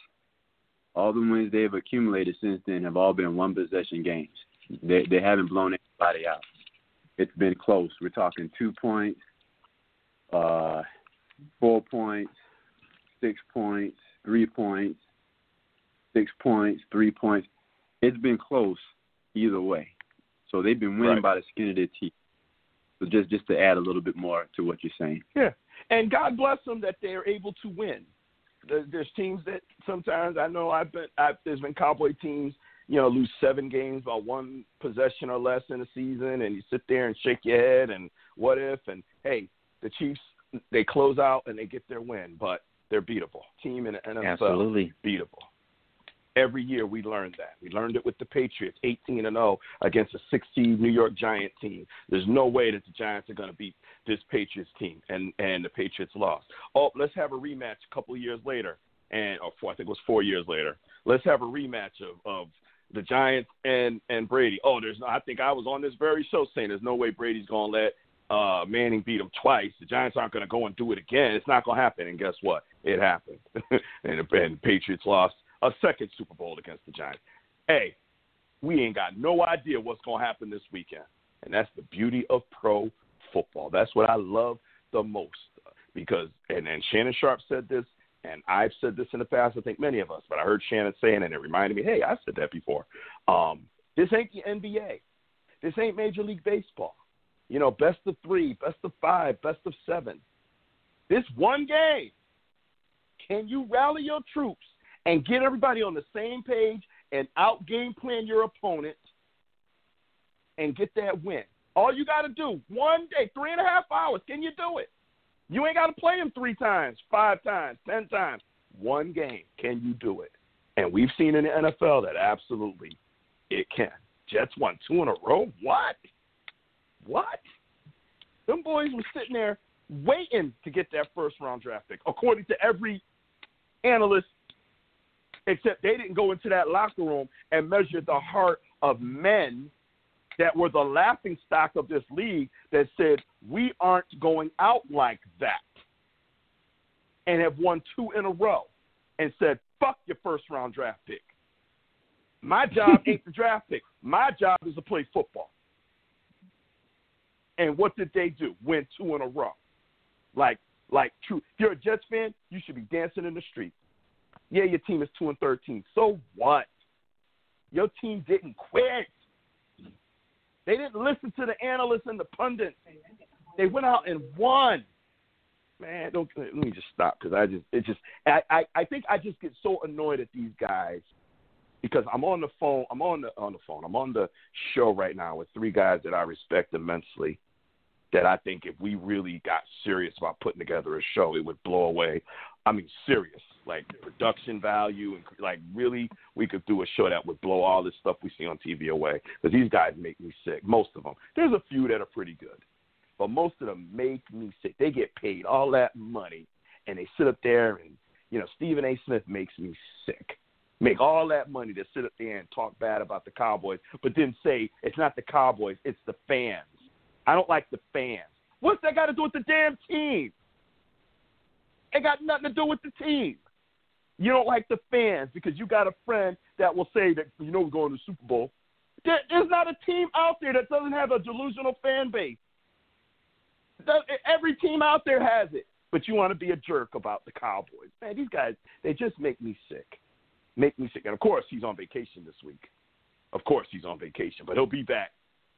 all the wins they've accumulated since then have all been one possession games. They they haven't blown anybody out. It's been close. We're talking two points, uh, four points, six points, three points, six points, three points. It's been close either way. So they've been winning Right. by the skin of their teeth. So just just to add a little bit more to what you're saying. Yeah, and God bless them that they are able to win. There's teams that sometimes I know I've been. I've, there's been Cowboy teams, you know, lose seven games by one possession or less in a season, and you sit there and shake your head and what if? And hey, the Chiefs they close out and they get their win, but they're beatable. Team in the NFL, Absolutely. beatable. Every year we learned that. We learned it with the Patriots, 18 and 0 against a 6 seed New York Giant team. There's no way that the Giants are going to beat this Patriots team, and and the Patriots lost. Oh, let's have a rematch a couple of years later, and or four, I think it was four years later. Let's have a rematch of of the Giants and and Brady. Oh, there's no. I think I was on this very show saying there's no way Brady's to let uh, Manning beat him twice. The Giants aren't to go and do it again. It's not to happen. And guess what? It happened. and, the- and the Patriots lost a second Super Bowl against the Giants. Hey, we ain't got no idea what's to happen this weekend. And that's the beauty of pro football. That's what I love the most. Because, and, and Shannon Sharpe said this, and I've said this in the past, I think many of us, but I heard Shannon saying it, and it reminded me, hey, I said that before. Um, this ain't the NBA. This ain't Major League Baseball. You know, best of three, best of five, best of seven. This one game, can you rally your troops and get everybody on the same page and out game plan your opponent and get that win? All you got to do, one day, three and a half hours, can you do it? You ain't got to play them three times, five times, ten times. One game, can you do it? And we've seen in the NFL that absolutely it can. Jets won two in a row. What? What? Them boys were sitting there waiting to get that first round draft pick, according to every analyst, except they didn't go into that locker room and measure the heart of men that were the laughing stock of this league that said, we aren't going out like that. And have won two in a row and said, fuck your first round draft pick. My job ain't the draft pick. My job is to play football. And what did they do? Win two in a row. Like, like true. If you're a Jets fan, you should be dancing in the street. Yeah, your team is two and thirteen. So what? Your team didn't quit. They didn't listen to the analysts and the pundits. They went out and won. Man, don't let me just stop because I just it just I, I I think I just get so annoyed at these guys because I'm on the phone. I'm on the on the phone. I'm on the show right now with three guys that I respect immensely. That I think if we really got serious about putting together a show, it would blow away. I mean, serious, like production value and like really, we could do a show that would blow all this stuff we see on TV away. Because these guys make me sick. Most of them. There's a few that are pretty good, but most of them make me sick. They get paid all that money, and they sit up there and you know Stephen A. Smith makes me sick make all that money to sit up there and talk bad about the Cowboys, but then say it's not the Cowboys, it's the fans. I don't like the fans. What's that got to do with the damn team? It got nothing to do with the team. You don't like the fans because you got a friend that will say that you know we're going to the Super Bowl. There's not a team out there that doesn't have a delusional fan base. Every team out there has it, but you want to be a jerk about the Cowboys. Man, these guys they just make me sick make me sick. And of course, he's on vacation this week. Of course, he's on vacation, but he'll be back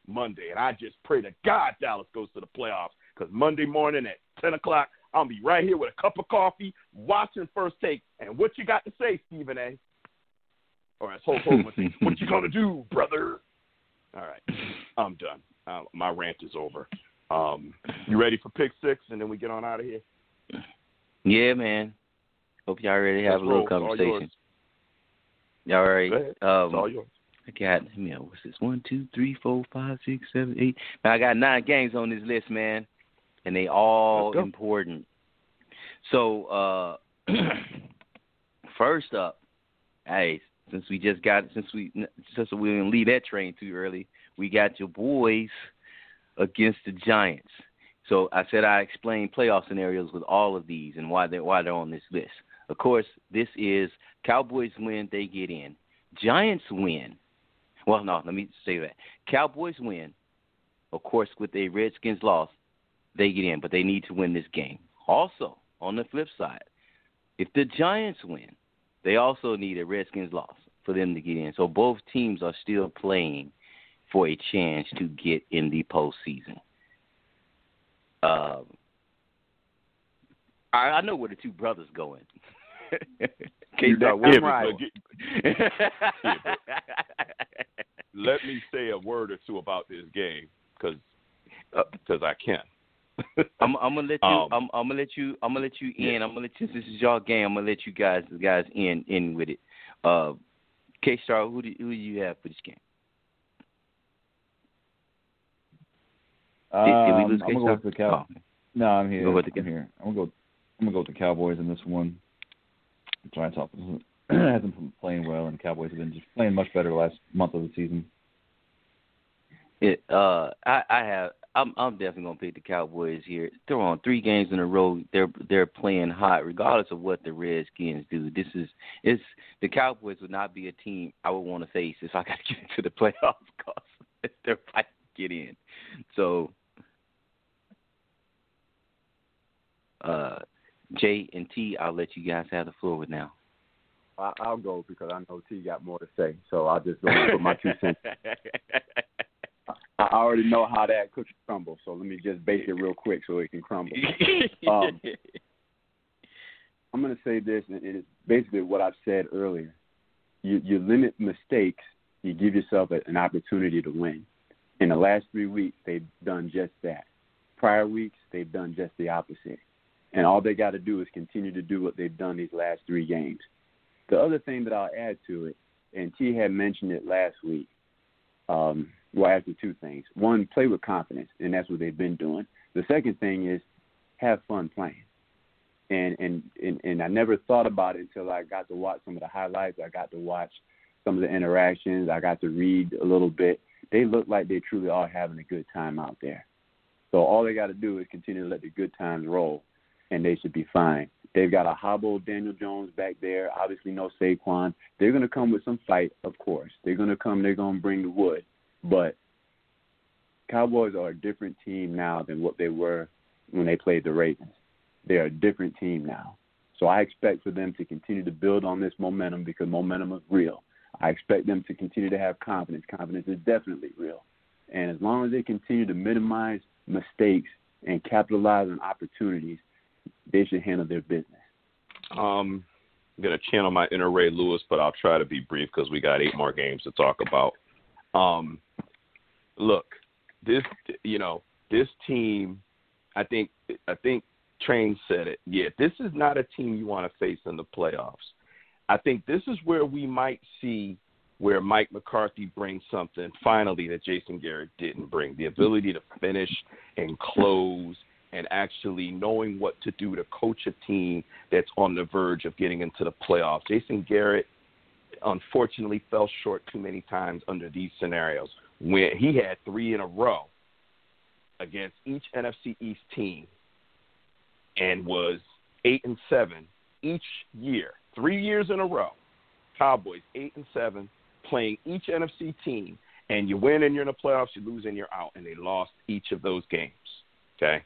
Monday. And I just pray to God Dallas goes to the playoffs because Monday morning at 10 o'clock, I'll be right here with a cup of coffee watching First Take. And what you got to say, Stephen A? Or as Hulk Hogan would say, what you gonna do, brother? All right, I'm done. Uh, my rant is over. Um, you ready for pick six, and then we get on out of here? Yeah, man. Hope y'all ready have Let's a little roll. All conversation. ready? Go. It's Um, all yours. I got, you know, what's this? One, two, three, four, five, six, seven, eight. Now I got nine games on this list, man, and they all important. So, uh, first up, hey, since we just got since we since we didn't leave that train too early, we got your boys against the Giants. So I said I explained playoff scenarios with all of these and why they why they're on this list. Of course, this is Cowboys win, they get in. Giants win. Well, no, let me say that. Cowboys win. Of course, with a Redskins loss, they get in, but they need to win this game. Also, on the flip side, if the Giants win, they also need a Redskins loss for them to get in. So both teams are still playing for a chance to get in the postseason. Um, I, I know where the two brothers going. You K-Star, damn where right. you But? Let me say a word or two about this game because Uh, I can. I'm, I'm gonna let you. Um, I'm, I'm gonna let you. I'm gonna let you in. yeah. I'm gonna let you. This is y'all game. I'm gonna let you guys, guys, in in with it. Uh, K Star, who do who do you have for this game? Did, did we Um, lose I'm K gonna go Star? with the Cow. Oh. No, I'm here. Go with the I'm here. I'm gonna go. I'm gonna go with the Cowboys in this one. Giants offense hasn't been playing well, and Cowboys have been just playing much better the last month of the season. It, uh, I, I have. I'm, I'm definitely gonna pick the Cowboys here. They're on three games in a row. They're they're playing hot, regardless of what the Redskins do. This is it's the Cowboys would not be a team I would want to face if I got to get into the playoffs because they're fighting to get in. So, uh, J and T, I'll let you guys have the floor with now. I, I'll go because I know T got more to say, so I'll just go put my two cents. I already know how that cookie crumbles, so let me just bake it real quick so it can crumble. Um, I'm going to say this, and it's basically what I've said earlier. You, you limit mistakes, you give yourself an opportunity to win. In the last three weeks, they've done just that. Prior weeks, they've done just the opposite. And all they got to do is continue to do what they've done these last three games. The other thing that I'll add to it, and T had mentioned it last week, um, well, actually two things. One, play with confidence, and that's what they've been doing. The second thing is have fun playing. And and and, and I never thought about it until I got to watch some of the highlights. I got to watch some of the interactions. I got to read a little bit. They look like they truly are having a good time out there. So all they got to do is continue to let the good times roll, and they should be fine. They've got a hobble Daniel Jones back there. Obviously, no Saquon. They're going to come with some fight, of course. They're going to come. They're going to bring the wood. But Cowboys are a different team now than what they were when they played the Ravens. They're a different team now. So I expect for them to continue to build on this momentum because momentum is real. I expect them to continue to have confidence. Confidence is definitely real. And as long as they continue to minimize mistakes and capitalize on opportunities, they should handle their business. Um, I'm gonna channel my inner Ray Lewis, but I'll try to be brief because we got eight more games to talk about. Um, look, this you know this team, I think I think Train said it. Yeah, this is not a team you want to face in the playoffs. I think this is where we might see where Mike McCarthy brings something finally that Jason Garrett didn't bring the ability to finish and close and actually knowing what to do to coach a team that's on the verge of getting into the playoffs. Jason Garrett unfortunately fell short too many times under these scenarios when he had three in a row against each NFC East team and was eight and seven each year, three years in a row. Cowboys eight and seven, playing each NFC team, and you win and you're in the playoffs, you lose and you're out, and they lost each of those games. Okay,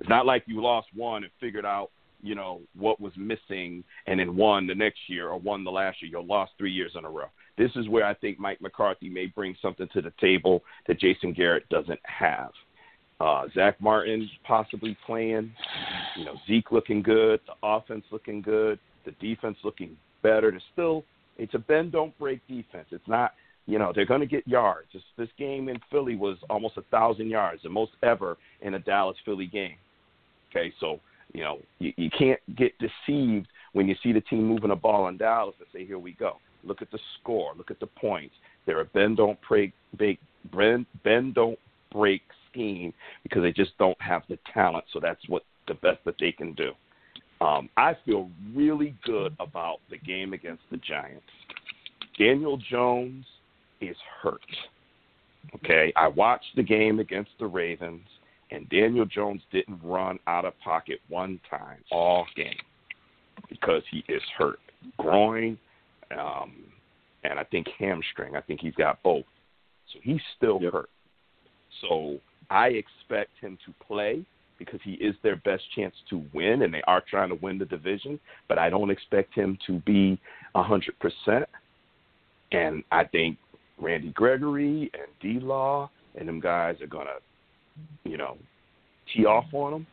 it's not like you lost one and figured out, you know, what was missing and then won the next year or won the last year. You lost three years in a row. This is where I think Mike McCarthy may bring something to the table that Jason Garrett doesn't have. Uh, Zack Martin possibly playing, you know, Zeke looking good, the offense looking good, the defense looking better. There's still it's a bend don't break defense. It's not you know they're going to get yards. This, this game in Philly was almost a thousand yards, the most ever in a Dallas Philly game. Okay, so you know you, you can't get deceived when you see the team moving the ball in Dallas and say here we go. Look at the score. Look at the points. They're a bend don't break big bend, bend don't break scheme because they just don't have the talent. So that's what the best that they can do. Um, I feel really good about the game against the Giants. Daniel Jones is hurt. Okay, I watched the game against the Ravens, and Daniel Jones didn't run out of pocket one time all game because he is hurt. Groin, um, and I think hamstring. I think he's got both. So he's still Yep. hurt. So I expect him to play because he is their best chance to win, and they are trying to win the division. But I don't expect him to be a hundred percent. And I think Randy Gregory and D Law and them guys are gonna, you know, tee off on them.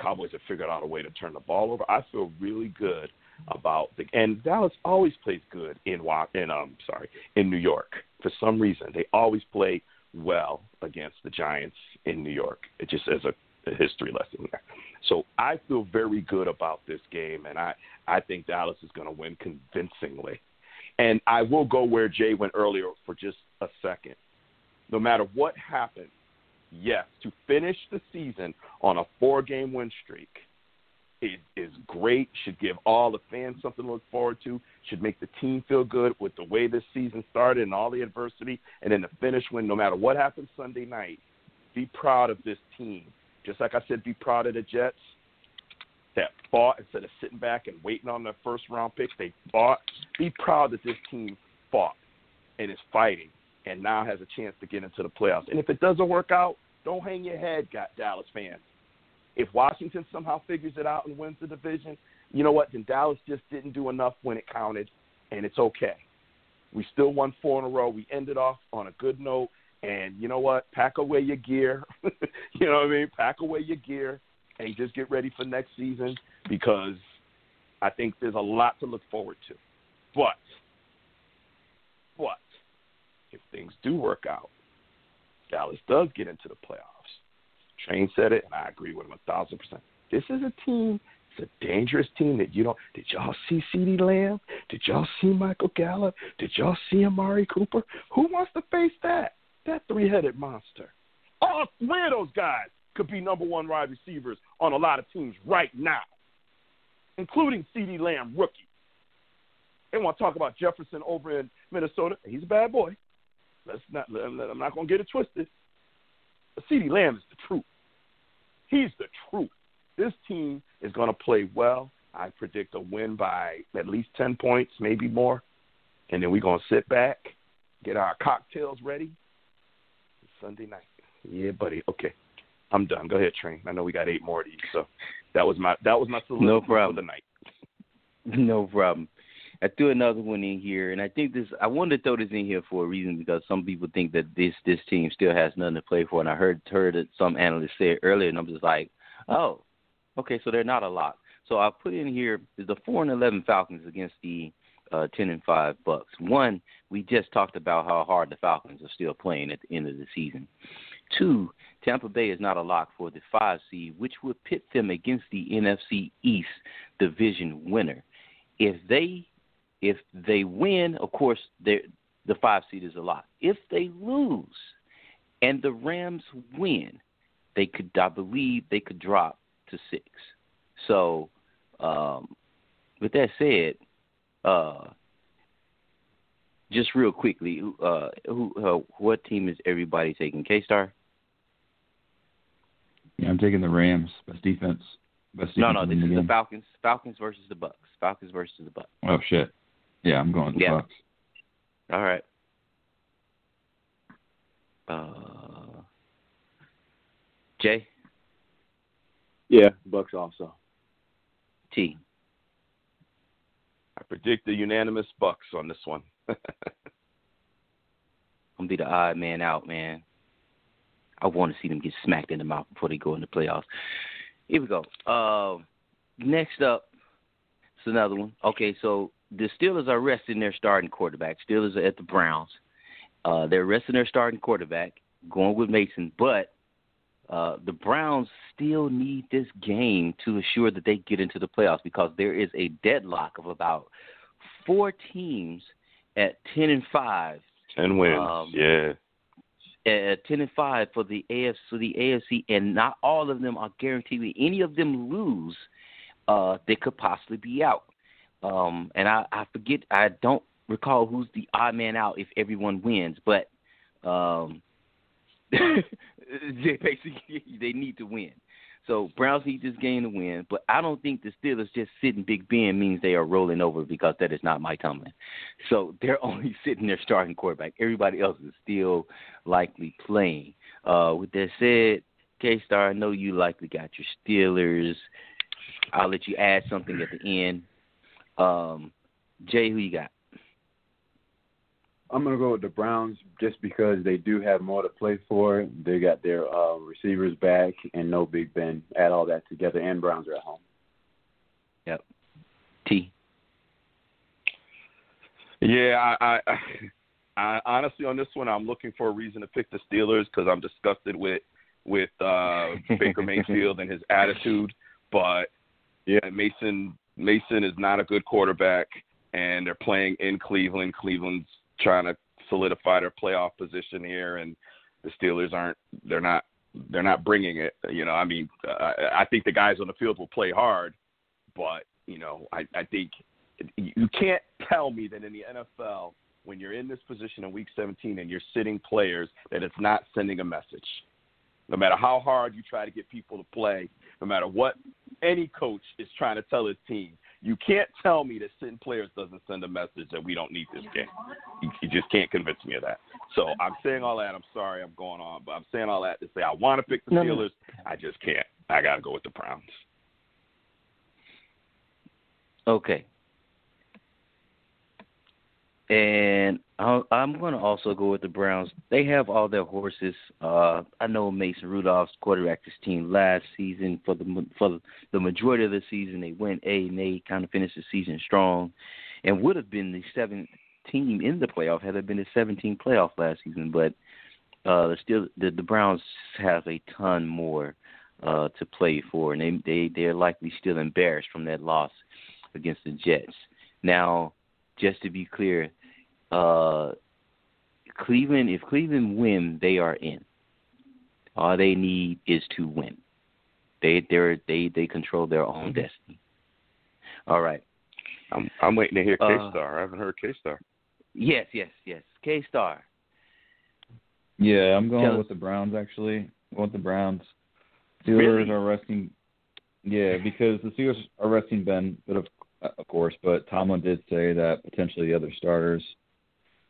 Cowboys have figured out a way to turn the ball over. I feel really good about the and Dallas always plays good in in um sorry in New York for some reason they always play well against the Giants in New York. It just as a, a history lesson there. So I feel very good about this game, and I I think Dallas is going to win convincingly. And I will go where Jay went earlier for just a second. No matter what happens, yes, to finish the season on a four-game win streak is, is great. Should give all the fans something to look forward to. Should make the team feel good with the way this season started and all the adversity. And then the finish win, no matter what happens Sunday night, be proud of this team. Just like I said, be proud of the Jets that fought instead of sitting back and waiting on their first round picks. They fought. Be proud that this team fought and is fighting and now has a chance to get into the playoffs. And if it doesn't work out, don't hang your head, Dallas fans. If Washington somehow figures it out and wins the division, you know what? Then Dallas just didn't do enough when it counted, and it's okay. We still won four in a row. We ended off on a good note, and you know what? Pack away your gear. you know what I mean? Pack away your gear and just get ready for next season because I think there's a lot to look forward to. But, but if things do work out, Dallas does get into the playoffs. Train said it, and I agree with him a thousand percent. This is a team. It's a dangerous team that you don't. Did y'all see CeeDee Lamb? Did y'all see Michael Gallup? Did y'all see Amari Cooper? Who wants to face that? That three-headed monster. All three of those guys could be number one wide receivers on a lot of teams right now, including CeeDee Lamb, rookie. They want to talk about Jefferson over in Minnesota. He's a bad boy. Let's not. I'm not going to get it twisted. CeeDee Lamb is the truth. He's the truth. This team is going to play well. I predict a win by at least 10 points, maybe more. And then we're going to sit back, get our cocktails ready. Sunday night. Yeah, buddy. Okay. I'm done. Go ahead, Train. I know we got eight more of these. So that was my that was my solution No for problem. the night. No problem. I threw another one in here, and I think this. I wanted to throw this in here for a reason because some people think that this this team still has nothing to play for, and I heard heard some analysts say it earlier, and I'm just like, oh, okay, so they're not a lock. So I put in here is the four and eleven Falcons against the uh, ten and five Bucks. One, we just talked about how hard the Falcons are still playing at the end of the season. Two, Tampa Bay is not a lock for the five seed, which would pit them against the NFC East division winner. If they if they win, of course, the five seed is a lock. If they lose and the Rams win, they could, I believe, they could drop to six. So, um, with that said, uh, just real quickly, uh, who, uh, what team is everybody taking? K Star? Yeah, I'm taking the Rams. Best defense. Best defense. No, no, this the is the game. Falcons. Falcons versus the Bucks. Falcons versus the Bucks. Oh shit. Yeah, I'm going with the Yeah. Bucks. All right. Uh, Jay Yeah, Bucks also. T. I predict the unanimous Bucks on this one. I'm gonna be the odd man out, man. I want to see them get smacked in the mouth before they go in the playoffs. Here we go. Um, next up, it's another one. Okay, so the Steelers are resting their starting quarterback. Steelers are at the Browns. Uh, they're resting their starting quarterback, going with Mason, but uh, the Browns still need this game to assure that they get into the playoffs because there is a deadlock of about four teams at ten and five Ten wins. Um, yeah. At ten and five for the AFC, the AFC, and not all of them are guaranteed. If any of them lose, uh, that could possibly be out. Um, and I, I forget, I don't recall who's the odd man out if everyone wins, but um, they basically they need to win. So Browns need this game to win, but I don't think the Steelers just sitting Big Ben means they are rolling over because that is not Mike Tomlin. So they're only sitting their starting quarterback. Everybody else is still likely playing. Uh, with that said, K Star, I know you likely got your Steelers. I'll let you add something at the end. Um, Jay, who you got? I'm gonna go with the Browns just because they do have more to play for. They got their uh, receivers back and no Big Ben. Add all that together, and Browns are at home. Yep. T. Yeah, I, I, I honestly on this one, I'm looking for a reason to pick the Steelers because I'm disgusted with with uh, Baker Mayfield and his attitude. But yeah, Mason Mason is not a good quarterback, and they're playing in Cleveland. Cleveland's trying to solidify their playoff position here, and the Steelers aren't. They're not. They're not bringing it. You know, I mean, uh, I think the guys on the field will play hard, but you know, I, I think you can't tell me that in the NFL, when you're in this position in Week 17 and you're sitting players, that it's not sending a message. No matter how hard you try to get people to play, no matter what any coach is trying to tell his team, you can't tell me that sitting players doesn't send a message that we don't need this game. You, you just can't convince me of that. So I'm saying all that. I'm sorry I'm going on, but I'm saying all that to say I want to pick the No, Steelers. no. I just can't. I got to go with the Browns. Okay. And I'll, I'm going to also go with the Browns. They have all their horses. Uh, I know Mason Rudolph's quarterbacked this team last season for the for the majority of the season. They went A and they kind of finished the season strong, and would have been the seventh team in the playoff had it been the 17 playoff last season. But uh, still the, the Browns have a ton more uh, to play for, and they they they're likely still embarrassed from that loss against the Jets. Now, just to be clear, uh, Cleveland, if Cleveland win, they are in. All they need is to win. They they they they control their own destiny. All right. I'm I'm waiting to hear K Uh, Star. I haven't heard K Star. Yes, yes, yes. K Star. Yeah, I'm going Tell us- with the Browns actually. I'm going with the Browns. Steelers Really? are resting. Yeah, because the Steelers are resting Ben, but of of course, but Tomlin did say that potentially the other starters.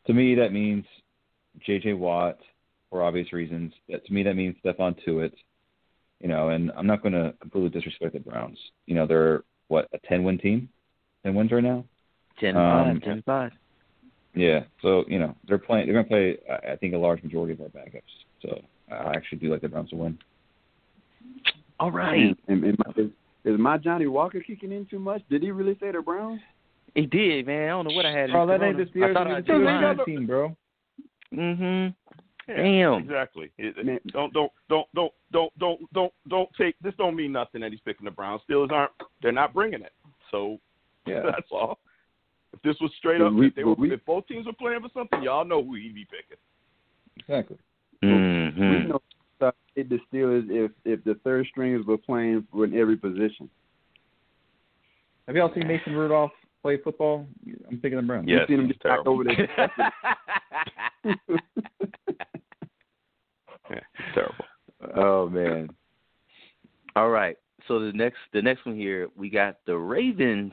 To me, that means T.J. Watt, for obvious reasons. That to me, that means Stephon Tuitt. You know, and I'm not going to completely disrespect the Browns. You know, they're what a 10 win team, 10 wins right now. Ten Um, five, ten five. Yeah, so you know they're playing. They're going to play. I I think a large majority of our backups. So I actually do like the Browns to win. All right. And, and my, is, is my Johnnie Walker kicking in too much? Did he really say the Browns? He did, man. I don't know what I had. Oh, that ain't the I Steelers. thought I It's the team, bro. Mhm. Yeah, Damn. Exactly. It- it- Man. don't don't don't don't don't don't don't don't take this. Don't mean nothing that he's picking the Browns. Steelers aren't. They're not bringing it. So Yeah. that's all. If this was straight up, we- if, they were, we- if both teams were playing for something, y'all know who he'd be picking. Exactly. We Mhm. know that it the Steelers if if the third stringers were playing for in every position. Have y'all seen Mason Rudolph play football? I'm thinking the Browns. Yes, You've seen him just get knocked terrible. over there. Yeah, terrible. Oh man. All right. So the next the next one here, we got the Ravens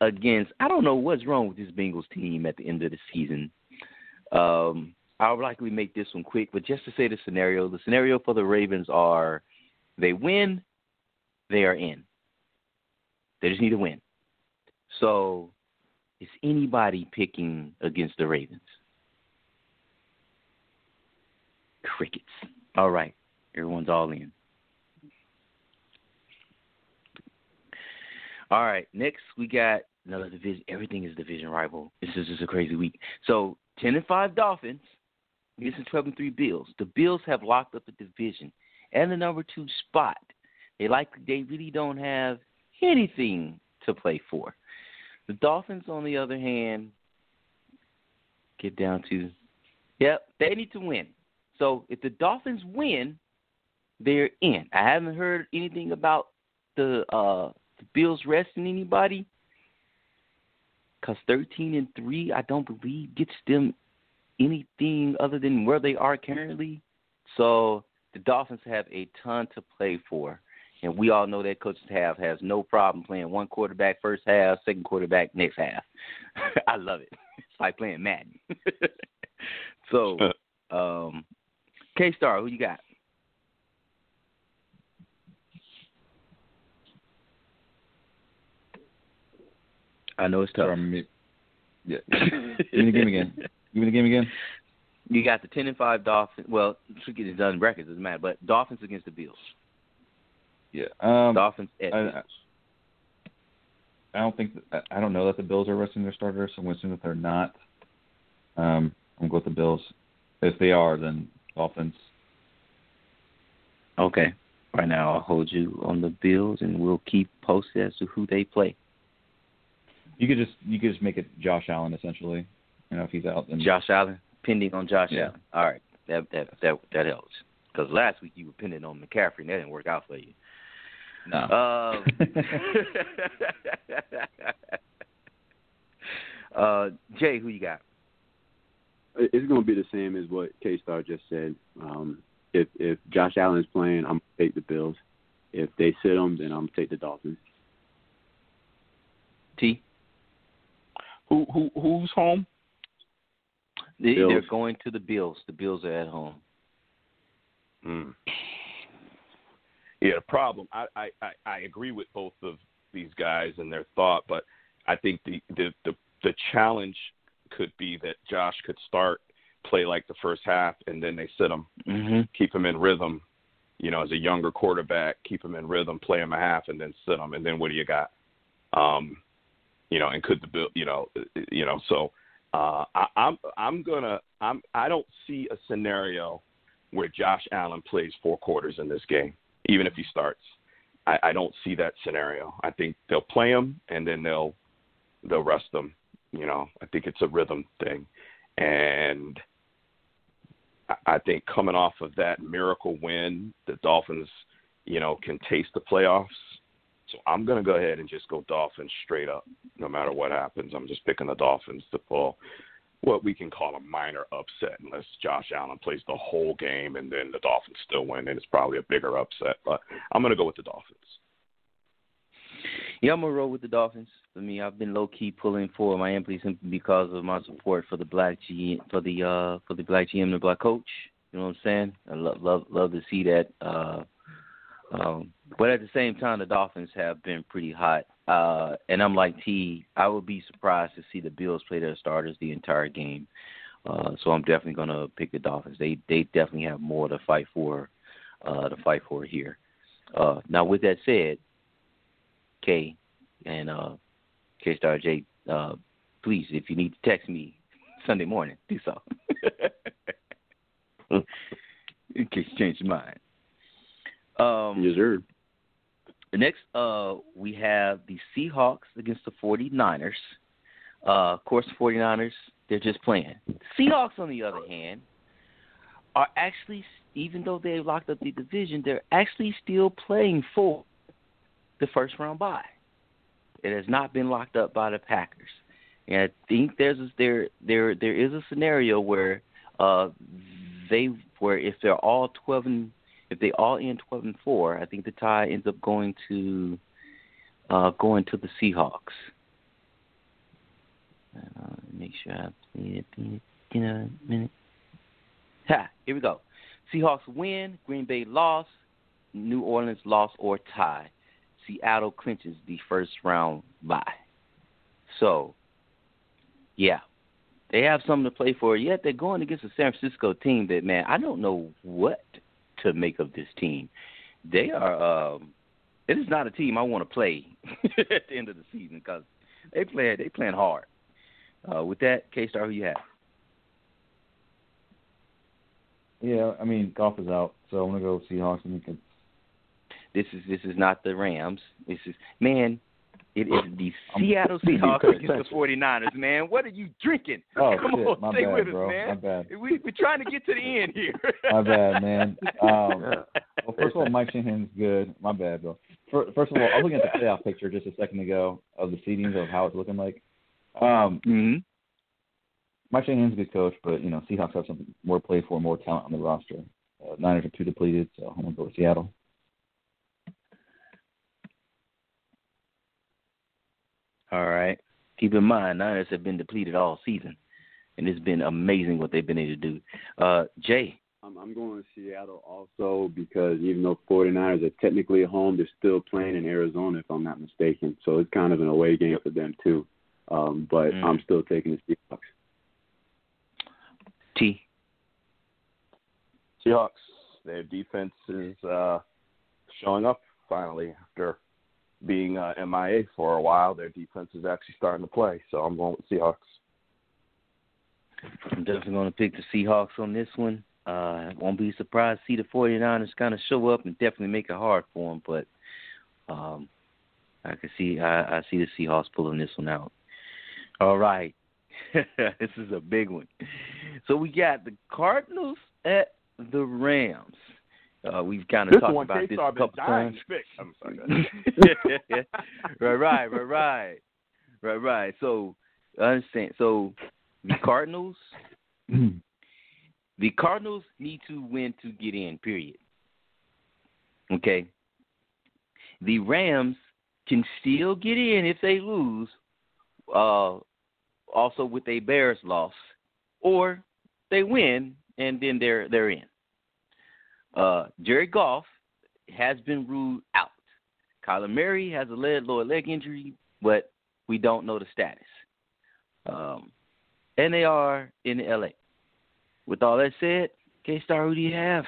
against I don't know what's wrong with this Bengals team at the end of the season. Um I'll likely make this one quick, but just to say the scenario, the scenario for the Ravens are they win, they are in. They just need to win. So is anybody picking against the Ravens? Crickets. All right. Everyone's all in. All right. Next, we got another division. Everything is division rival. This is just a crazy week. So, 10 and 5 Dolphins against the 12 and 3 Bills. The Bills have locked up the division and the number two spot. They like they really don't have anything to play for. The Dolphins, on the other hand, get down to, yep, they need to win. So if the Dolphins win, they're in. I haven't heard anything about the uh the Bills resting anybody? Because 13 and 3, I don't believe gets them anything other than where they are currently. So the Dolphins have a ton to play for. And we all know that coaching staff has no problem playing one quarterback first half, second quarterback next half. I love it. It's like playing Madden. so, um, K Star, who you got? I know it's tough. Sorry, I'm. Yeah. Give me the game again. Give me the game again. You got the ten and five Dolphins. Well, to get it done records doesn't matter, but Dolphins against the Bills. Yeah. Um, Dolphins at I, Bills. I don't think that, I don't know that the Bills are resting their starters. So I'm going to assume that they're not. Um, I'm going to go with the Bills. If they are, then Dolphins. Okay. Right now, I'll hold you on the Bills, and we'll keep posted as to who they play. You could just you could just make it Josh Allen essentially. You know, if he's out, then Josh Allen, pending on Josh Yeah. Allen. All right, that that that that helps. Because last week you were pending on McCaffrey, and that didn't work out for you. no. Um, uh, Jay, who you got? It's going to be the same as what K Star just said. Um, if if Josh Allen's playing, I'm gonna take the Bills. If they sit him, then I'm gonna take the Dolphins. T. Who who who's home? They, they're going to the Bills. The Bills are at home. Mm. Yeah, the problem. I, I I I agree with both of these guys and their thought, but I think the the the, the challenge could be that Josh could start play like the first half, and then they sit him, Mm-hmm. keep him in rhythm. You know, as a younger quarterback, keep him in rhythm, play him a half, and then sit him, and then what do you got? Um, you know, and could the bill, you know, you know, so uh, I, I'm I'm gonna I'm I don't see a scenario where Josh Allen plays four quarters in this game, even if he starts. I, I don't see that scenario. I think they'll play him and then they'll they'll rest him. You know, I think it's a rhythm thing, and I- I think coming off of that miracle win, the Dolphins, you know, can taste the playoffs. So I'm going to go ahead and just go Dolphins straight up, no matter what happens. I'm just picking the Dolphins to pull what we can call a minor upset, unless Josh Allen plays the whole game and then the Dolphins still win, and it's probably a bigger upset. But I'm going to go with the Dolphins. Yeah, I'm gonna roll with the Dolphins. For me, I've been low key pulling for Miami simply because of my support for the black G for the uh for the black GM and the black coach. You know what I'm saying? I love love love to see that. Uh, um, but at the same time, the Dolphins have been pretty hot. Uh, and I'm like T. I would be surprised to see the Bills play their starters the entire game. Uh, so I'm definitely gonna pick the Dolphins. They they definitely have more to fight for. Uh, to fight for here. Uh, now, with that said, K and uh, K Star J, uh, please, if you need to text me Sunday morning, do so. In case you change your mind. Um, Yes, sir. The next, uh, we have the Seahawks against the 49ers. Uh, of course, the 49ers, they're just playing. Seahawks, on the other hand, are actually, even though they've locked up the division, they're actually still playing for the first round bye. It has not been locked up by the Packers. And I think there's a, there there there is a scenario where uh they where if they're all twelve and if they all end twelve and four, I think the tie ends up going to uh going to the Seahawks. Uh, make sure I play it in a minute. Ha! Here we go. Seahawks win. Green Bay loss. New Orleans loss or tie. Seattle clinches the first round bye. So, yeah, they have something to play for. Yet they're going against a San Francisco team that, man, I don't know what to make of this team. They are. Um, it is not a team I want to play at the end of the season because they play. They playing hard. Uh, with that, K Star, who you have? Yeah, I mean, Goff is out, so I'm gonna go Seahawks. I think it's This is this is not the Rams. This is man. It is the Seattle Seahawks against the 49ers, man. What are you drinking? oh Come shit, on, my stay bad, with us, bro. man. My bad. We, we're trying to get to the end here. My bad, man. Um, well, first of all, Mike Shanahan's good. My bad, bro. fir- first of all, I was looking at the playoff picture just a second ago of the seedings of how it's looking like. Um, hmm Mike Shanahan's a good coach, but you know Seahawks have some more play for, more talent on the roster. Uh, Niners are too depleted, so I'm gonna go with Seattle. All right. Keep in mind, Niners have been depleted all season, and it's been amazing what they've been able to do. Uh, Jay, I'm, I'm going to Seattle also because even though 49ers are technically at home, they're still playing in Arizona, if I'm not mistaken. So it's kind of an away game for them too. Um, but Mm. I'm still taking the Seahawks. T. Seahawks, their defense is uh, showing up finally after being uh, MIA for a while. Their defense is actually starting to play, so I'm going with Seahawks. I'm definitely going to pick the Seahawks on this one. Uh, won't be surprised to see the 49ers kind of show up and definitely make it hard for them, but um, I can see I, I see the Seahawks pulling this one out. All right, this is a big one. So we got the Cardinals at the Rams. Uh, we've kind of This talked about this a couple times. I'm sorry. right, right, right, right, right, right. So I understand. So the Cardinals, the Cardinals need to win to get in. Period. Okay. The Rams can still get in if they lose. Uh, also with a Bears loss, or they win and then they're they're in. Uh, Jared Goff has been ruled out. Kyler Murray has a leg, lower leg injury, but we don't know the status. Um, and they are in LA. With all that said, K Star, who do you have?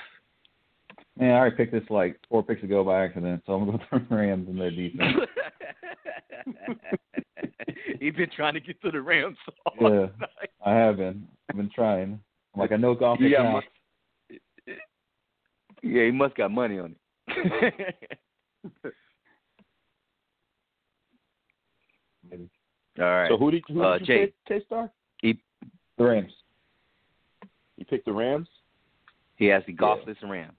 Man, I already picked this like four picks ago by accident, so I'm gonna go the Rams and their defense. He's been trying to get to the Rams all Yeah. night. I have been. I've been trying. I'm like I know Goff You is got not. Mon- Yeah, he must got money on it. All right. So who did, who Uh, did you Jay. pick, K-Star? The Rams. You picked the Rams? he has the Goffless Rams.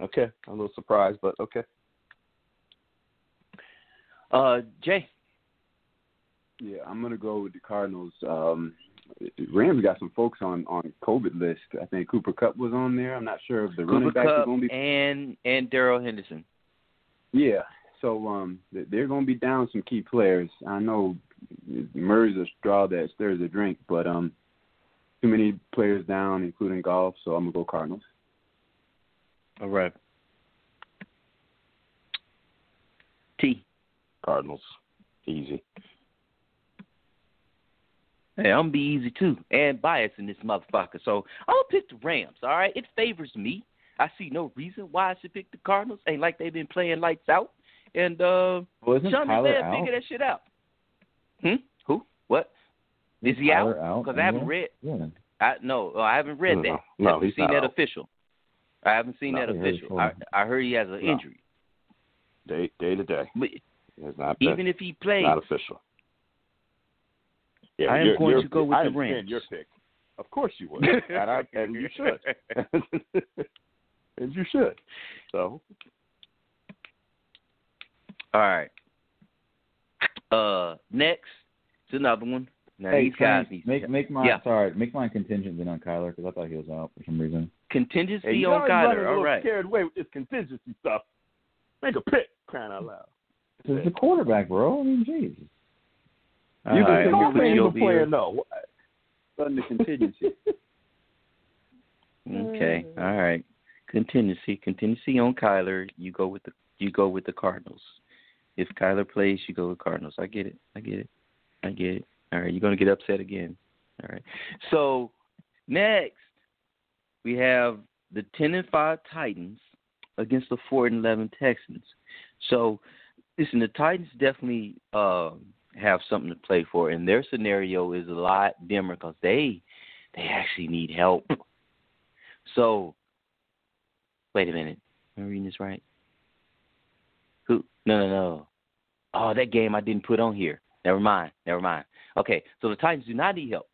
Okay. I'm a little surprised, but okay. Uh, Jay. Yeah, I'm gonna go with the Cardinals. Um, Rams got some folks on on COVID list. I think Cooper Kupp was on there. I'm not sure if the running Cooper backs are Kupp going to be. and and Darrell Henderson. Yeah, so um, they're going to be down some key players. I know Murray's a straw that stirs the drink, but um, too many players down, including Goff. So I'm gonna go Cardinals. All right. T. Cardinals. Easy. Hey, I'm gonna be easy too, and biased in this motherfucker. So I'm gonna pick the Rams. All right, it favors me. I see no reason why I should pick the Cardinals. Ain't like they've been playing lights out. And uh, Well, isn't Sean Kyler McVay out? figure that shit out. Hmm? Who? What? Is he Kyler out? Because I haven't read. Yeah. I no, I haven't read No, that. no, I haven't he's seen that out. official. I haven't seen No, that official. I, I heard he has an No. injury. Day day to day. But It's not even if he plays, not official. Yeah, I am you're- going you're- to go with I the Rams. Your pick. Of course you would, and, I, and you should, and you should. So All right. Uh, next is another one. Now Hey, these guys Frank, need make make mine. Yeah. Sorry, make mine contingent then on Kyler because I thought he was out for some reason. contingency hey, on know, you're running Kyler. a All scared away with this contingency stuff. Make a pick, crying out loud. This is the quarterback, bro. I mean, jeez. All You can right, take I'm your gonna put man you even over here. playing no. Sudden the contingency. Okay. All right. Contingency. Contingency on Kyler. You go with the you go with the Cardinals. If Kyler plays, you go with Cardinals. I get it. I get it. I get it. All right. You're gonna get upset again. All right. So next we have the ten and five Titans against the four and eleven Texans. So listen, the Titans definitely um have something to play for, and their scenario is a lot dimmer because they they actually need help. So, wait a minute. Am I reading this right? Who? No, no, no. Oh, that game I didn't put on here. Never mind. Never mind. Okay, so the Titans do not need help.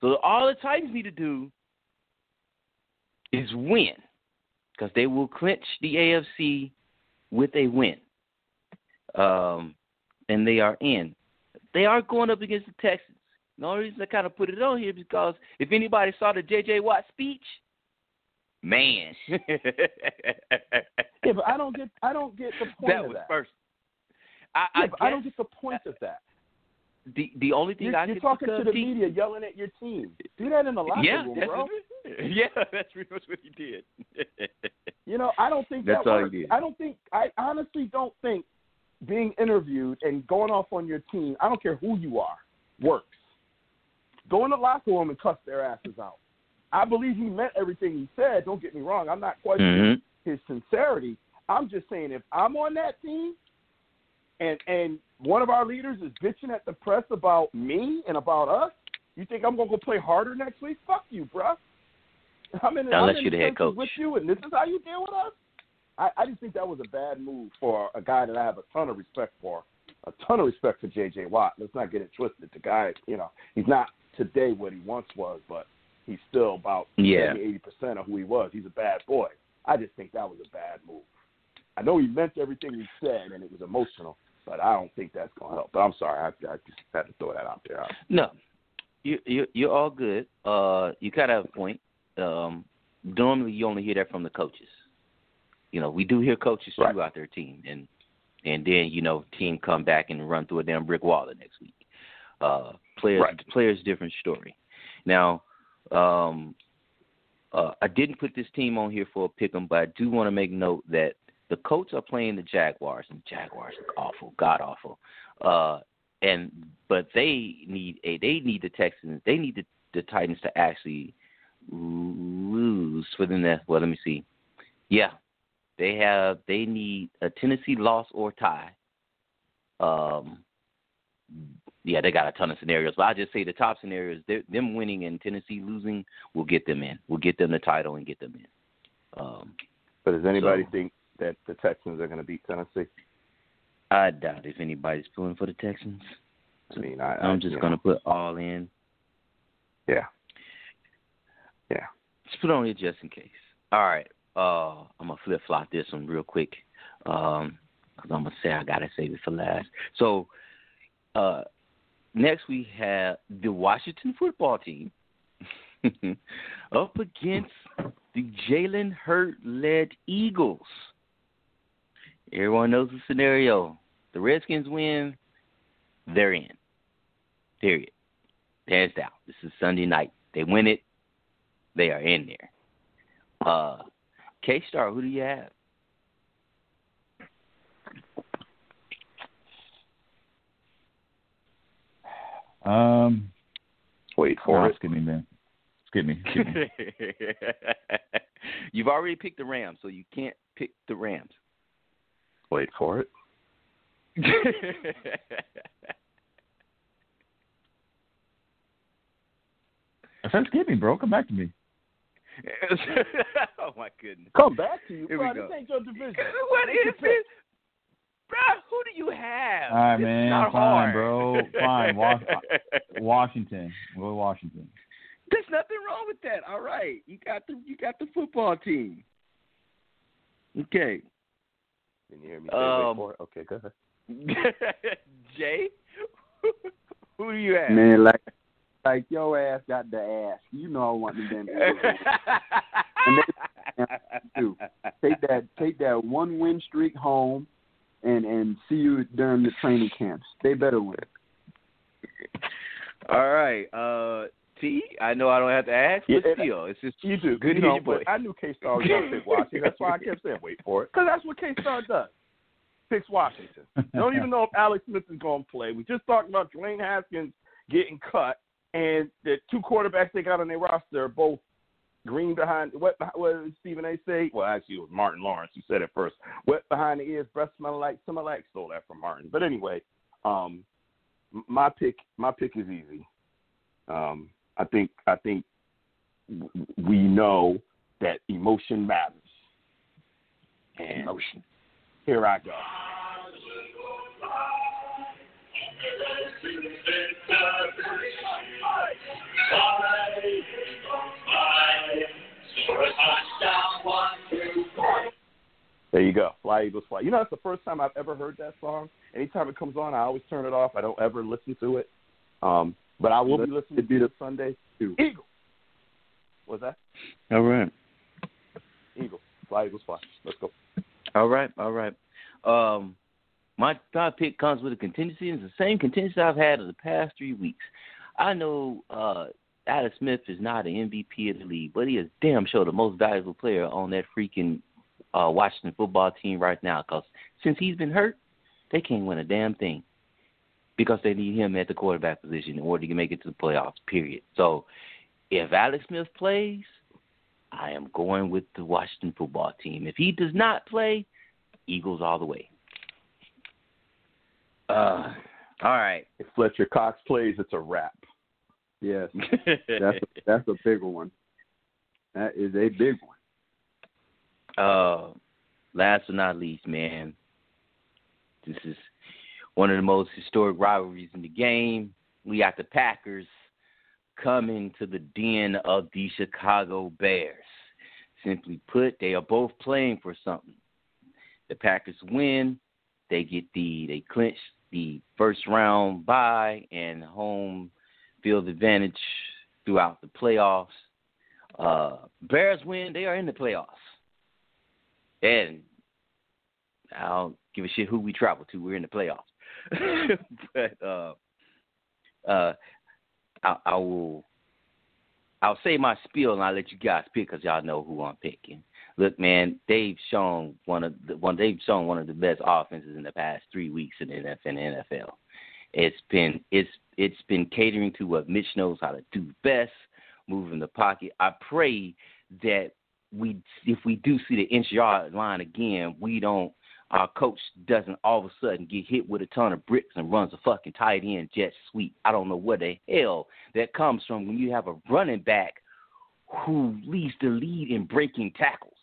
So all the Titans need to do is win, because they will clinch the AFC with a win, um, and they are in. They are going up against the Texans. The only reason I kind of put it on here is because if anybody saw the J.J. Watt speech, man, Yeah, but I don't get I don't get the point that of was that. first. I, Yeah, I, but I don't get the point of that. the the only thing You're, I you're talking to the T- media, yelling at your team. Do that in the locker yeah, room, bro. yeah, that's pretty much what he did. You know, I don't think That's that all he works. did. I don't think. I honestly don't think being interviewed and going off on your team. I don't care who you are, works. Go in the locker room and cuss their asses out. I believe he meant everything he said. Don't get me wrong. I'm not questioning Mhm. his sincerity. I'm just saying if I'm on that team and and one of our leaders is bitching at the press about me and about us, you think I'm gonna go play harder next week? Fuck you, bruh. I'm in, Unless I'm in you're the head coach. with you, and this is how you deal with us. I, I just think that was a bad move for a guy that I have a ton of respect for, a ton of respect for J.J. Watt. Let's not get it twisted. The guy, you know, he's not today what he once was, but he's still about Yeah. 70, 80 percent of who he was. He's a bad boy. I just think that was a bad move. I know he meant everything he said, and it was emotional, but I don't think that's going to help. But I'm sorry, I, I just had to throw that out there. No, you you you're all good. Uh, you kind of have a point. Um, normally, you only hear that from the coaches. You know, we do hear coaches Right. throughout their team, and and then you know, team come back and run through a damn brick wall the next week. Uh, players Right. players different story. Now, um, uh, I didn't put this team on here for a pick 'em, but I do want to make note that the Colts are playing the Jaguars, and the Jaguars look awful, god awful. Uh, and but they need a they need the Texans they need the, the Titans to actually lose for the to well let me see yeah they have they need a Tennessee loss or tie um yeah they got a ton of scenarios but I just say the top scenarios them winning and Tennessee losing will get them in will get them the title and get them in um But does anybody So- think that the Texans are going to beat Tennessee? I doubt if anybody's pulling for the Texans I mean, I, I'm I, just gonna put all in yeah, yeah. Just put on here just in case. All right. Uh, I'm gonna flip flop this one real quick. Um, cause I'm gonna say I gotta save it for last. So, uh, next we have the Washington football team up against the Jalen Hurts led Eagles. Everyone knows the scenario. The Redskins win, they're in. Period. Hands down. This is Sunday night. They win it, they are in there. Uh, K Star, who do you have? Um, Wait for nah, it. skip me, man. Skip me. Skip me. You've already picked the Rams, so you can't pick the Rams. Wait for it. I said skip me, bro. Come back to me. oh my goodness. Come back to you, Here we bro. go. This ain't your division. What Make is your it? Bruh, who do you have? All right, It's man. not Fine, hard. bro. Fine. Wa- Washington. Go Washington. There's nothing wrong with that. All right, you got the you got the football team. Okay, Can you hear me say Um, wait? Okay, go ahead. Jay, who do you have? Man, like like your ass got the ass. You know I want the damn Eagles. do. take that take that one win streak home and and see you during the training camps. They better win. All right, uh, T. I know I don't have to ask, but Yeah, and- still, it's just You do. Good you know. I knew K Star was to pick Washington. That's why I kept saying wait for it. Because that's what K Star does. Picks Washington. Don't even know if Alex Smith is going to play. We just talked about Dwayne Haskins getting cut, and the two quarterbacks they got on their roster are both green behind. What, what did Stephen A. say? Well, actually, it was Martin Lawrence who said it first. Wet behind the ears, breath smelling like some like stole that from Martin. But anyway, um, my pick, my pick is easy. Um, I think, I think we know that emotion matters. And emotion. Here I go. There you go. Fly Eagles Fly. You know, that's the first time I've ever heard that song. Anytime it comes on, I always turn it off. I don't ever listen to it. Um, but I will be listening It'd to the- it Sunday. too. Eagles. What's that? All right. Eagles. Fly Eagles Fly. Let's go. All right, all right. Um, my top pick comes with a contingency, it's the same contingency I've had in the past three weeks. I know uh, Alex Smith is not an MVP of the league, but he is damn sure the most valuable player on that freaking uh, Washington football team right now. Because since he's been hurt, they can't win a damn thing because they need him at the quarterback position in order to make it to the playoffs. Period. So if Alex Smith plays, I am going with the Washington football team. If he does not play, Eagles all the way. Uh, all right. If Fletcher Cox plays, it's a wrap. Yes, that's a, that's a big one. That is a big one. uh, last but not least, man, this is one of the most historic rivalries in the game. We got the Packers coming to the den of the Chicago Bears. Simply put, they are both playing for something. The Packers win, they get the they clinch the first round bye and home field advantage throughout the playoffs. Uh, Bears win, they are in the playoffs. And I don't give a shit who we travel to. We're in the playoffs. but uh, uh, I, I will. I'll say my spiel and I'll let you guys pick because y'all know who I'm picking. Look, man, they've shown one of the one. They've shown one of the best offenses in the past three weeks in the NFL. It's been it's it's been catering to what Mitch knows how to do best, moving the pocket. I pray that we if we do see the inch yard line again, we don't our coach doesn't all of a sudden get hit with a ton of bricks and runs a fucking tight end jet sweep. I don't know where the hell that comes from when you have a running back who leads the lead in breaking tackles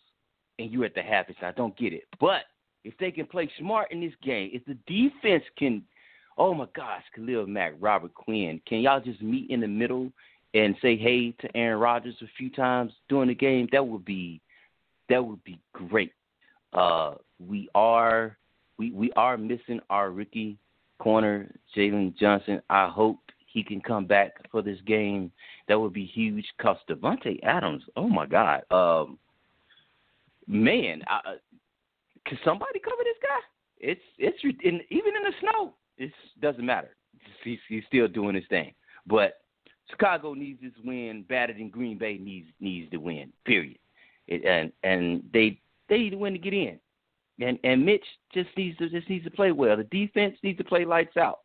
and you're at the half inch. I don't get it. But if they can play smart in this game, if the defense can oh my gosh, Khalil Mack, Robert Quinn, can y'all just meet in the middle and say hey to Aaron Rodgers a few times during the game? That would be that would be great. Uh, we are we we are missing our rookie corner, Jaylon Johnson. I hope he can come back for this game. That would be huge. Cause Davante Adams, oh my God, um, man, I, uh, can somebody cover this guy? It's it's in, even in the snow. It doesn't matter. He's, he's still doing his thing. But Chicago needs this win. Battered in Green Bay needs needs to win. Period. It, and and they they need to win to get in. And and Mitch just needs to just needs to play well. The defense needs to play lights out.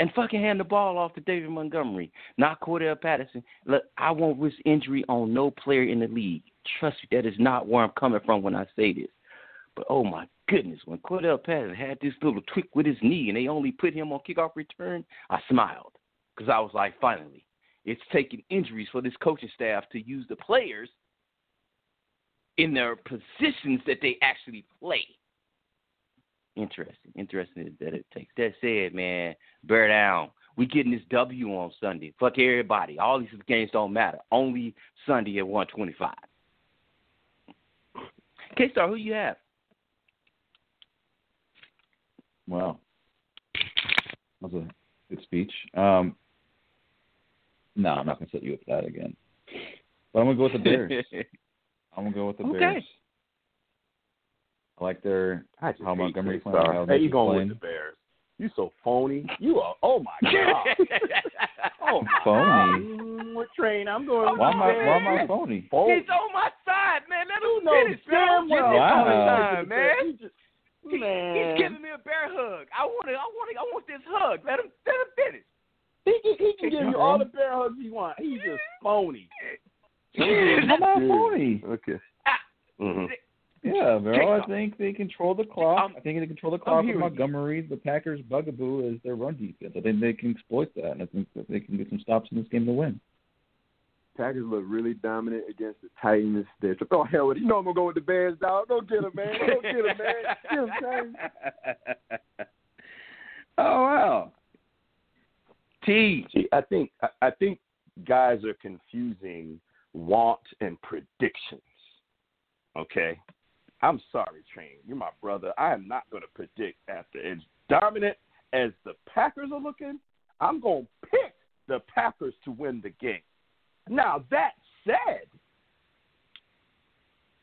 And fucking hand the ball off to David Montgomery, not Cordarrelle Patterson. Look, I won't risk injury on no player in the league. Trust me, that is not where I'm coming from when I say this. But oh my goodness, when Cordarrelle Patterson had this little tweak with his knee and they only put him on kickoff return, I smiled because I was like, finally, it's taking injuries for this coaching staff to use the players in their positions that they actually play. Interesting. Interesting that it takes. That said, man, bear down. We getting this W on Sunday. Fuck everybody. All these games don't matter. Only Sunday at 125. K-Star, who you have? Wow. That was a good speech. Um, no, I'm not going to set you up that again. But I'm going to go with the Bears. I'm going to go with the Okay. Bears. I like their I just how hate Montgomery K-Star. playing. How Hey, you going playing. with the Bears? You so phony. You are. Oh my god. oh my Phony? God. What train? I'm going. with Why the am I why am I phony? Phony. He's on my side, man. Let You him know finish, damn man. well. Wow. time, going man. Bears. You just- He- Man. He's giving me a bear hug. I want to. I want to. I want this hug. Let him. Let him finish. He can, he can give you all the bear hugs he wants. He's just phony. I'm not phony. Okay. Ah. hmm Yeah, Vero, Kick I think they control the clock. I'm- I think they control the clock with hearing you. The Packers' bugaboo is their run defense. I think they can exploit that, and I think that they can get some stops in this game to win. Packers look really dominant against the Titans. They're oh hell with it. You know I'm gonna go with the Bears, dog. Go get him, man. Go get him, man. Get him, James. oh wow. T. I think I, I think guys are confusing want and predictions. Okay, I'm sorry, Train. You're my brother. I am not going to predict after as dominant as the Packers are looking. I'm going to pick the Packers to win the game. Now that said,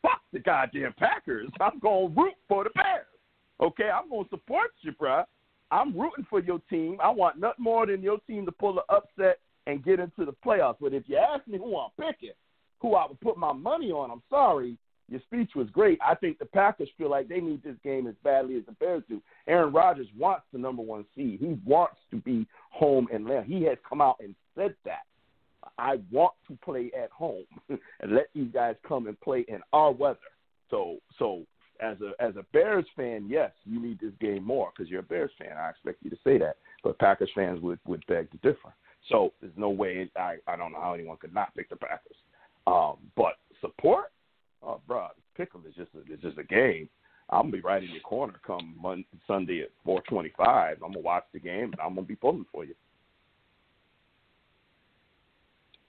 fuck the goddamn Packers. I'm to root for the Bears. Okay, I'm to support you, bruh. I'm rooting for your team. I want nothing more than your team to pull the upset and get into the playoffs. But if you ask me who I'm picking, who I would put my money on, I'm sorry. Your speech was great. I think the Packers feel like they need this game as badly as the Bears do. Aaron Rodgers wants the number one seed. He wants to be home and land. He has come out and said that. I want to play at home and let these guys come and play in our weather. So, so as a as a Bears fan, yes, you need this game more because you're a Bears fan. I expect you to say that. But Packers fans would would beg to differ. So there's no way I I don't know how anyone could not pick the Packers. Um, but support, oh, bro, pick them is just a, it's just a game. I'm gonna be right in your corner come Monday, Sunday at 4:25. I'm gonna watch the game and I'm gonna be pulling for you.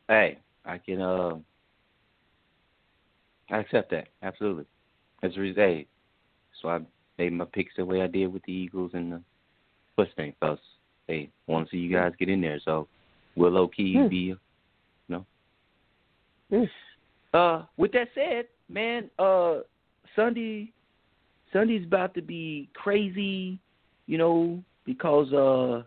Hey, I can uh, I accept that absolutely. As a result, hey, so I made my picks the way I did with the Eagles and the what's name, because they want to see you guys get in there. So we'll low key Hmm. be, you know. Hmm. Uh, with that said, man, uh, Sunday, Sunday's about to be crazy, you know, because uh,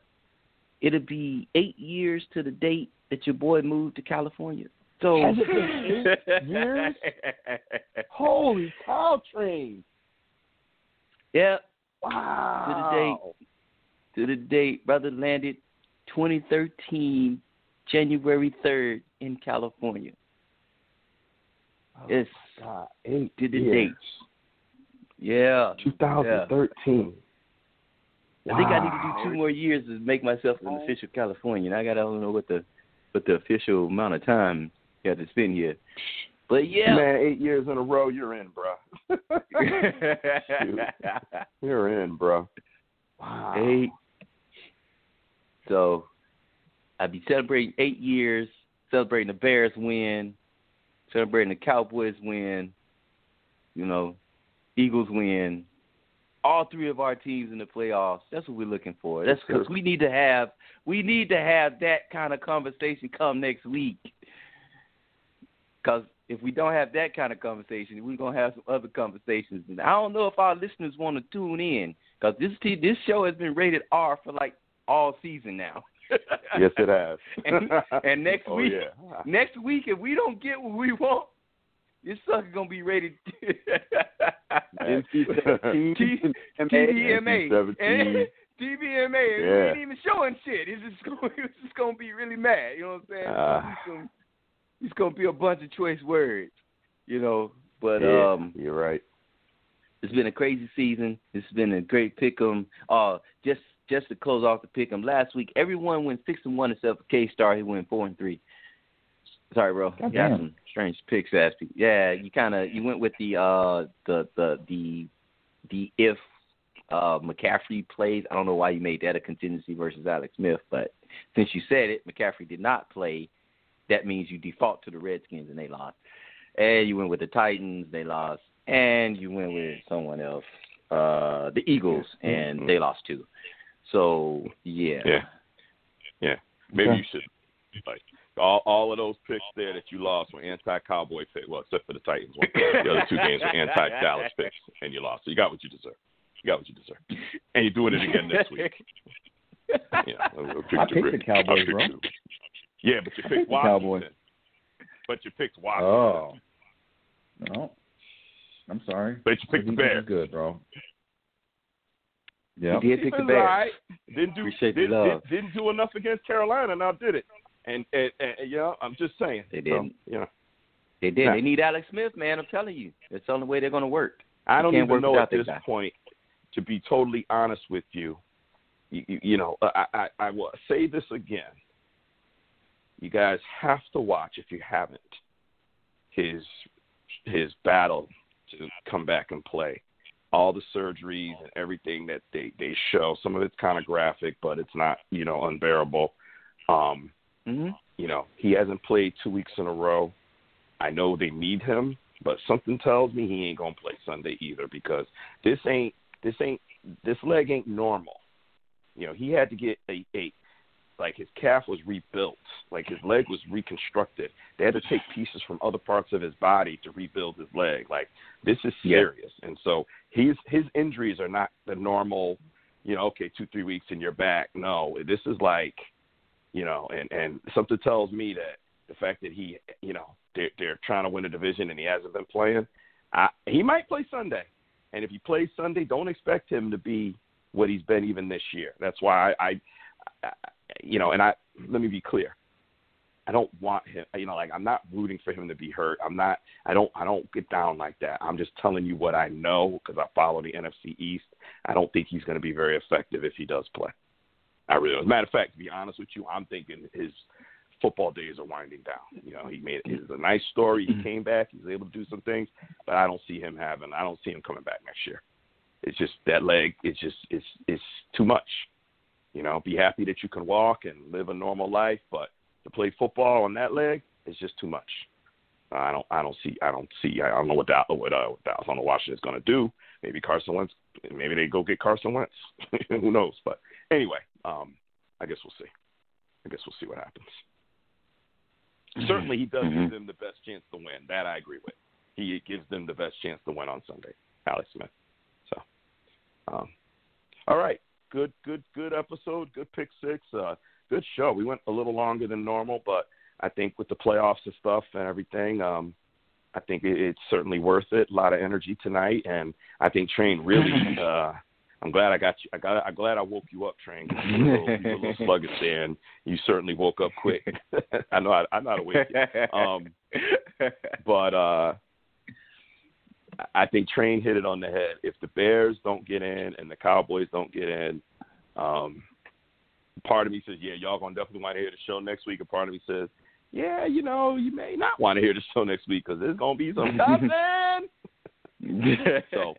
it'll be eight years to the date that your boy moved to California. So Has it been eight years? Holy cow, train! Yep. Wow. to the date, to the date, brother landed 2013, January 3rd in California. Oh, It's God, eight to the years. date. yeah. 2013. I think I need to do two more years to make myself an official Californian. I gotta don't know what the what the official amount of time you have to spend here. But yeah. Man, eight years in a row, you're in, bro. you're in, bro. Wow. eight. So I'd be celebrating eight years, celebrating the Bears win, celebrating the Cowboys win, you know, Eagles win. All three of our teams in the playoffs. That's what we're looking for. That's because we need to have we need to have that kind of conversation come next week. Because if we don't have that kind of conversation, we're gonna have some other conversations. And I don't know if our listeners want to tune in because this t- this show has been rated R for like all season now. Yes, it has. And- and next oh, week- yeah. Next week, if we don't get what we want, this sucker gonna be rated NC-17, T- TVMA. NC-17. And TVMA. and We ain't even showing shit. It's just gonna, it's just gonna be really mad. You know what I'm saying? Ah. it's, gonna, it's gonna be a bunch of choice words. You know, but Yeah, um, you're right. it's been a crazy season. It's been a great pick'em. Uh, just just to close off the pick'em, last week everyone went six and one except for K Star. He went four and three. Sorry, bro. You got Goddamn. some strange picks, ass. Yeah, you kind of you went with the uh the the the the if uh McCaffrey plays. I don't know why you made that a contingency versus Alex Smith, but since you said it, McCaffrey did not play. That means you default to the Redskins and they lost. And you went with the Titans, they lost. And you went with someone else, uh, the Eagles, and Mhm. they lost too. So yeah, Yeah. Yeah. Maybe Okay. you should like all all of those picks there that you lost were anti cowboy picks. Well, except for the Titans one. The other two games were anti Dallas picks and you lost. So you got what you deserve. You got what you deserve. And you're doing it again next week. Yeah. I'll- I'll kick I you picked to the Cowboys, I'll bro. you. Yeah, but you picked picked the Cowboys. Washington. But you picked Washington. Oh. No. I'm sorry. But you picked the Defense Bears. Good, bro. Yeah. You did pick the Bears. All right. Didn't do Appreciate the didn't, love. didn't, didn't do enough against Carolina. Now did it? And, and, and you know, I'm just saying. They didn't. you know, They did. Nah. They need Alex Smith, man. I'm telling you, that's the only way they're going to work. I don't even know at this guy. point. To be totally honest with you, you, you, you know, I, I, I will say this again. You guys have to watch if you haven't his his battle to come back and play. All the surgeries and everything that they they show. Some of it's kind of graphic, but it's not you know unbearable. Um, hmm you know, he hasn't played two weeks in a row. I know they need him, But something tells me he ain't gonna play Sunday either because this ain't this ain't this leg ain't normal. You know, he had to get a, a like his calf was rebuilt, like his leg was reconstructed. They had to take pieces from other parts of his body to rebuild his leg. Like this is serious, yeah. and so his his injuries are not the normal. You know, okay, two three weeks and you're back. No, this is like, you know, and and something tells me that the fact that he, you know, they're, they're trying to win a division and he hasn't been playing. I, he might play Sunday, and if he plays Sunday, don't expect him to be what he's been even this year. That's why I, I, I you know, and I let me be clear. I don't want him. You know, like I'm not rooting for him to be hurt. I'm not. I don't. I don't get down like that. I'm just telling you what I know because I follow the NFC East. I don't think he's going to be very effective if he does play. I really. As a matter of fact, to be honest with you, I'm thinking his football days are winding down. You know, he made it's a nice story. He mm-hmm. came back. He's able to do some things, but I don't see him having. I don't see him coming back next year. It's just that leg. It's just it's it's too much. You know, be happy that you can walk and live a normal life, but to play football on that leg is just too much. I don't I don't see I don't see I don't know what that what uh what Dallas on the Washington is going to do. Maybe Carson Wentz. Maybe they go get Carson Wentz. Who knows? But anyway, um, I guess we'll see. I guess we'll see what happens. Mm-hmm. Certainly, he does mm-hmm. give them the best chance to win. That I agree with. He gives them the best chance to win on Sunday. Alex Smith. So, um, all right, good, good, good episode. Good pick six. Uh, good show. We went a little longer than normal, but I think with the playoffs and stuff and everything, um, I think it, it's certainly worth it. A lot of energy tonight, and I think Train really uh, I'm glad I got you. I got. I'm glad I woke you up, Train. You were a little, you were a little sluggish there, and you certainly woke up quick. I know. I, I know how to wake you. Um, but uh, I think Train hit it on the head. If the Bears don't get in and the Cowboys don't get in, um, part of me says, "Yeah, y'all gonna definitely want to hear the show next week." And part of me says, "Yeah, you know, you may not want to hear the show next week because there's gonna be some cussing." so,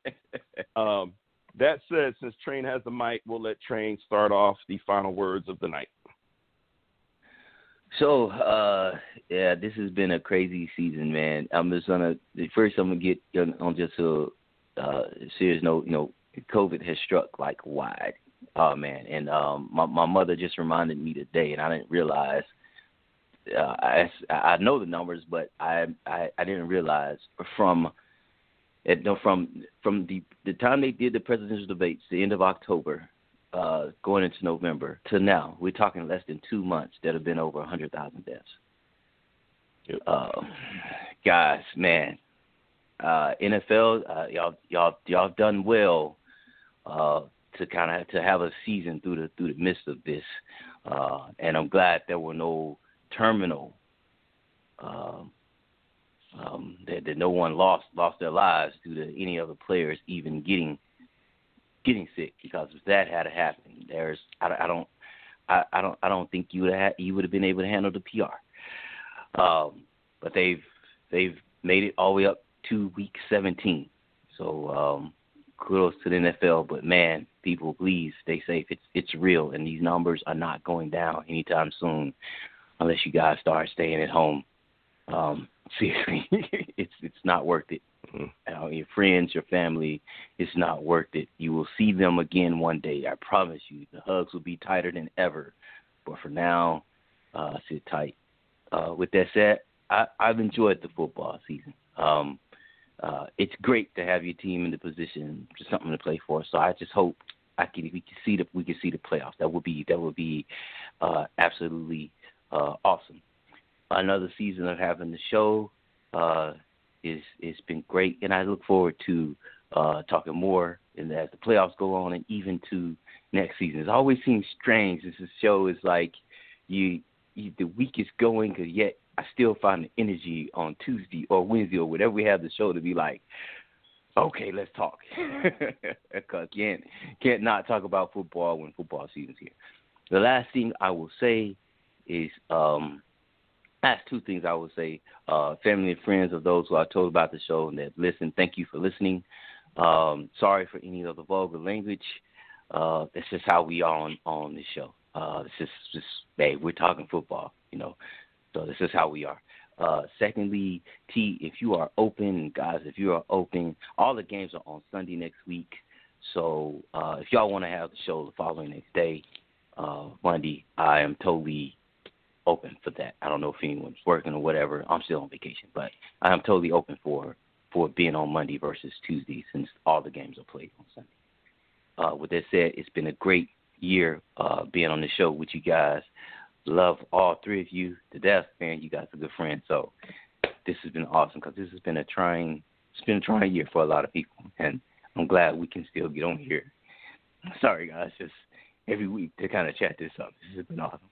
um, that said, since Train has the mic, we'll let Train start off the final words of the night. So, uh, yeah, this has been a crazy season, man. I'm just gonna first. I'm gonna get on just a uh, serious note. You know, COVID has struck like wide. Oh man, and um, my my mother just reminded me today, and I didn't realize. Uh, I I know the numbers, but I I, I didn't realize from from from the the time they did the presidential debates, the end of October, uh, going into November to now, we're talking less than two months that have been over a hundred thousand deaths. Yep. Uh, guys, man, uh, NFL, uh, y'all y'all y'all done well uh, to kind of to have a season through the through the midst of this, uh, and I'm glad there were no terminal. Uh, um, that, that no one lost lost their lives due to any other players even getting getting sick. Because if that had happened, there's I, I don't I, I don't I don't think you would have you would have been able to handle the PR. Um, but they've they've made it all the way up to week 17. So um, kudos to the NFL. But man, people, please stay safe. It's it's real, and these numbers are not going down anytime soon, unless you guys start staying at home. Um, seriously, it's it's not worth it. Mm-hmm. Uh, your friends, your family, it's not worth it. You will see them again one day. I promise you. The hugs will be tighter than ever. But for now, uh, sit tight. Uh, with that said, I, I've enjoyed the football season. Um, uh, it's great to have your team in the position for something to play for. So I just hope I can we can see the we can see the playoffs. That would be that would be uh, absolutely uh, awesome another season of having the show. Uh, is it's been great, and I look forward to uh, talking more and as the playoffs go on, and even to next season. It always seems strange. This show is like you, you the week is going, cause yet I still find the energy on Tuesday or Wednesday or whatever we have the show to be like, okay, let's talk. Cause can't can't not talk about football when football season's here. The last thing I will say is um, that's two things I would say. Uh, family and friends of those who I told about the show and that listen, thank you for listening. Um, sorry for any of the vulgar language. Uh, that's just how we are on on the show. Uh, it's just just hey, we're talking football, you know. So this is how we are. Uh, secondly, T, if you are open, guys, if you are open, all the games are on Sunday next week. So uh, if y'all want to have the show the following next day, uh, Monday, I am totally open for that. I don't know if anyone's working or whatever. I'm still on vacation, but I am totally open for for being on Monday versus Tuesday since all the games are played on Sunday. Uh, with that said, it's been a great year uh, being on the show with you guys. Love all three of you to death, man. You guys are good friends. So this has been awesome because this has been a trying, it's been a trying year for a lot of people, and I'm glad we can still get on here. Sorry, guys, just every week to kind of chat this up. This has been awesome.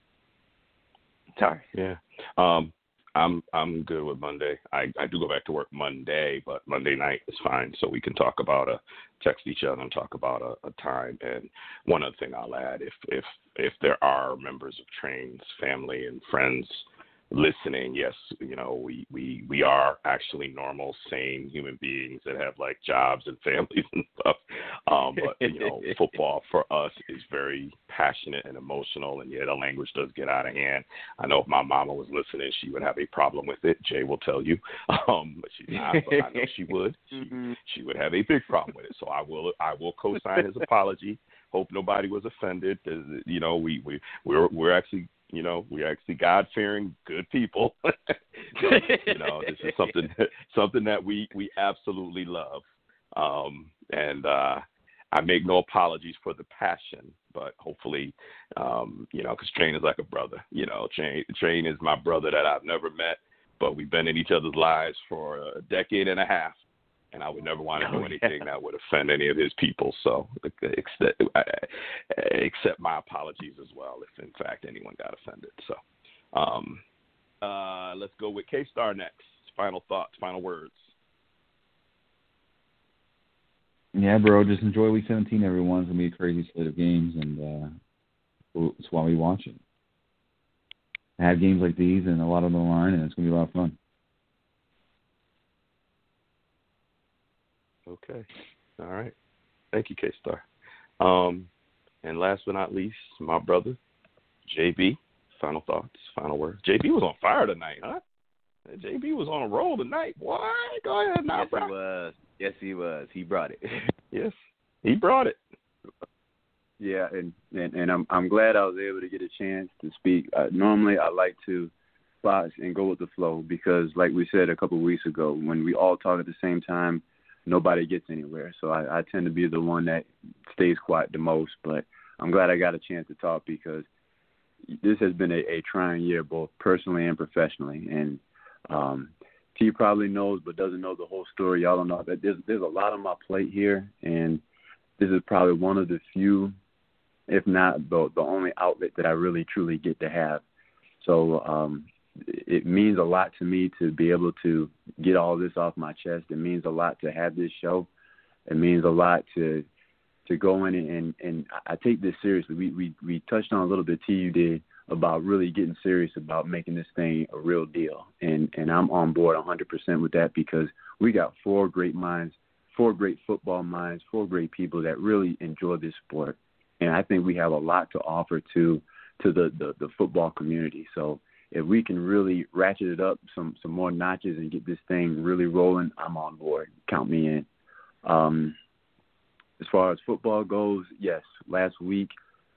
Sorry. Yeah. Um, I'm I'm good with Monday. I, I do go back to work Monday, but Monday night is fine, so we can talk about a text each other and talk about a, a time. And one other thing I'll add, if if if there are members of Train's family and friends listening, yes, you know, we, we, we are actually normal, sane human beings that have like jobs and families and stuff. Um, but you know, football for us is very passionate and emotional, and yeah, the language does get out of hand. I know if my mama was listening, she would have a problem with it. Jay will tell you, um, but she's not. But I know she would. She, mm-hmm. she would have a big problem with it. So I will, I will co-sign his apology. Hope nobody was offended. You know, we we we're we're actually you know, we're actually God fearing, good people. you know, this is something something that we we absolutely love. Um, and uh, I make no apologies for the passion, but hopefully, um, you know, because Train is like a brother. You know, Train Train is my brother that I've never met, but we've been in each other's lives for a decade and a half and I would never want to do oh, anything yeah. that would offend any of his people. So, except, accept my apologies as well if, in fact, anyone got offended. So, um, uh, let's go with K Star next. Final thoughts, final words. Yeah, bro. Just enjoy Week 17. Everyone's gonna be a crazy slate of games, and uh, that's why we watch it. have games like these and a lot on the line, and it's gonna be a lot of fun. Okay. All right. Thank you, K Star. Um, and last but not least, my brother, JB. Final thoughts, final words. JB was on fire tonight, huh? JB was on a roll tonight. Why? Go ahead now, yes, bro. he was. Yes, he was. He brought it. yes, he brought it. Yeah, and, and and I'm I'm glad I was able to get a chance to speak. Uh, normally, I like to box and go with the flow because, like we said a couple of weeks ago, when we all talk at the same time, nobody gets anywhere. So I, I tend to be the one that stays quiet the most. But I'm glad I got a chance to talk because this has been a, a trying year, both personally and professionally. And um, T probably knows, but doesn't know the whole story. Y'all don't know that there's there's a lot on my plate here, and this is probably one of the few, if not the the only outlet that I really truly get to have. So um, it means a lot to me to be able to get all this off my chest. It means a lot to have this show. It means a lot to to go in and and I take this seriously. We we we touched on a little bit. T you did about really getting serious about making this thing a real deal, and and I'm on board 100% with that because we got four great minds, four great football minds, four great people that really enjoy this sport, and I think we have a lot to offer to to the the, the football community. So if we can really ratchet it up some some more notches and get this thing really rolling, I'm on board. Count me in. Um, as far as football goes, yes. Last week,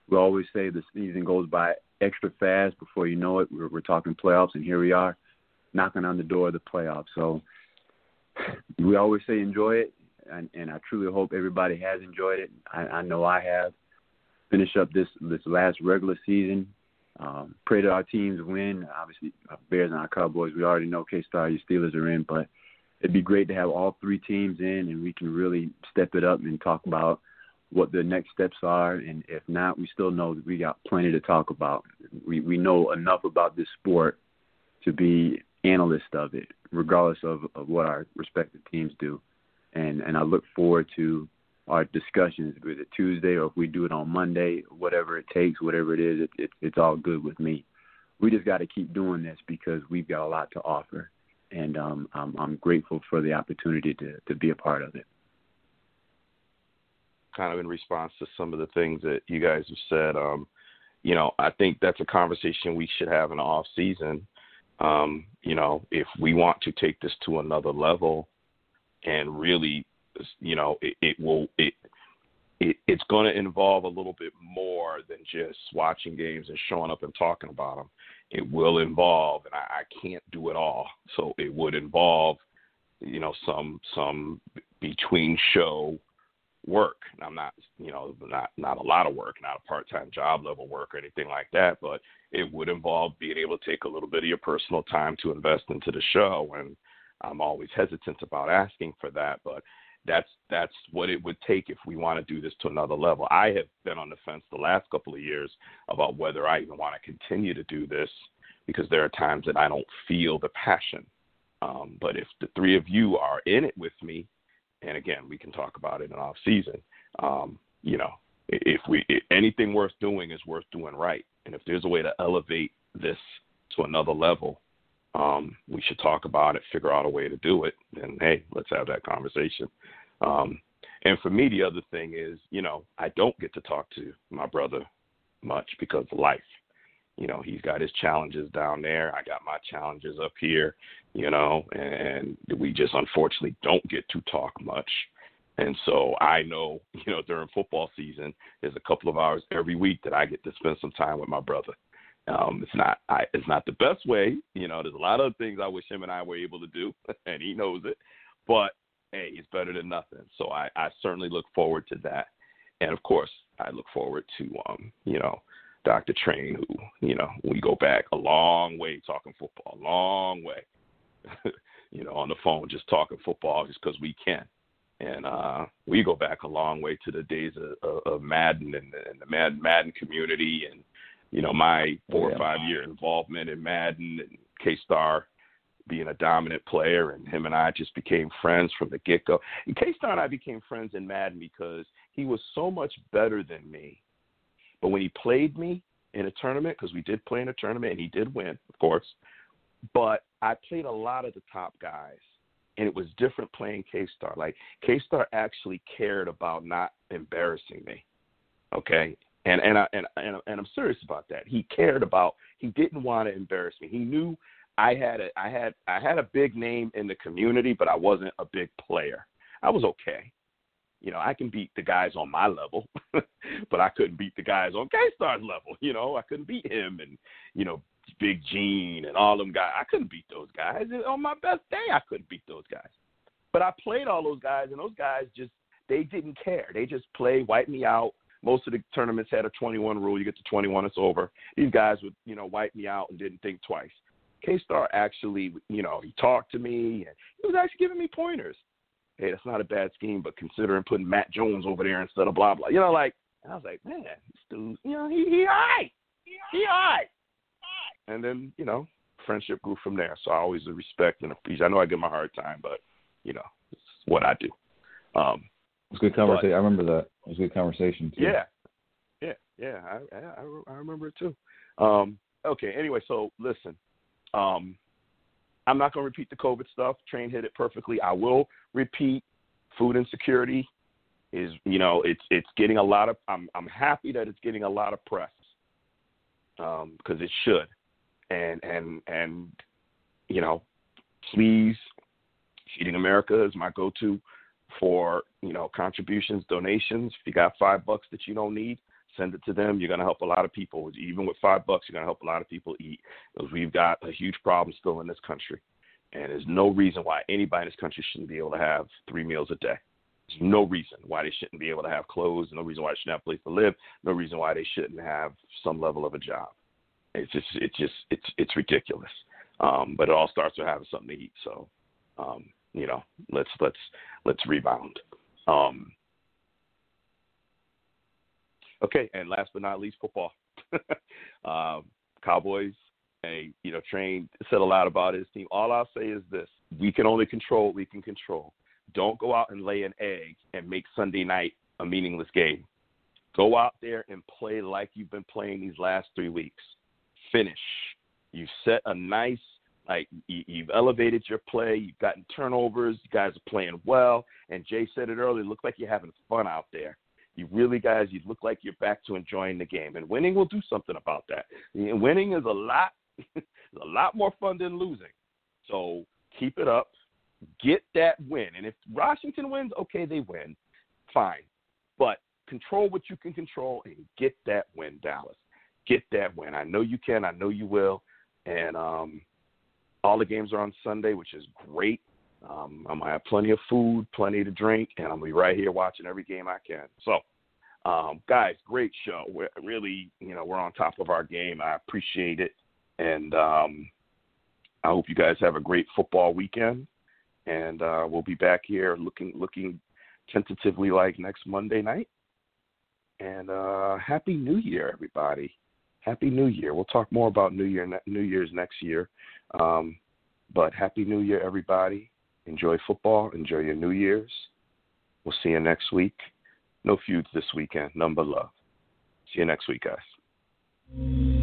we always say the season goes by extra fast. Before you know it, we're, we're talking playoffs, and here we are, knocking on the door of the playoffs. So we always say enjoy it, and, and I truly hope everybody has enjoyed it. I, I know I have. Finish up this this last regular season um, pray that our teams win. Obviously, uh, Bears and our Cowboys. We already know K Star, your Steelers are in, but it'd be great to have all three teams in, and we can really step it up and talk about what the next steps are. And if not, we still know that we got plenty to talk about. We we know enough about this sport to be analysts of it, regardless of, of what our respective teams do. And and I look forward to our discussions, whether Tuesday or if we do it on Monday, whatever it takes, whatever it is, it, it, it's all good with me. We just got to keep doing this because we've got a lot to offer, and um, I'm, I'm grateful for the opportunity to to be a part of it. Kind of in response to some of the things that you guys have said, um, you know, I think that's a conversation we should have in the off season Um, you know, if we want to take this to another level and really, you know, it, it will it, it it's going to involve a little bit more than just watching games and showing up and talking about them. It will involve, and I, I can't do it all, so it would involve, you know, some some between show work. And I'm not, you know, not not a lot of work, not a part-time job level work or anything like that, but it would involve being able to take a little bit of your personal time to invest into the show. And I'm always hesitant about asking for that, but that's that's what it would take if we want to do this to another level. I have been on the fence the last couple of years about whether I even want to continue to do this because there are times that I don't feel the passion. Um, but if the three of you are in it with me, and again, we can talk about it in off season. Um, you know, if we if anything worth doing is worth doing right, and if there's a way to elevate this to another level, um, we should talk about it, figure out a way to do it, and hey, let's have that conversation. Um, and for me, the other thing is, you know, I don't get to talk to my brother much because of life. You know, he's got his challenges down there. I got my challenges up here, you know, and we just unfortunately don't get to talk much. And so I know, you know, during football season, there's a couple of hours every week that I get to spend some time with my brother. Um, it's not I, it's not the best way, you know. There's a lot of things I wish him and I were able to do, and he knows it. But hey, it's better than nothing. So I, I certainly look forward to that, and of course, I look forward to um, you know, Dr. Train, who, you know, we go back a long way talking football, a long way, you know, on the phone just talking football just because we can. And uh, we go back a long way to the days of, of, of Madden and, and the Madden, Madden community and, you know, my four yeah. or five year involvement in Madden and K Star being a dominant player, and him and I just became friends from the get go. And K Star and I became friends in Madden because he was so much better than me but when he played me in a tournament, because we did play in a tournament and he did win, of course, but I played a lot of the top guys. And it was different playing K Star. Like K Star actually cared about not embarrassing me. Okay. And and I and, and and I'm serious about that. He cared about he didn't want to embarrass me. He knew I had a I had I had a big name in the community, but I wasn't a big player. I was okay. You know, I can beat the guys on my level, but I couldn't beat the guys on K Star's level. You know, I couldn't beat him and you know Big Gene and all them guys. I couldn't beat those guys. And on my best day, I couldn't beat those guys. But I played all those guys, and those guys just they didn't care. They just played, wipe me out. Most of the tournaments had a 21 rule. You get to 21, it's over. These guys would, you know, wipe me out and didn't think twice. K Star actually, you know, he talked to me and he was actually giving me pointers hey, that's not a bad scheme, but considering putting Matt Jones over there instead of blah blah. You know, like I was like, man, this dude, you know, he he all right, he all right. And then you know, friendship grew from there. So I always respect and appreciate. I know I give him a hard time, but you know, it's what I do. Um, it was good conversation. But, I remember that. It was a good conversation too. Yeah, yeah, yeah. I I, I remember it too. Um, okay. Anyway, so listen. Um, I'm not going to repeat the COVID stuff. Train hit it perfectly. I will repeat food insecurity is you know it's it's getting a lot of I'm I'm happy that it's getting a lot of press because um, it should and and and you know please feeding America is my go-to for you know contributions donations if you got five bucks that you don't need send it to them. You're going to help a lot of people. Even with five bucks, you're going to help a lot of people eat because we've got a huge problem still in this country. And there's no reason why anybody in this country shouldn't be able to have three meals a day. There's no reason why they shouldn't be able to have clothes. No reason why they shouldn't have a place to live. No reason why they shouldn't have some level of a job. It's just, it's just, it's, it's ridiculous. Um, but it all starts with having something to eat. So, um, you know, let's, let's, let's rebound. Um, Okay, and last but not least, football. um, Cowboys, a you know, train said a lot about his team. All I'll say is this: we can only control what we can control. Don't go out and lay an egg and make Sunday night a meaningless game. Go out there and play like you've been playing these last three weeks. Finish. You've set a nice like you've elevated your play. You've gotten turnovers. You guys are playing well. And Jay said it earlier. Look like you're having fun out there. You really, guys, you look like you're back to enjoying the game, and winning will do something about that. And winning is a lot, a lot more fun than losing. So keep it up. Get that win. And if Washington wins, okay, they win. Fine. But control what you can control and get that win, Dallas. Get that win. I know you can. I know you will. And um, all the games are on Sunday, which is great. Um, I'm gonna have plenty of food, plenty to drink, and I'm gonna be right here watching every game I can. So, um, guys, great show. We're really, you know, we're on top of our game. I appreciate it, and um, I hope you guys have a great football weekend. And uh, we'll be back here looking looking tentatively like next Monday night. And uh, happy New Year, everybody! Happy New Year. We'll talk more about New Year New Year's next year. Um, but happy New Year, everybody! Enjoy football. Enjoy your New Year's. We'll see you next week. No feuds this weekend. Number love. See you next week, guys.